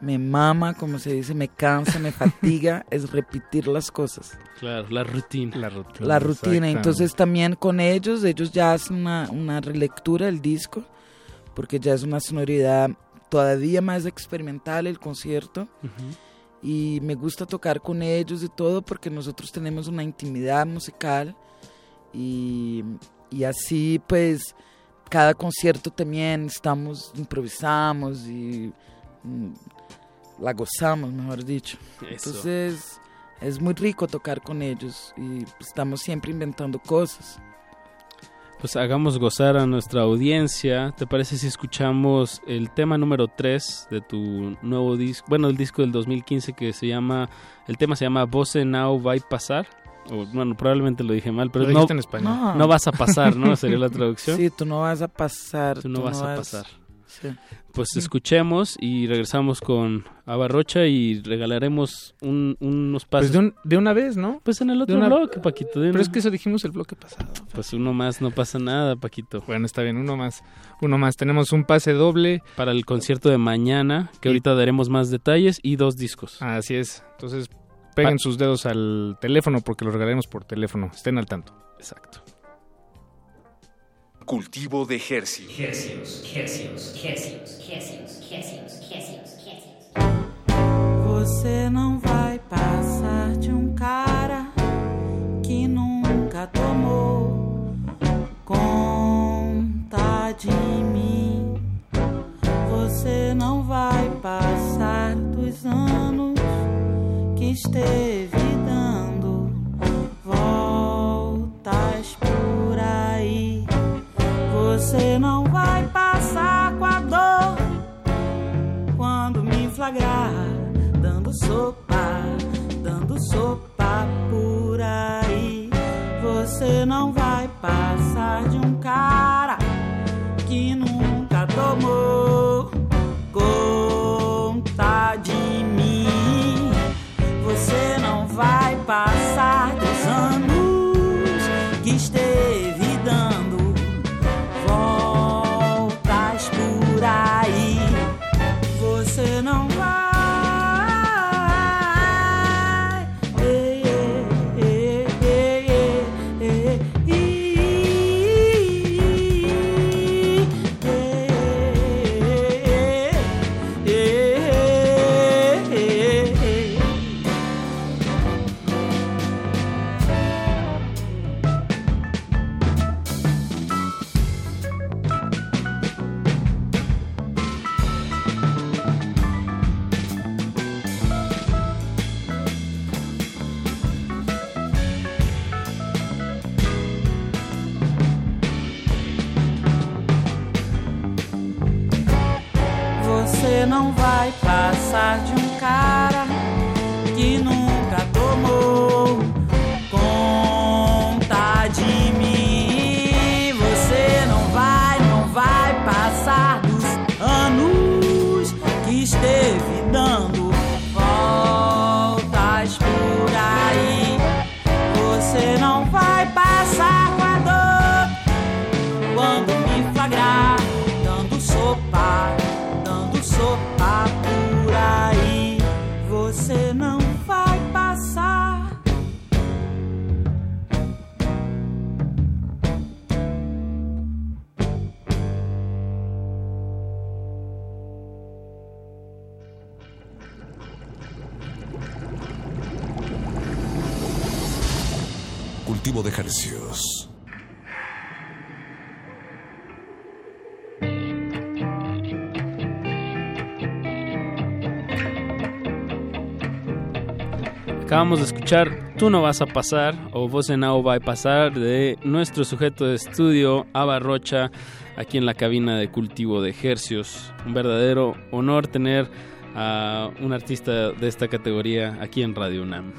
me mama, como se dice, me cansa, me fatiga, es repetir las cosas. Claro, la rutina. La rutina. La rutina. Entonces también con ellos, ellos ya hacen una, una relectura del disco, porque ya es una sonoridad todavía más experimental el concierto. Y me gusta tocar con ellos y todo porque nosotros tenemos una intimidad musical y, y así pues cada concierto también estamos, improvisamos y mm, la gozamos, mejor dicho. Eso. Entonces es muy rico tocar con ellos y estamos siempre inventando cosas. Pues hagamos gozar a nuestra audiencia. ¿Te parece si escuchamos el tema número 3 de tu nuevo disco? Bueno, el disco del 2015 que se llama. El tema se llama Voce Now Va a pasar. O, bueno, probablemente lo dije mal, pero Lo no, en español. No. no vas a pasar, ¿no? Sería la traducción. Sí, tú no vas a pasar. Tú no vas a pasar. Sí. Pues escuchemos y regresamos con Abarrocha y regalaremos un- unos pases. Pues de, un- de una vez, ¿no? Pues en el otro De una- bloque, Paquito. de Pero una- es que eso dijimos el bloque pasado. Pues uno más, no pasa nada, Paquito. Bueno, está bien, uno más. Uno más. Tenemos un pase doble. Para el concierto de mañana, que ahorita daremos más detalles, y dos discos. Así es. Entonces, peguen sus dedos al teléfono porque los regalaremos por teléfono. Estén al tanto. Exacto. Cultivo de Hercios. Hercios, hercios, hercios, hercios, hercios, hercios, hercios. Você não vai passar de um cara que nunca tomou escuchar Tú no vas a pasar o Voz en Now va a pasar de nuestro sujeto de estudio, Ava Rocha, aquí en la cabina de cultivo de ejercios. Un verdadero honor tener a un artista de esta categoría aquí en Radio UNAM.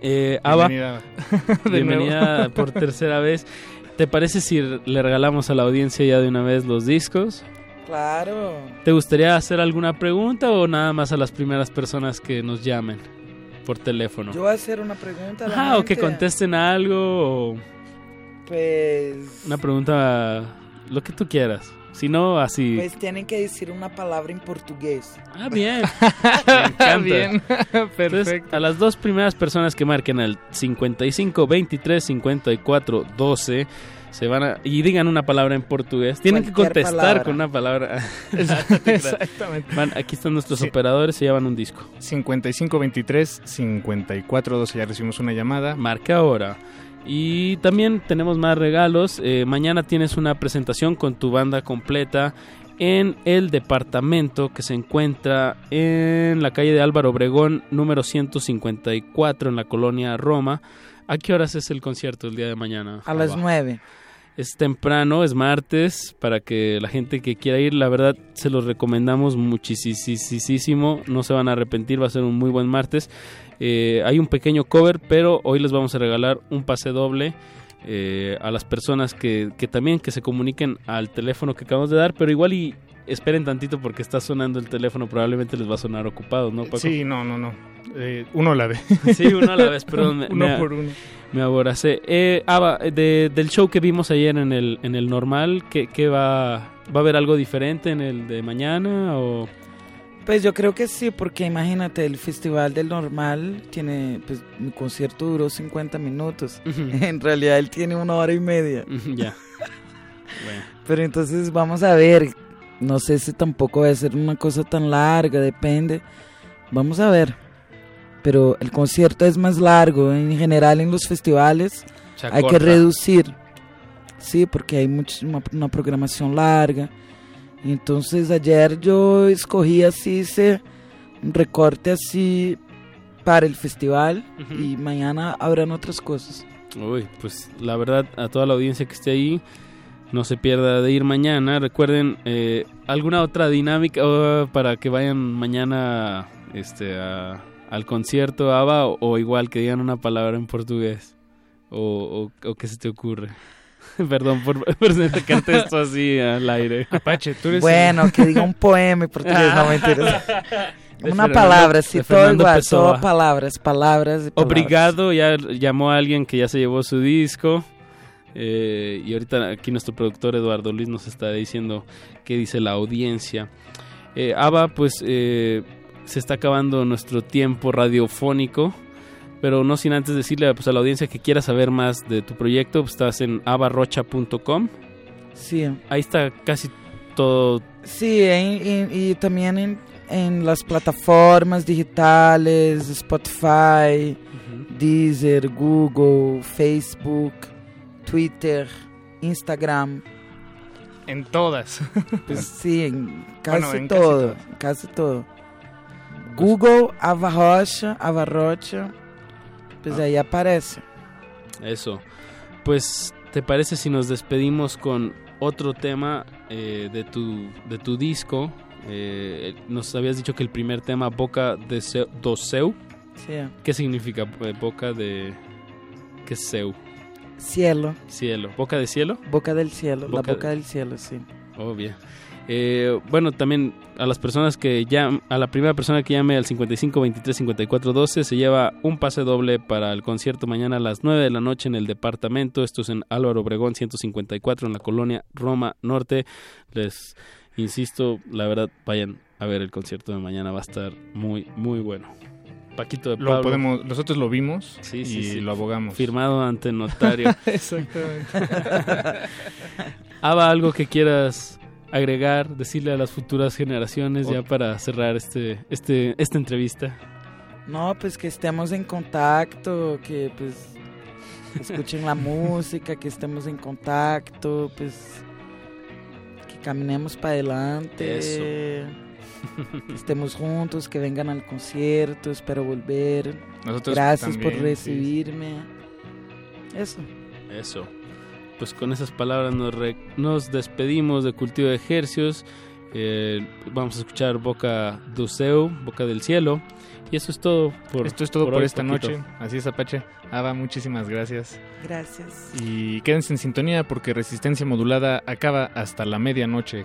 Eh, Ava, Bienvenida. Bienvenida por tercera vez. ¿Te parece si le regalamos a la audiencia ya de una vez los discos? Claro. ¿Te gustaría hacer alguna pregunta o nada más a las primeras personas que nos llamen por teléfono? Yo voy a hacer una pregunta. a la Ajá, o que contesten algo o Pues, una pregunta, lo que tú quieras. Si no, así. pues tienen que decir una palabra en portugués. Ah, bien. Me encanta. Bien, Entonces, perfecto. a las dos primeras personas que marquen al 55 23 54 12 se van a, y digan una palabra en portugués. Tienen que contestar con una palabra. Exactamente. Van, aquí están nuestros operadores, se llevan un disco. 5523-5412, ya recibimos una llamada. Marca ahora. Y también tenemos más regalos. Eh, mañana tienes una presentación con tu banda completa en el departamento que se encuentra en la calle de Álvaro Obregón, número 154, en la colonia Roma. ¿A qué horas es el concierto el día de mañana? A las 9. Es temprano, es martes, para que la gente que quiera ir, la verdad, se los recomendamos muchísimo. No se van a arrepentir, va a ser un muy buen martes. Eh, hay un pequeño cover, pero hoy les vamos a regalar un pase doble eh, a las personas que, que también que se comuniquen al teléfono que acabamos de dar, pero igual y esperen tantito porque está sonando el teléfono, probablemente les va a sonar ocupado, ¿no, Paco? Sí, no, no, no. Eh, uno a la vez. Sí, uno a la vez, perdón. me- uno me- por uno. Me aboracé. Eh, Ava, de- del show que vimos ayer en el, en el normal, ¿qué, qué va, ¿va a haber algo diferente en el de mañana? O... Pues yo creo que sí, porque imagínate, el Festival del Normal tiene, pues mi concierto duró 50 minutos. En realidad él tiene una hora y media. ya. Bueno. Pero entonces vamos a ver. No sé si tampoco va a ser una cosa tan larga, depende. Vamos a ver. Pero el concierto es más largo. En general en los festivales hay que reducir. Sí, porque hay much- una, una programación larga. Y entonces ayer yo escogí así ese un recorte así para el festival y mañana habrán otras cosas. Uy, pues la verdad, a toda la audiencia que esté ahí, no se pierda de ir mañana. Recuerden, eh, alguna otra dinámica oh, para que vayan mañana este, a- al concierto, Ava, o, o igual que digan una palabra en portugués. O, o, o qué se te ocurre. Perdón por, por sacarte esto así al aire. Apache, tú Bueno, que diga un poema en portugués, no me interesa. Una Fernando- palabra, sí, todo igual, Pessoa. todo palabras, palabras y palabras. Obrigado, ya llamó a alguien que ya se llevó su disco. eh, y ahorita aquí nuestro productor Eduardo Luis nos está diciendo qué dice la audiencia. Eh, Ava, pues eh, se está acabando nuestro tiempo radiofónico. Pero no sin antes decirle pues, a la audiencia que quiera saber más de tu proyecto, pues, estás en avarrocha.com. Sí. Ahí está casi todo. Sí, en- en- y también en, en las plataformas digitales, Spotify, Deezer, Google, Facebook, Twitter, Instagram. En todas. Pues sí, en casi Bueno, en casi todo, todas. casi todo. Google, Avarrocha, Avarrocha, pues ahí aparece. Eso. Pues, ¿te parece si nos despedimos con otro tema eh, de, tu, de tu disco? Eh, nos habías dicho que el primer tema, Boca de Seu, do Seu. Sí. ¿Qué significa eh, boca de... ¿Qué es Seu? Cielo, Cielo. ¿Boca de cielo? boca del cielo, Boca la boca de- del cielo, sí. Oh, bien. Eh, bueno, también a las personas que llaman, a la primera persona que llame al 55 23 54 12 se lleva un pase doble para el concierto mañana a las 9 de la noche en el departamento. Esto es en Álvaro Obregón 154 en la colonia Roma Norte. Les insisto, la verdad, vayan a ver el concierto de mañana, va a estar muy, muy bueno. Paquito de Lo Pablo. podemos, nosotros lo vimos Sí, sí, y sí. lo abogamos. Firmado ante notario. Exactamente. Ava, algo que quieras agregar, decirle a las futuras generaciones ya para cerrar este, este, esta entrevista. No, pues que estemos en contacto, que pues escuchen la música, que estemos en contacto, pues que caminemos para adelante. Eso. que estemos juntos, que vengan al concierto, espero volver. Nosotros Gracias por sí. recibirme. Eso. Eso. Pues con esas palabras nos, re- nos despedimos de Cultivo de Ejercios. Eh, vamos a escuchar Boca do Seu, Boca del Cielo. Y eso es todo por Esto es todo por, esta noche. Así es, Apache. Ava, muchísimas gracias. Gracias. Y quédense en sintonía porque Resistencia Modulada acaba hasta la medianoche.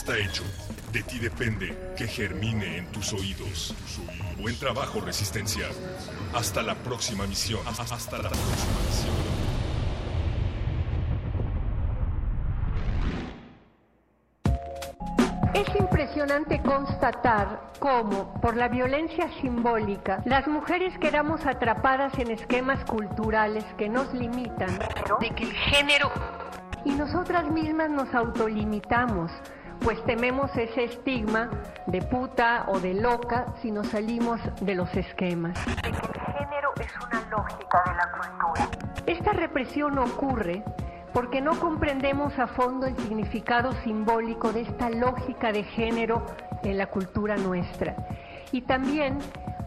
está hecho. De ti depende que germine en tus oídos. Buen trabajo, Resistencia. Hasta la próxima misión. Hasta la próxima misión. Es impresionante constatar cómo, por la violencia simbólica, las mujeres quedamos atrapadas en esquemas culturales que nos limitan, de que el género... Y nosotras mismas nos autolimitamos, pues tememos ese estigma de puta o de loca si nos salimos de los esquemas. El género es una lógica de la cultura. Esta represión ocurre porque no comprendemos a fondo el significado simbólico de esta lógica de género en la cultura nuestra. Y también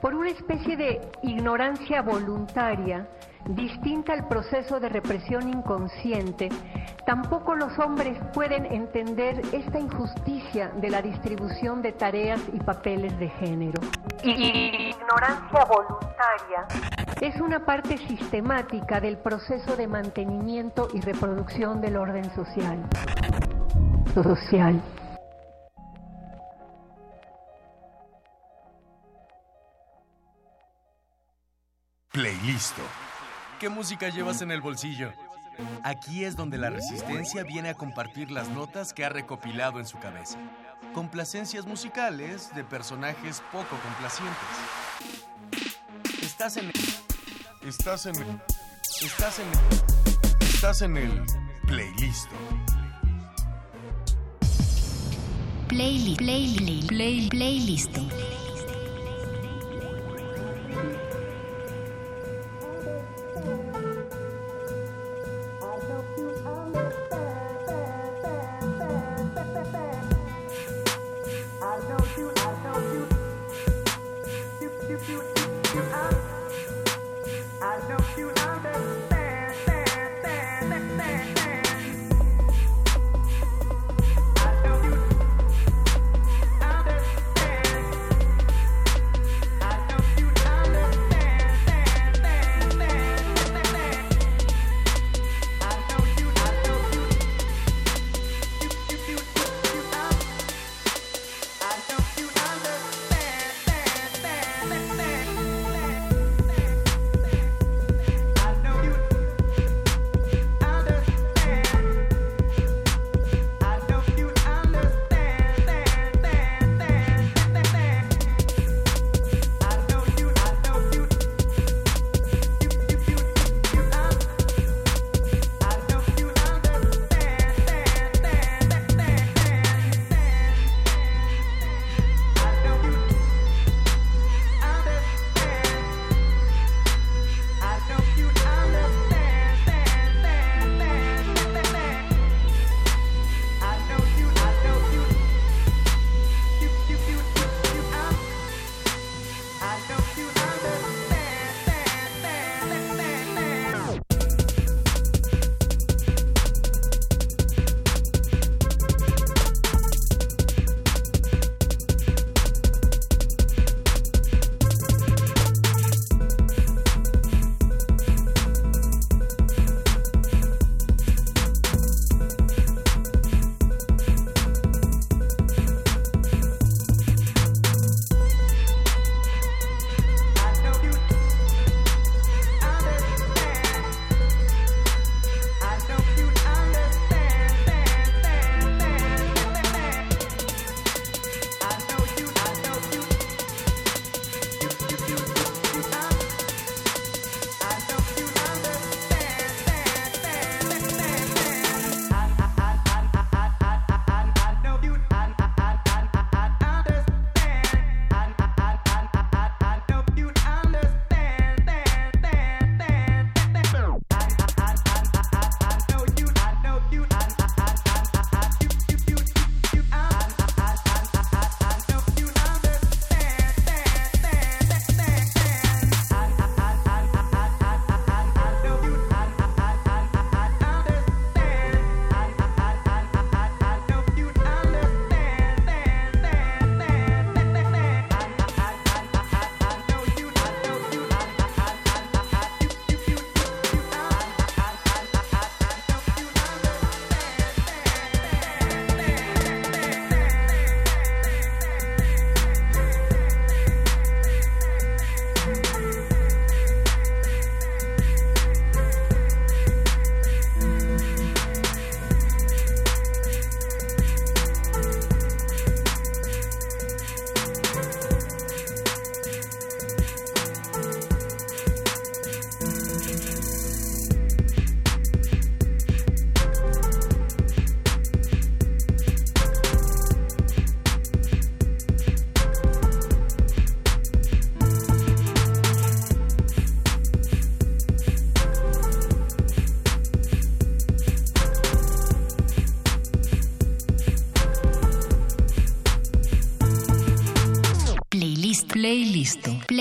por una especie de ignorancia voluntaria distinta al proceso de represión inconsciente, tampoco los hombres pueden entender esta injusticia de la distribución de tareas y papeles de género. Ignorancia voluntaria Es una parte sistemática del proceso de mantenimiento y reproducción del orden social. Social. Playlisto. ¿Qué música llevas en el bolsillo? Aquí es donde la resistencia viene a compartir las notas que ha recopilado en su cabeza. Complacencias musicales de personajes poco complacientes. Estás en Estás en Estás en Estás en el Playlisto. Playlist. Playlist. Play, playlist.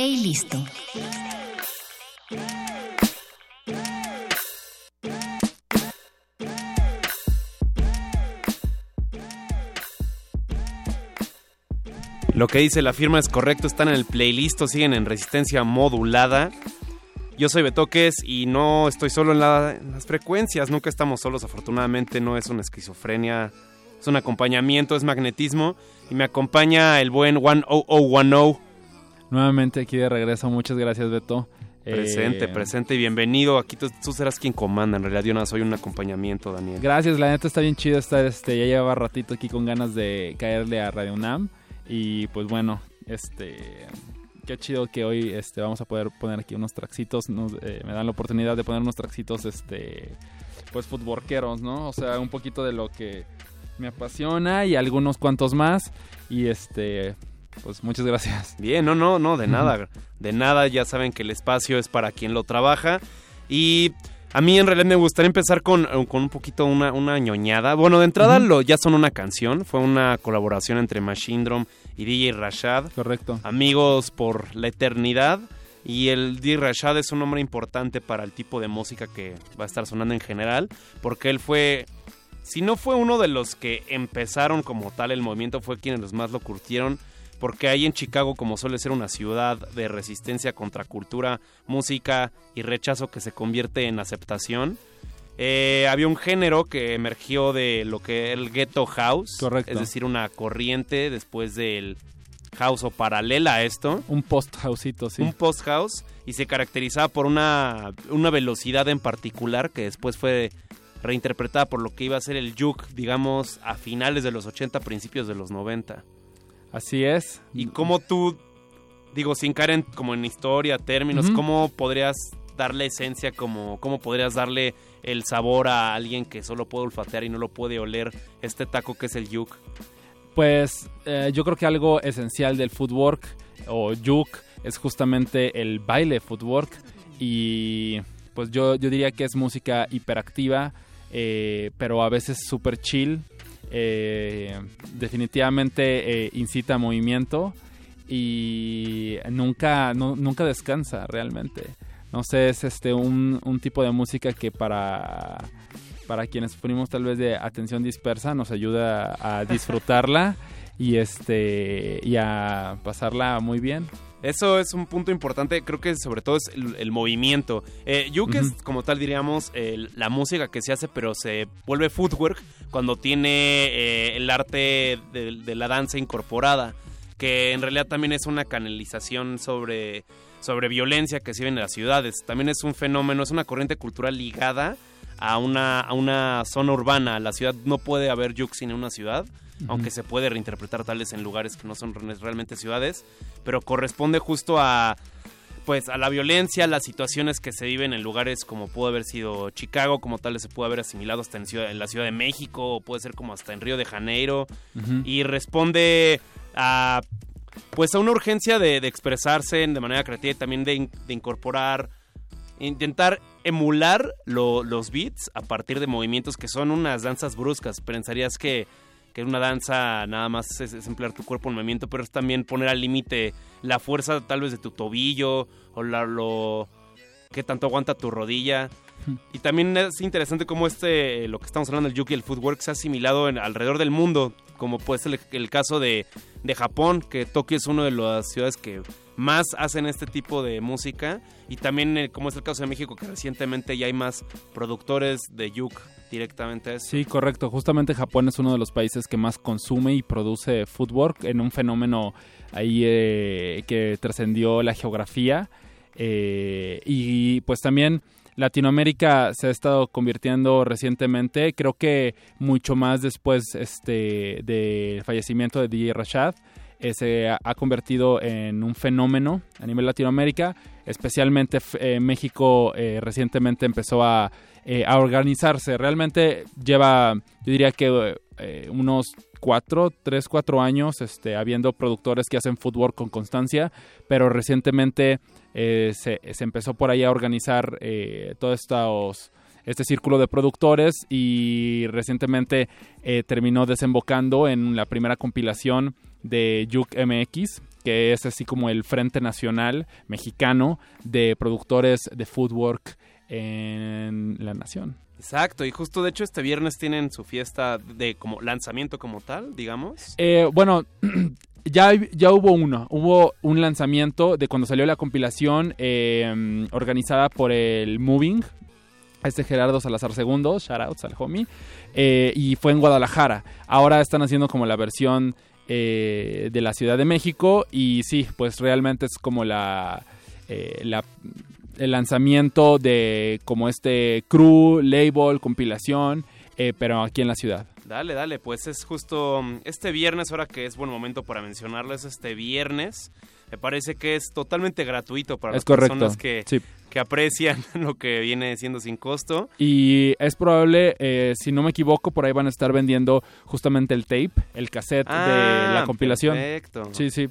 Playlisto. Playlisto. Lo que dice la firma es correcto, están en el playlist, siguen en resistencia modulada. Yo soy Betoques y no estoy solo en, en las frecuencias, nunca estamos solos, afortunadamente no es una esquizofrenia, es un acompañamiento, es magnetismo y me acompaña el buen 10010. Nuevamente aquí de regreso, muchas gracias Beto. Presente, Eh, presente y bienvenido. Aquí tú, tú serás quien comanda, en realidad yo nada soy un acompañamiento, Daniel. Gracias, la neta está bien chido estar, este, ya llevaba ratito aquí con ganas de caerle a Radio UNAM y pues bueno, este, qué chido que hoy, este, vamos a poder poner aquí unos traxitos, nos, eh, me dan la oportunidad de poner unos traxitos, este, pues futbolqueros, ¿no? O sea, un poquito de lo que me apasiona y algunos cuantos más y este, pues muchas gracias. Bien, no, no, no, de nada, de nada, ya saben que el espacio es para quien lo trabaja y a mí en realidad me gustaría empezar con, con un poquito una, una ñoñada. Bueno, de entrada lo, ya son una canción, fue una colaboración entre Machine Drum y DJ Rashad. Correcto. Amigos por la eternidad. Y el DJ Rashad es un nombre importante para el tipo de música que va a estar sonando en general, porque él fue si no fue uno de los que empezaron como tal el movimiento, fue quienes los más lo curtieron, porque ahí en Chicago, como suele ser una ciudad de resistencia contra cultura, música y rechazo que se convierte en aceptación, eh, había un género que emergió de lo que el ghetto house, Correcto. es decir, una corriente después del house o paralela a esto. Un post-houseito, sí. Un post house y se caracterizaba por una, una velocidad en particular que después fue reinterpretada por lo que iba a ser el juke, digamos, a finales de los 80, principios de los 90. Así es. Y cómo tú, digo, sin caer en, como en historia, términos, cómo podrías darle esencia, como cómo podrías darle el sabor a alguien que solo puede olfatear y no lo puede oler, este taco que es el juke. Pues eh, yo creo que algo esencial del footwork o juke es justamente el baile footwork y pues yo, yo diría que es música hiperactiva eh, pero a veces súper chill eh, definitivamente eh, incita movimiento y nunca, nu- nunca descansa realmente. No sé es este un tipo de música que para para quienes sufrimos tal vez de atención dispersa nos ayuda a disfrutarla y este y a pasarla muy bien. Eso es un punto importante, creo que sobre todo es el, el movimiento. Eh, Juke es, como tal diríamos, la música que se hace, pero se vuelve footwork cuando tiene eh, el arte de, de la danza incorporada, que en realidad también es una canalización sobre, sobre violencia que se vive en las ciudades. También es un fenómeno, es una corriente cultural ligada a una, a una zona urbana. La ciudad no puede haber Juke sin una ciudad aunque se puede reinterpretar tales en lugares que no son re- realmente ciudades, pero corresponde justo a pues a la violencia, a las situaciones que se viven en lugares como pudo haber sido Chicago, como tal se puede haber asimilado hasta en, ciudad- en la Ciudad de México, o puede ser como hasta en Río de Janeiro, y responde a pues a una urgencia de, de expresarse de manera creativa y también de, in- de incorporar intentar emular lo- los beats a partir de movimientos que son unas danzas bruscas. Pensarías que, que una danza nada más es, emplear tu cuerpo en movimiento, pero es también poner al límite la fuerza tal vez de tu tobillo o la, lo que tanto aguanta tu rodilla. Y también es interesante cómo este, lo que estamos hablando del yuki el footwork se ha asimilado en- alrededor del mundo, como puede ser el, el caso de, de Japón, que Tokio es una de las ciudades que más hacen este tipo de música, y también eh, como es el caso de México, que recientemente ya hay más productores de yuk directamente. Sí, correcto. Justamente Japón es uno de los países que más consume y produce footwork en un fenómeno ahí eh, que trascendió la geografía. Eh, y pues también Latinoamérica se ha estado convirtiendo recientemente, creo que mucho más después este, del fallecimiento de DJ Rashad. Eh, se ha, convertido en un fenómeno a nivel Latinoamérica, especialmente eh, México eh, recientemente empezó a, organizarse. Realmente lleva, yo diría que unos cuatro, tres, cuatro años este, habiendo productores que hacen footwork con constancia, pero recientemente se, empezó por ahí a organizar todos estos este círculo de productores y recientemente terminó desembocando en la primera compilación de Juke MX que es así como el Frente Nacional Mexicano de Productores de Footwork en la nación. Exacto, y justo de hecho este viernes tienen su fiesta de como lanzamiento como tal, digamos. Eh, bueno, ya, ya hubo uno. Hubo un lanzamiento de cuando salió la compilación eh, organizada por el Moving. Este Gerardo Salazar II, shoutouts al homie. eh, y fue en Guadalajara. Ahora están haciendo como la versión eh, de la Ciudad de México. Y sí, pues realmente es como la. eh, la el lanzamiento de como este crew, label, compilación, eh, pero aquí en la ciudad. Dale, dale, pues es justo mm, este viernes, ahora que es buen momento para mencionarles, este viernes, me parece que es totalmente gratuito para Es las correcto, personas que, sí. que aprecian lo que viene siendo sin costo. Y es probable, eh, si no me equivoco, por ahí van a estar vendiendo justamente el tape, el cassette de Ah, la compilación. perfecto. Sí, sí.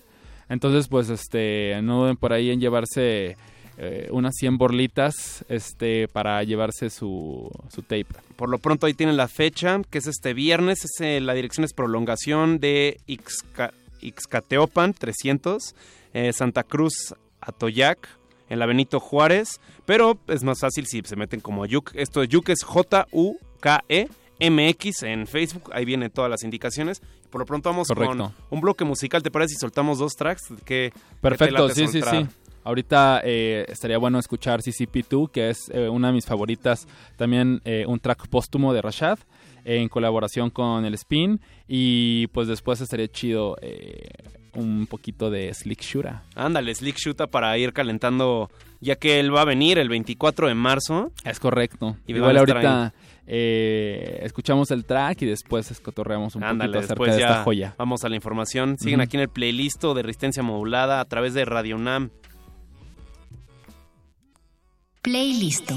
Entonces, pues, este, no duden por ahí en llevarse eh, unas 100 borlitas este, para llevarse su, su tape. Por lo pronto ahí tienen la fecha, que es este viernes, es, eh, la dirección es prolongación de Ixca- Ixcateopan 300, eh, Santa Cruz Atoyac, en la Benito Juárez, pero es más fácil si se meten como Yuk. Esto de Yuk es J-U-K-E. MX en Facebook, ahí vienen todas las indicaciones. Por lo pronto vamos Correcto. con un bloque musical, ¿te parece si soltamos dos tracks? ¿Qué, qué te Perfecto, sí, sí, soltar? sí. Ahorita eh, estaría bueno escuchar CCP2, que es eh, una de mis favoritas. También eh, un track póstumo de Rashad, en colaboración con el Spin. Y pues después estaría chido eh, un poquito de Slick Shura. Ándale, Slick Shoota para ir calentando, ya que él va a venir el 24 de marzo. Es correcto. Y Igual ahorita eh, escuchamos el track y después escotorreamos un Ándale, poquito acerca después de ya esta joya. vamos a la información. Siguen aquí en el playlist de Resistencia Modulada a través de Radio UNAM. Playlist.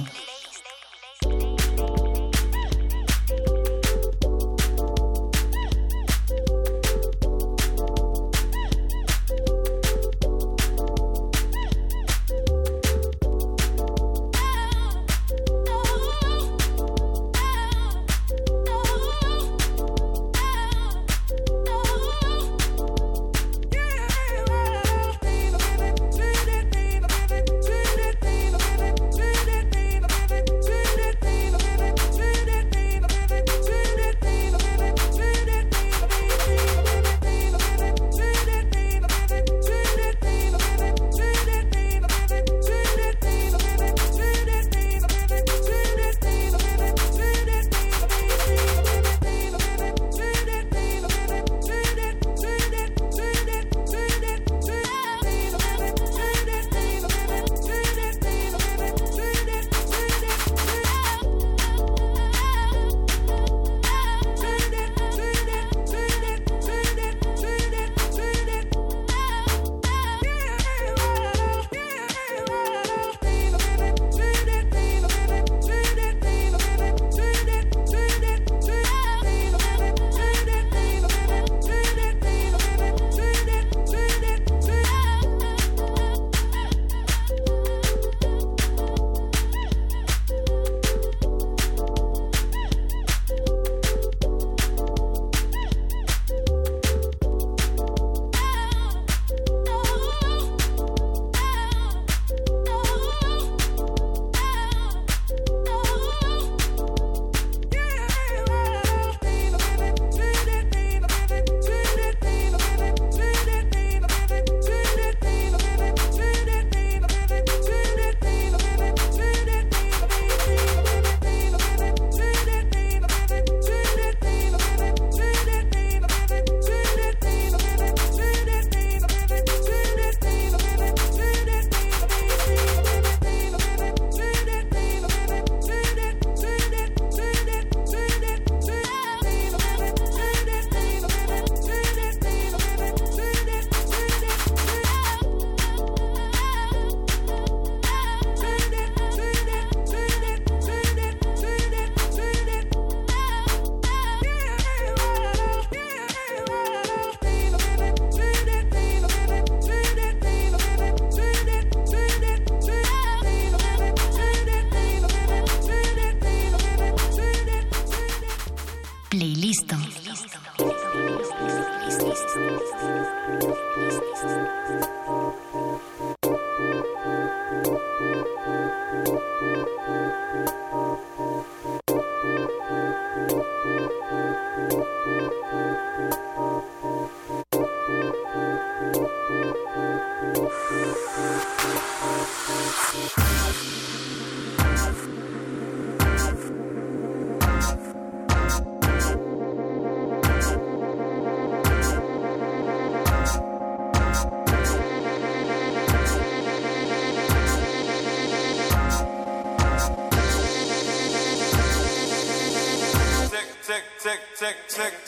check, check.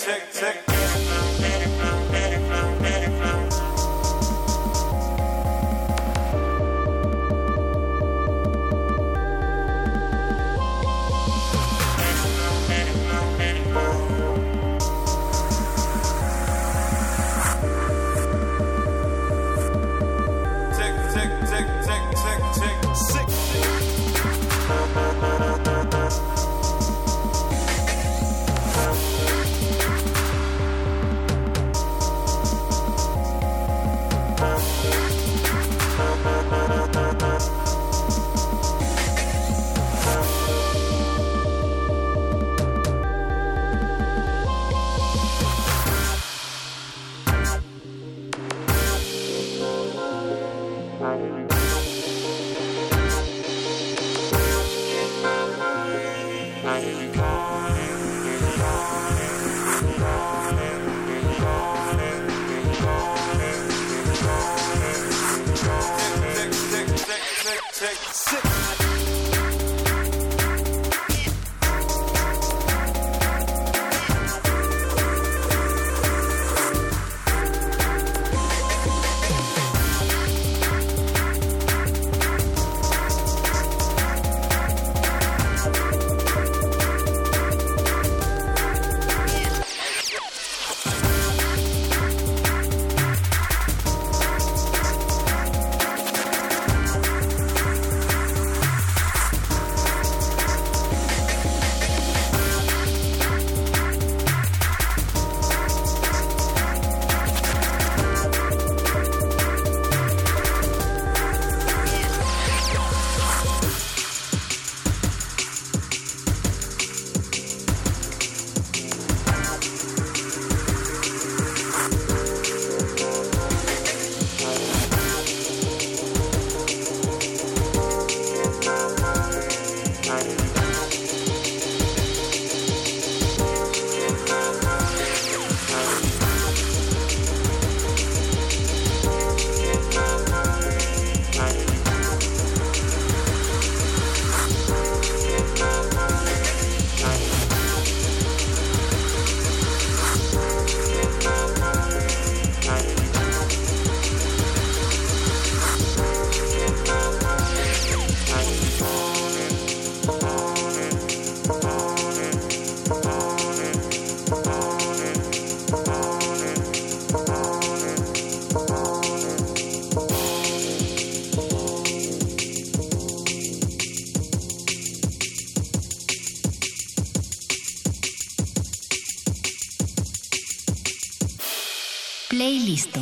Playlisto.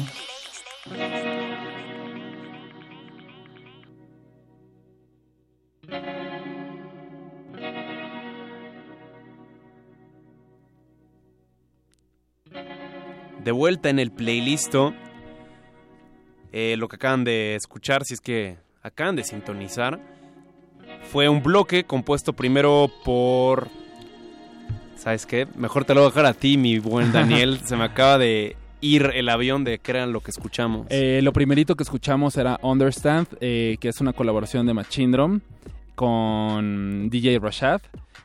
De vuelta en el playlisto. Eh, lo que acaban de escuchar, si es que acaban de sintonizar, fue un bloque compuesto primero por. ¿Sabes qué? Mejor te lo voy a dejar a ti, mi buen Daniel. Se me acaba de ir el avión de era lo que escuchamos. Eh, lo primerito que escuchamos era Understand, eh, que es una colaboración de Machine Drum con DJ Rashad.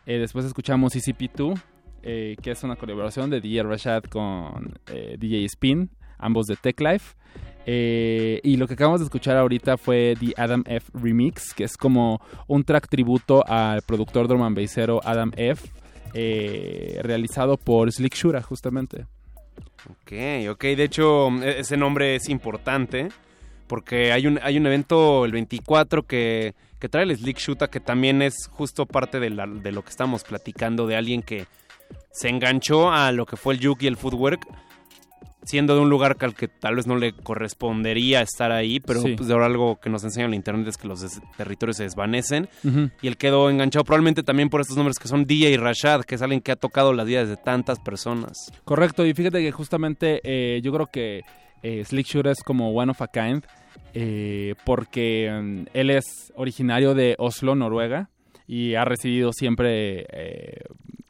Eh, después escuchamos ECP2, eh, que es una colaboración de DJ Rashad con DJ Spin, ambos de Tech Life. Y lo que acabamos de escuchar ahorita fue The Adam F Remix, que es como un track tributo al productor drum and Adam F, realizado por Slick Shura, justamente. Ok, ok. De hecho, e- ese nombre es importante porque hay un, hay un evento el 24 que, que trae el Slick Shoota que también es justo parte de, la- de lo que estamos platicando de alguien que se enganchó a lo que fue el juke y el footwork siendo de un lugar al que tal vez no le correspondería estar ahí, pero Sí. pues de ahora algo que nos enseña el internet es que los territorios se desvanecen y él quedó enganchado probablemente también por estos nombres que son DJ Rashad, que es alguien que ha tocado las vidas de tantas personas. Correcto, y fíjate que justamente eh, yo creo que eh, Slick Shooter es como one of a kind, eh, porque mm, él es originario de Oslo, Noruega, y ha residido siempre eh,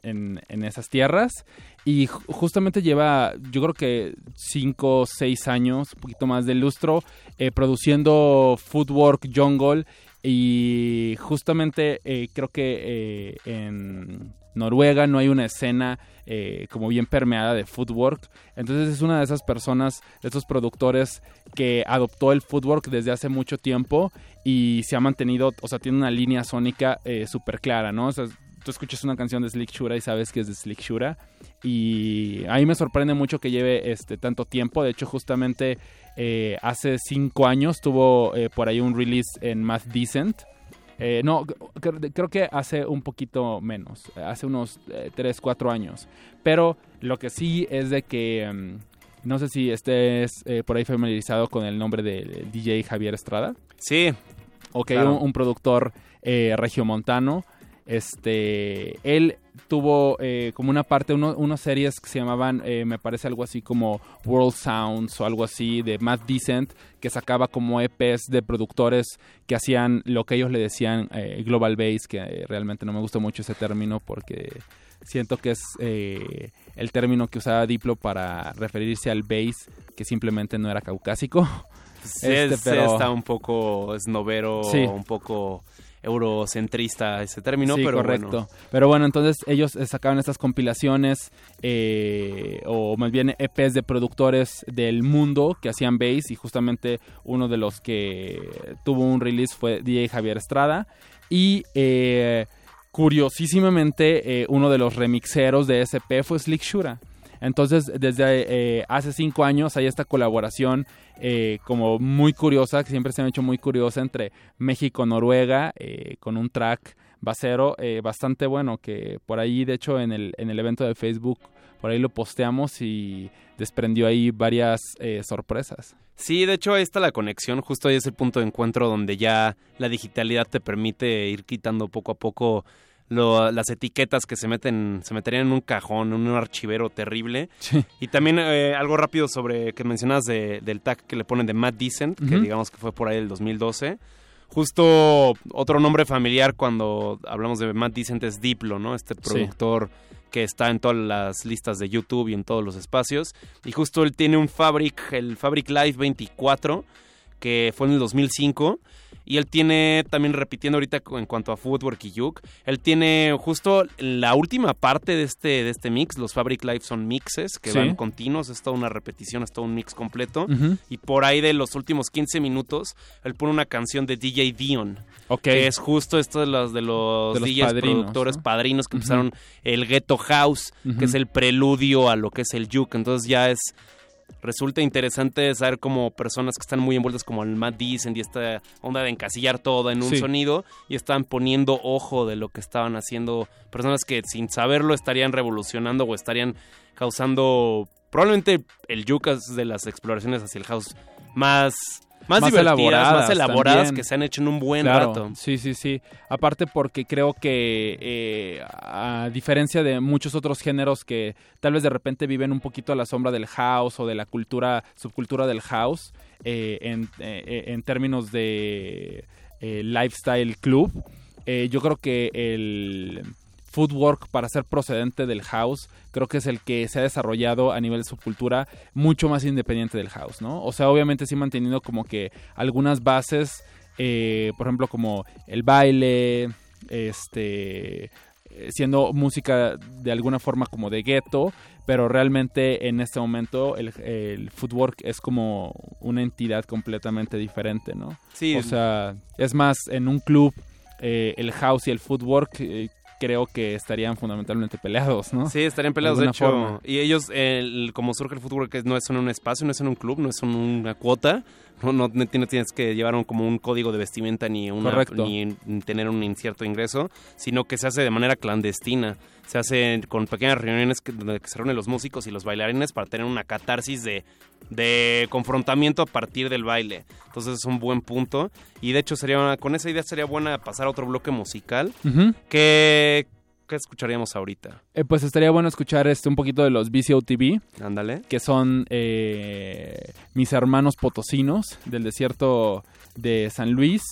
en, en esas tierras. Y ju- justamente lleva, yo creo que 5 o 6 años, un poquito más de lustro, eh, produciendo footwork jungle Y justamente eh, creo que en Noruega no hay una escena eh, como bien permeada de footwork. Entonces es una de esas personas, de esos productores que adoptó el footwork desde hace mucho tiempo y se ha mantenido, o sea, tiene una línea sónica súper clara, ¿no? O sea, tú escuchas una canción de Slick Shura y sabes que es de Slick Shura. Y a mí me sorprende mucho que lleve este tanto tiempo. De hecho, justamente eh, hace cinco años tuvo eh, por ahí un release en Math Decent. Eh, no, cre- creo que hace un poquito menos, hace unos 3, 4 años. Pero lo que sí es de que, mm, no sé si estés eh, por ahí familiarizado con el nombre de DJ Javier Estrada. Sí. Ok, Claro. un, un productor eh, regiomontano. Este, él tuvo eh, como una parte, uno- unas series que se llamaban, eh, me parece algo así como World Sounds o algo así de Matt Decent, que sacaba como EPs de productores que hacían lo que ellos le decían eh, Global Bass, que realmente no me gusta mucho ese término porque siento que es el término que usaba Diplo para referirse al bass que simplemente no era caucásico. Sí, Este, es- pero- está un poco esnovero, Sí. un poco eurocentrista ese término, sí, pero correcto. bueno. Pero bueno, entonces ellos eh, sacaban estas compilaciones eh, o más bien EPs de productores del mundo que hacían bass y justamente uno de los que tuvo un release fue DJ Javier Estrada y eh, curiosísimamente eh, uno de los remixeros de SP fue Slick Shura. Entonces, desde eh, hace cinco años hay esta colaboración eh, como muy curiosa, que siempre se ha hecho muy curiosa entre México-Noruega, eh, con un track basero eh, bastante bueno, que por ahí, de hecho, en el, en el evento de Facebook, por ahí lo posteamos y desprendió ahí varias eh, sorpresas. Sí, de hecho está la conexión, justo ahí es el punto de encuentro donde ya la digitalidad te permite ir quitando poco a poco lo- las etiquetas que se meten, se meterían en un cajón, en un archivero terrible. Sí. Y también eh, algo rápido sobre que mencionas de- del tag que le ponen de Matt Decent, que digamos que fue por ahí del 2012. Justo otro nombre familiar cuando hablamos de Matt Decent es Diplo, ¿no? Este productor que está en todas las listas de YouTube y en todos los espacios. Y justo él tiene un Fabric, el Fabric Live 24, que fue en el 2005. Y él tiene, también repitiendo ahorita en cuanto a Footwork y Juke, él tiene justo la última parte de este, de este mix. Los Fabric Live son mixes que Sí. van continuos, es toda una repetición, es todo un mix completo. Y por ahí de los últimos 15 minutos, él pone una canción de DJ Dion. Ok. Que es justo esto de los, de los, De los DJs padrinos, productores ¿no? padrinos que Ujú. empezaron el Ghetto House, que es el preludio a lo que es el Juke. Entonces ya es resulta interesante saber como personas que están muy envueltas como el Matt Decent y esta onda de encasillar todo en un Sí. sonido y están poniendo ojo de lo que estaban haciendo personas que sin saberlo estarían revolucionando o estarían causando probablemente el es de las exploraciones hacia el house más más, Más divertidas, elaboradas más elaboradas también. que se han hecho en un buen Claro, rato. Sí, sí, sí. Aparte porque creo que eh, a diferencia de muchos otros géneros que tal vez de repente viven un poquito a la sombra del house o de la cultura, subcultura del house, eh, en, eh, en términos de lifestyle club, yo creo que el footwork para ser procedente del house creo que es el que se ha desarrollado a nivel de subcultura mucho más independiente del house, ¿no? O sea, obviamente sí manteniendo como que algunas bases, eh, por ejemplo, como el baile, este siendo música de alguna forma como de gueto, pero realmente en este momento el, el footwork es como una entidad completamente diferente, ¿no? Sí. O sea, es más, en un club eh, el house y el footwork eh, creo que estarían fundamentalmente peleados, ¿no? Sí, estarían peleados, De hecho. forma. Y ellos, el- como surge el fútbol, que no es en un espacio, no es en un club, no es en una cuota. No, no, no tienes, que llevar un- como un código de vestimenta ni, una, ni tener un incierto ingreso, sino que se hace de manera clandestina. Se hace con pequeñas reuniones que, donde se reúnen los músicos y los bailarines para tener una catarsis de, de confrontamiento a partir del baile. Entonces es un buen punto. Y de hecho, sería una- con esa idea sería buena pasar a otro bloque musical. Que, ¿Qué escucharíamos ahorita? Eh, pues estaría bueno escuchar este un poquito de los VCO TV. Ándale. Que son eh, mis hermanos potosinos del desierto de San Luis.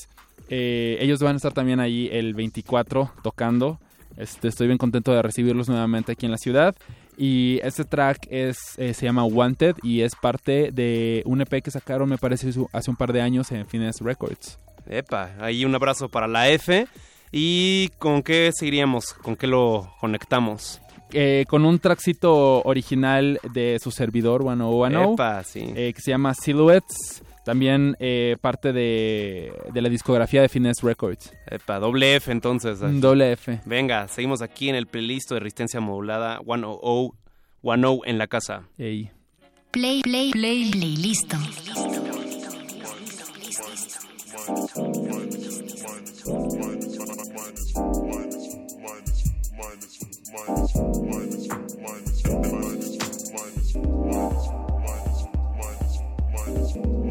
Eh, ellos van a estar también ahí el 24 tocando. Este, estoy bien contento de recibirlos nuevamente aquí en la ciudad. Y este track es, eh, se llama Wanted y es parte de un EP que sacaron, me parece, hace un par de años en Finesse Records. Epa, ahí un abrazo para la F. ¿Y con qué seguiríamos? ¿Con qué lo conectamos? Eh, con un traxito original de su servidor, One One Epa, sí. eh, que se llama Silhouettes. También eh, parte de, de la discografía de Finesse Records. Epa, doble F entonces. Mm, Doble F. Venga, seguimos aquí en el playlist de resistencia modulada 100, 10 en la casa. Ey. Play, play, play, minus minus minus minus minus minus minus minus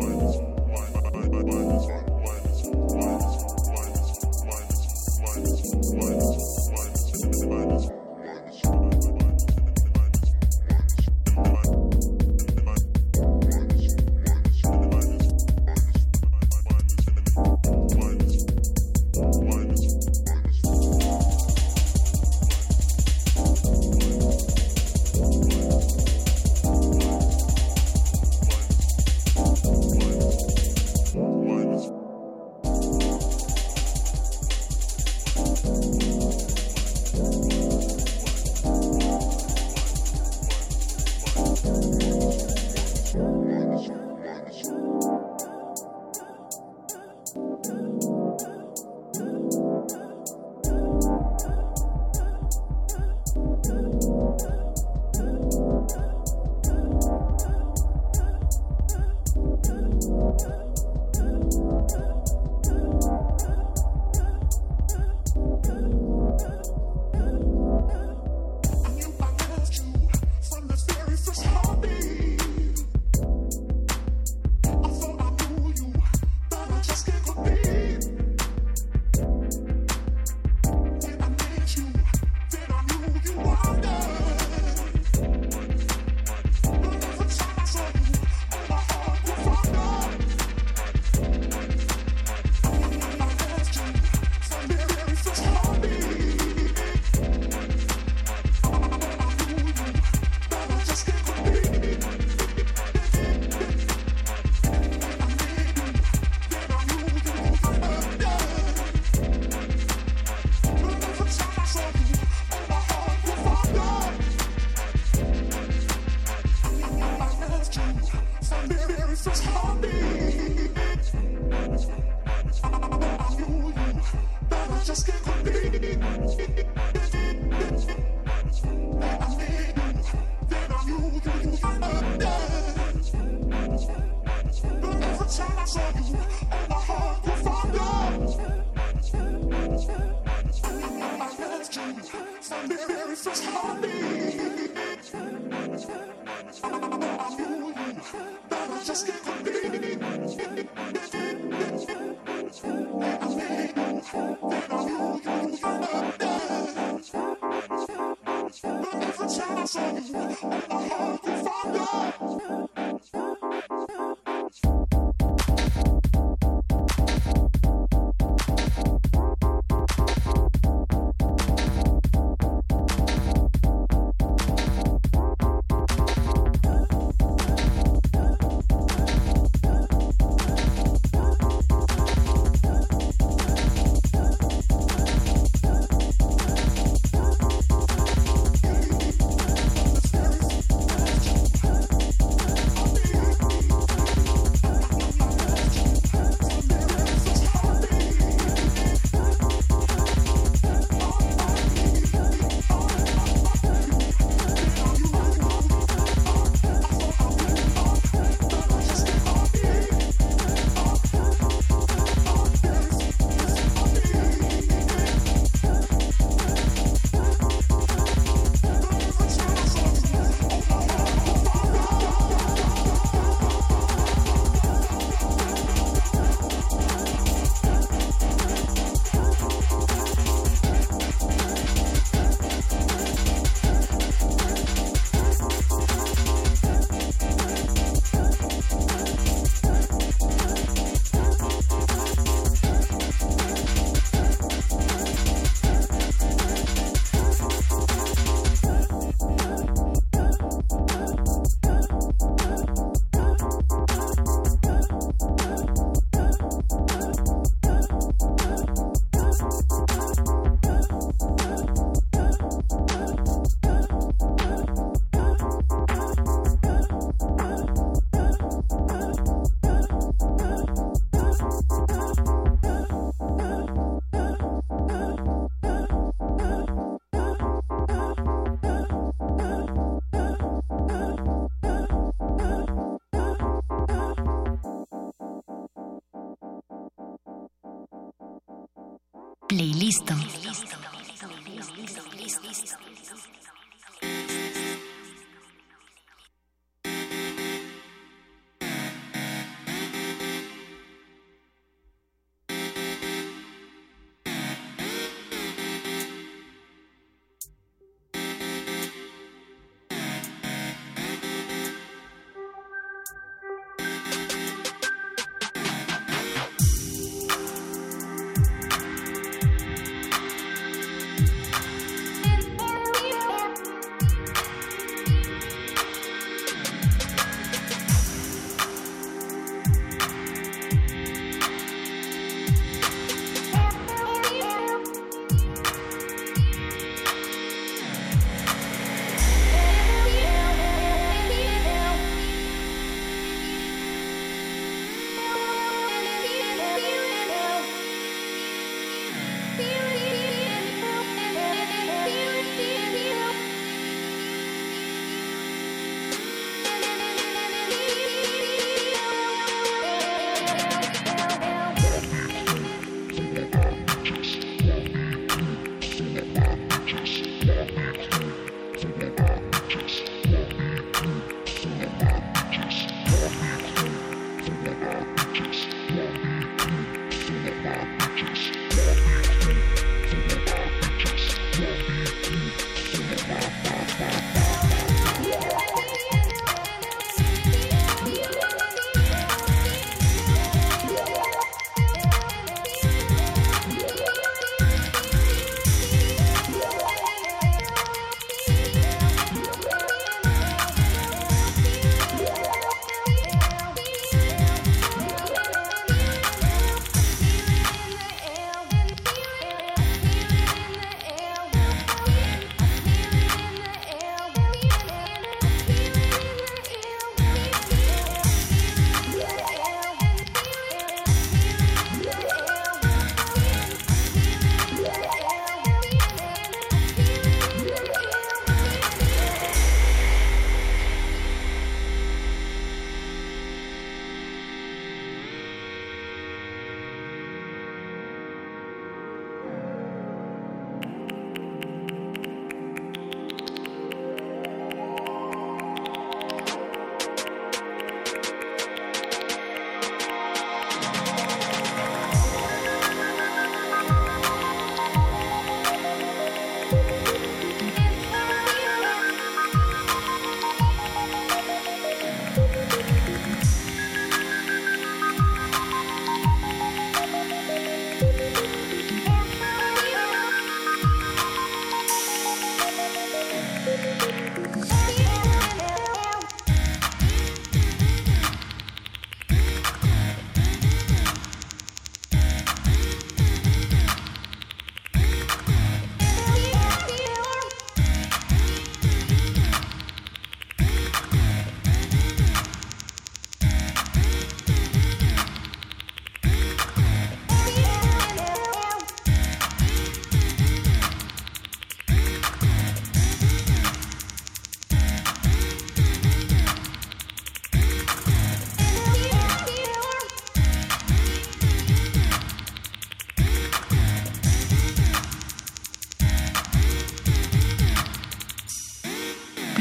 артистом.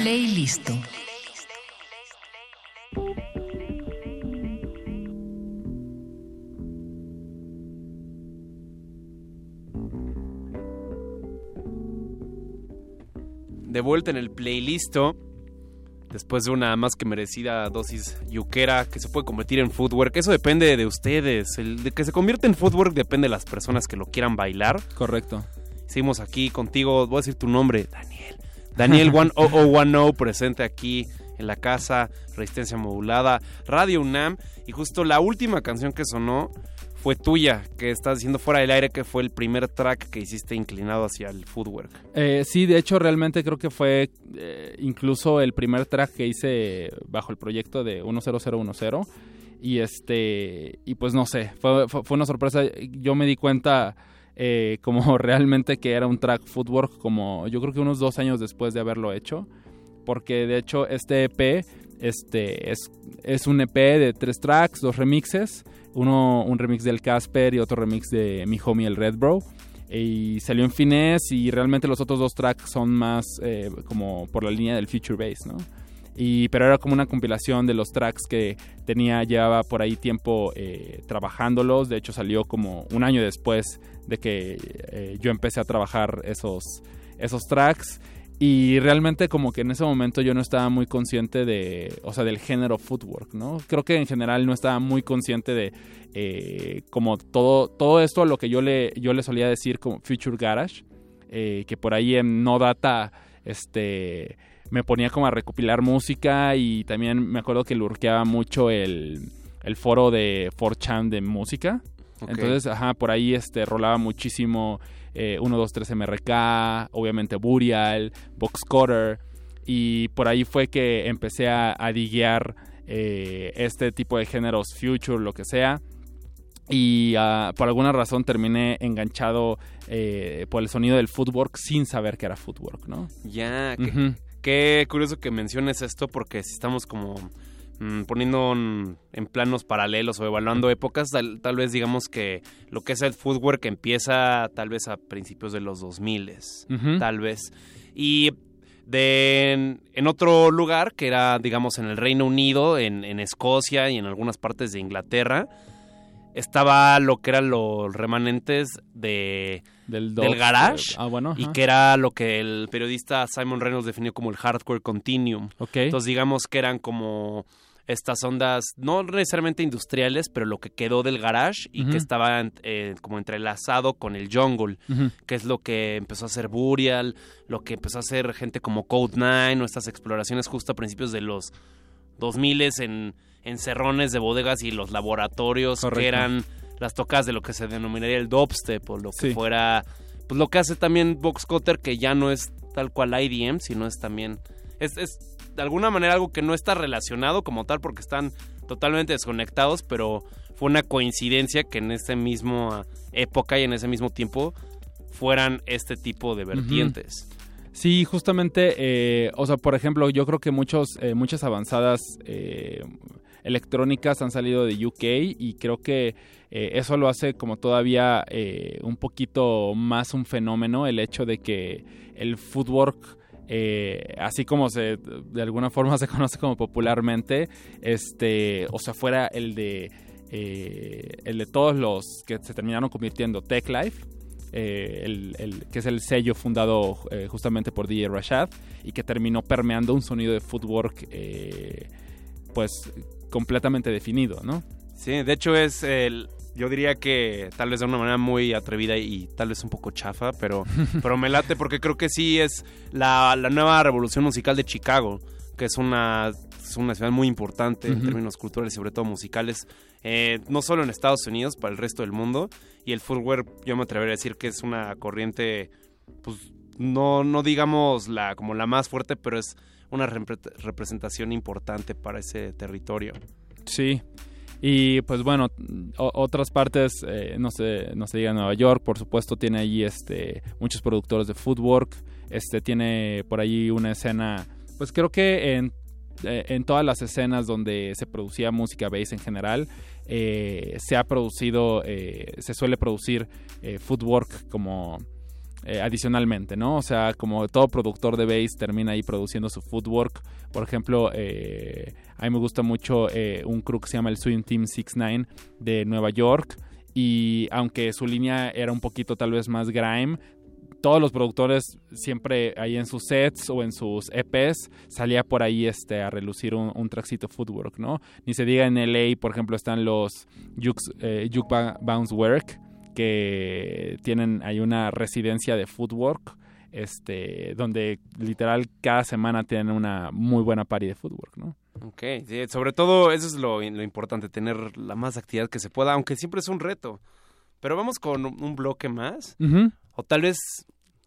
Playlist. De vuelta en el playlist. Después de una más que merecida dosis yuquera que se puede convertir en footwork. Eso depende de ustedes. El de que se convierte en footwork depende de las personas que lo quieran bailar. Correcto. Seguimos aquí contigo. Voy a decir tu nombre, Daniel. Daniel 10010 presente aquí en la casa, Resistencia Modulada, Radio UNAM. Y justo la última canción que sonó fue tuya, que estás diciendo fuera del aire que fue el primer track que hiciste inclinado hacia el footwork. Eh, sí, de hecho realmente creo que fue eh, incluso el primer track que hice bajo el proyecto de 10010 y este y pues no sé, fue, fue, fue una sorpresa. Yo me di cuenta eh, como realmente que era un track footwork como yo creo que unos dos años después de haberlo hecho, porque de hecho este EP este es, es un EP de tres tracks, dos remixes, uno un remix del Casper y otro remix de mi homie el Red Bro. y salió en finés y realmente los otros dos tracks son más eh, como por la línea del Future Bass, ¿no? Y, pero era como una compilación de los tracks que tenía, llevaba por ahí tiempo eh, trabajándolos. De hecho, salió como un año después de que eh, yo empecé a trabajar esos, esos tracks. Y realmente como que en ese momento yo no estaba muy consciente de, o sea, del género footwork, ¿no? Creo que en general no estaba muy consciente de eh, como todo, todo esto a lo que yo le, yo le solía decir como Future Garage, eh, que por ahí en No Data, este, me ponía como a recopilar música y también me acuerdo que lurqueaba mucho el, el foro de 4chan de música. Entonces, ajá, por ahí este, rolaba muchísimo eh, 1, 2, 3 MRK, obviamente Burial, Boxcutter, y por ahí fue que empecé a, a diguear eh, este tipo de géneros future, lo que sea. Y ah, por alguna razón terminé enganchado eh, por el sonido del footwork sin saber que era footwork, ¿no? Ya, qué curioso que menciones esto porque si estamos como mm, poniendo en, en planos paralelos o evaluando épocas, tal, tal vez digamos que lo que es el footwork empieza tal vez a principios de los 2000, Ujú. tal vez. Y de en, en otro lugar, que era digamos en el Reino Unido, en, en Escocia y en algunas partes de Inglaterra, estaba lo que eran los remanentes de Del, garage Ah, bueno, y que era lo que el periodista Simon Reynolds definió como el hardcore continuum. Ok. Entonces digamos que eran como estas ondas no necesariamente industriales, pero lo que quedó del garage y que estaba eh, como entrelazado con el jungle, que es lo que empezó a hacer Burial, lo que empezó a hacer gente como Code 9 o estas exploraciones justo a principios de los 2000 en en cerrones de bodegas y los laboratorios Correcto. que eran las tocas de lo que se denominaría el dubstep o lo que Sí. fuera pues lo que hace también Vox Cutter que ya no es tal cual IDM sino es también es, es de alguna manera algo que no está relacionado como tal porque están totalmente desconectados pero fue una coincidencia que en esa misma época y en ese mismo tiempo fueran este tipo de vertientes. Sí, justamente, eh, o sea, por ejemplo, yo creo que muchos, eh, muchas avanzadas eh, electrónicas han salido de UK y creo que eh, eso lo hace como todavía eh, un poquito más un fenómeno, el hecho de que el footwork, eh, así como se de alguna forma se conoce como popularmente, este, o sea, fuera el de eh, el de todos los que se terminaron convirtiendo Tech Life eh, el, que es el sello fundado justamente por DJ Rashad y que terminó permeando un sonido de footwork pues completamente definido, ¿no? Sí, de hecho es el... Yo diría que tal vez de una manera muy atrevida y tal vez un poco chafa, pero, pero me late porque creo que sí es la, la nueva revolución musical de Chicago, que es una, es una ciudad muy importante en términos culturales y sobre todo musicales, eh, no solo en Estados Unidos, para el resto del mundo. Y el footwear, yo me atrevería a decir que es una corriente, pues no, no digamos la, como la más fuerte, pero es una repre- representación importante para ese territorio. Sí. Y pues bueno, otras partes, eh, no sé, no se diga Nueva York, por supuesto tiene allí este muchos productores de footwork, este tiene por allí una escena, pues creo que en, eh, en todas las escenas donde se producía música bass en general, eh, se ha producido, eh, se suele producir eh, footwork como eh, adicionalmente, ¿no? O sea, como todo productor de bass termina ahí produciendo su footwork. Por ejemplo, eh, a mí me gusta mucho eh, un crew que se llama el Swing Team 69 de Nueva York. Y aunque su línea era un poquito tal vez más grime, todos los productores siempre ahí en sus sets o en sus EPs salía por ahí este a relucir un, un trackcito footwork, ¿no? Ni se diga en LA, por ejemplo, están los Juke, Bounce Work que tienen ahí una residencia de footwork este donde literal cada semana tienen una muy buena party de footwork, ¿no? Ok, sí, sobre todo eso es lo, lo importante, tener la más actividad que se pueda, aunque siempre es un reto. Pero vamos con un bloque más. O tal vez,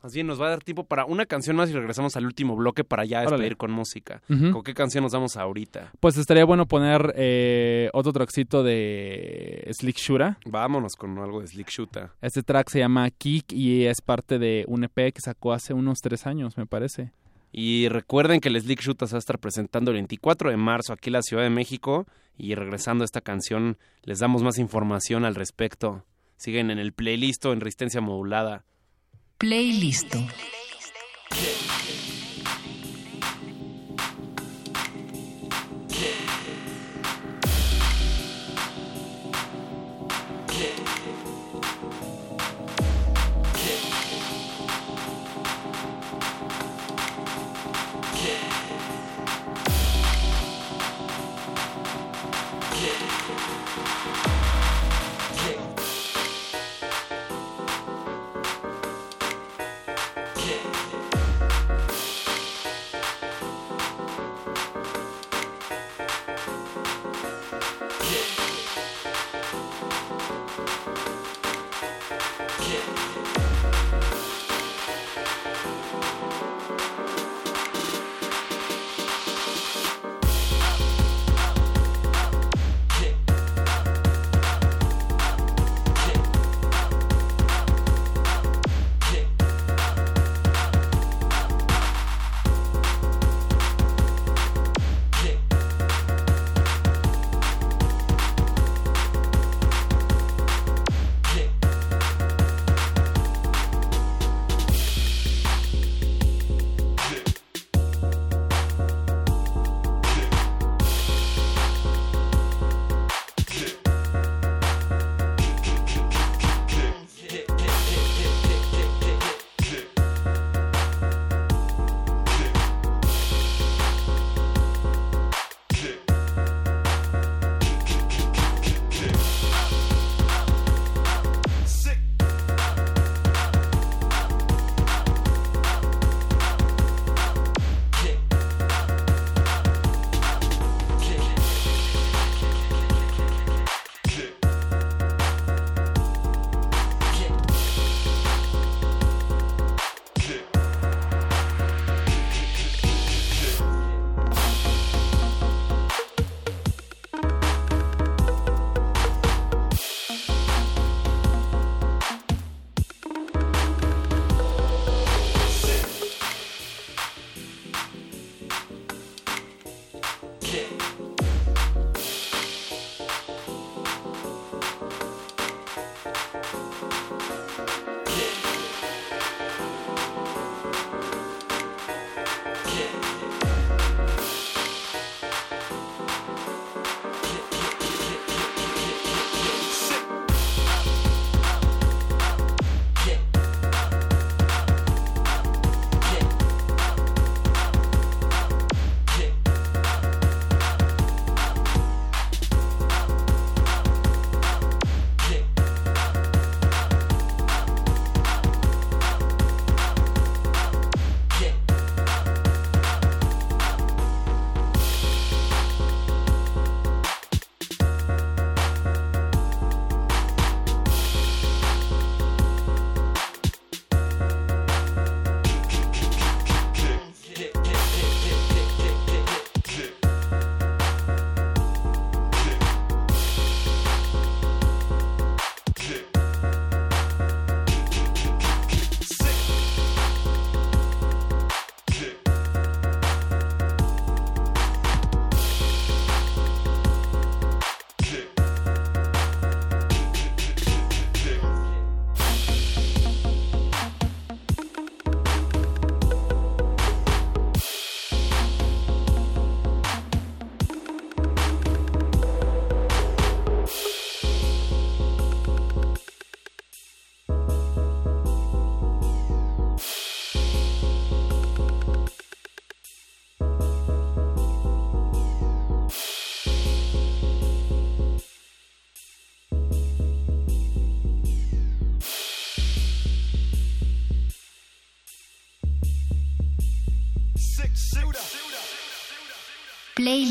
más bien nos va a dar tiempo para una canción más y regresamos al último bloque para ya Órale. despedir con música. ¿Con qué canción nos damos ahorita? Pues estaría bueno poner eh, otro trackcito de Slick Shura. Vámonos con algo de Slick Shoota. Este track se llama Kick y es parte de un EP que sacó hace unos tres años, me parece. Y recuerden que el Slick Shoota se va a estar presentando el 24 de marzo aquí en la Ciudad de México. Y regresando a esta canción, les damos más información al respecto. Siguen en el playlist en resistencia modulada. Playlist.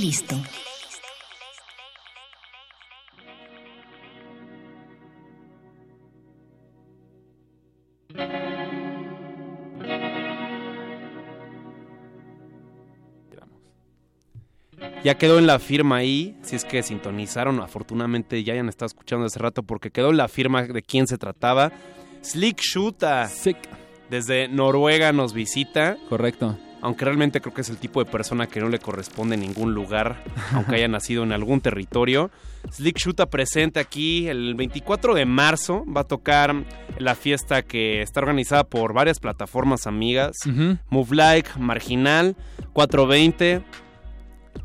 Playlist. Ya quedó en la firma ahí, si es que sintonizaron, afortunadamente ya hayan estado escuchando hace rato porque quedó en la firma de quién se trataba. Slick Shuta. Desde Noruega nos visita. Correcto. Aunque realmente creo que es el tipo de persona que no le corresponde en ningún lugar, aunque haya nacido en algún territorio. Slick Shuta presente aquí el 24 de marzo, va a tocar la fiesta que está organizada por varias plataformas amigas, Move Like, Marginal, 420,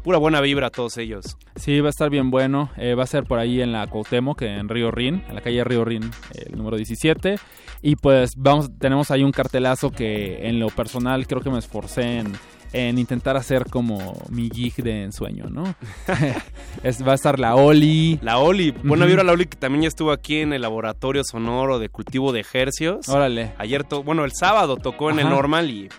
pura buena vibra a todos ellos. Sí, va a estar bien bueno. Eh, va a ser por ahí en la Cuauhtémoc, en Río Rin, en la calle Río Rin, el número 17. Y pues vamos, tenemos ahí un cartelazo que en lo personal creo que me esforcé en, en intentar hacer como mi gig de ensueño, ¿no? es, va a estar la Oli. La Oli, buena vibra la Oli que también ya estuvo aquí en el laboratorio sonoro de cultivo de ejercios. Órale. Ayer, to- bueno, el sábado tocó en el normal y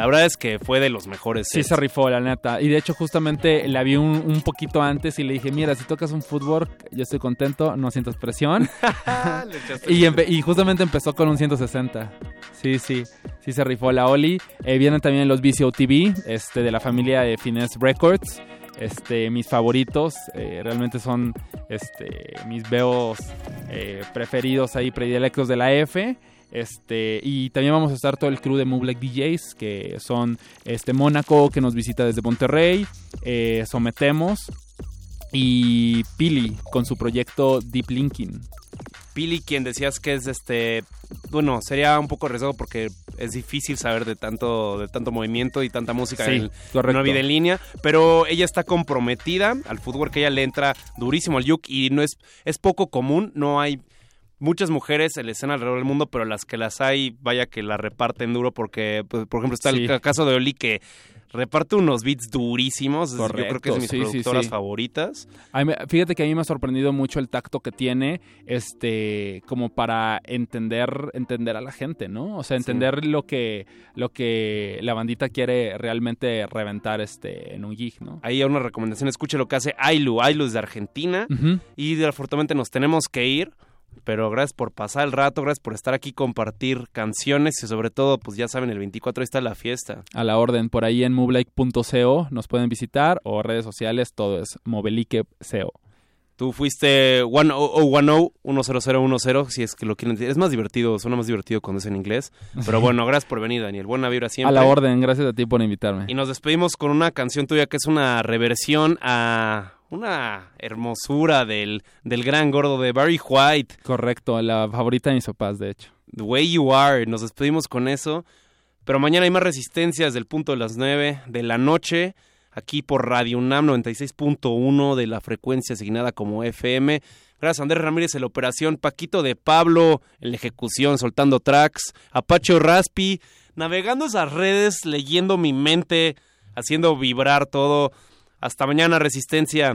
la verdad es que fue de los mejores. Sí, sets. se rifó, la neta. Y de hecho, justamente la vi un, un poquito antes y le dije, mira, si tocas un fútbol, yo estoy contento, no sientas presión. Y, justamente empezó con un 160. Sí, sí, sí se rifó la Oli. Eh, vienen también los Vicio TV, este, de la familia de Finesse Records. Este, mis favoritos, eh, realmente son este, mis veos eh, preferidos ahí, predilectos de la F. Este, y también vamos a estar todo el crew de Move Like DJs, que son este Mónaco, que nos visita desde Monterrey, eh, Sometemos, y Pili, con su proyecto Deep Linking. Pili, quien decías que es este, bueno, sería un poco arriesgado porque es difícil saber de tanto, de tanto movimiento y tanta música Sí, en, correcto. una vida en línea, pero ella está comprometida al fútbol, que ella le entra durísimo al yuk y no es, es poco común, no hay muchas mujeres la escena alrededor del mundo, pero las que las hay, vaya que la reparten duro porque, pues, por ejemplo, está Sí. el ca- caso de Oli que reparte unos beats durísimos, yo creo que es de mis Correcto, sí, productoras sí. favoritas. Mí fíjate que a mí me ha sorprendido mucho el tacto que tiene, este, como para entender, entender a la gente, ¿no? O sea, entender lo que, lo que la bandita quiere realmente reventar, este, en un gig, ¿no? Ahí hay una recomendación, escuche lo que hace Ailu. Ailu es de Argentina y desafortunadamente nos tenemos que ir. Pero gracias por pasar el rato, gracias por estar aquí, compartir canciones y sobre todo, pues ya saben, el 24 ahí está la fiesta. A la orden, por ahí en movelike.co nos pueden visitar o redes sociales, todo es movelike.co. Tú fuiste 10010, 10010, si es que lo quieren decir. Es más divertido, suena más divertido cuando es en inglés. Pero bueno, gracias por venir, Daniel. Buena vibra siempre. A la orden, gracias a ti por invitarme. Y nos despedimos con una canción tuya que es una reversión a una hermosura del, del gran gordo de Barry White. Correcto, la favorita de mis papás, de hecho. The Way You Are. Nos despedimos con eso. Pero mañana hay más resistencia desde el punto de las 9 de la noche. Aquí por Radio UNAM 96.1 de la frecuencia asignada como FM. Gracias a Andrés Ramírez en la operación. Paquito de Pablo en la ejecución, soltando tracks. Apache Raspi navegando esas redes, leyendo mi mente, haciendo vibrar todo. Hasta mañana, resistencia.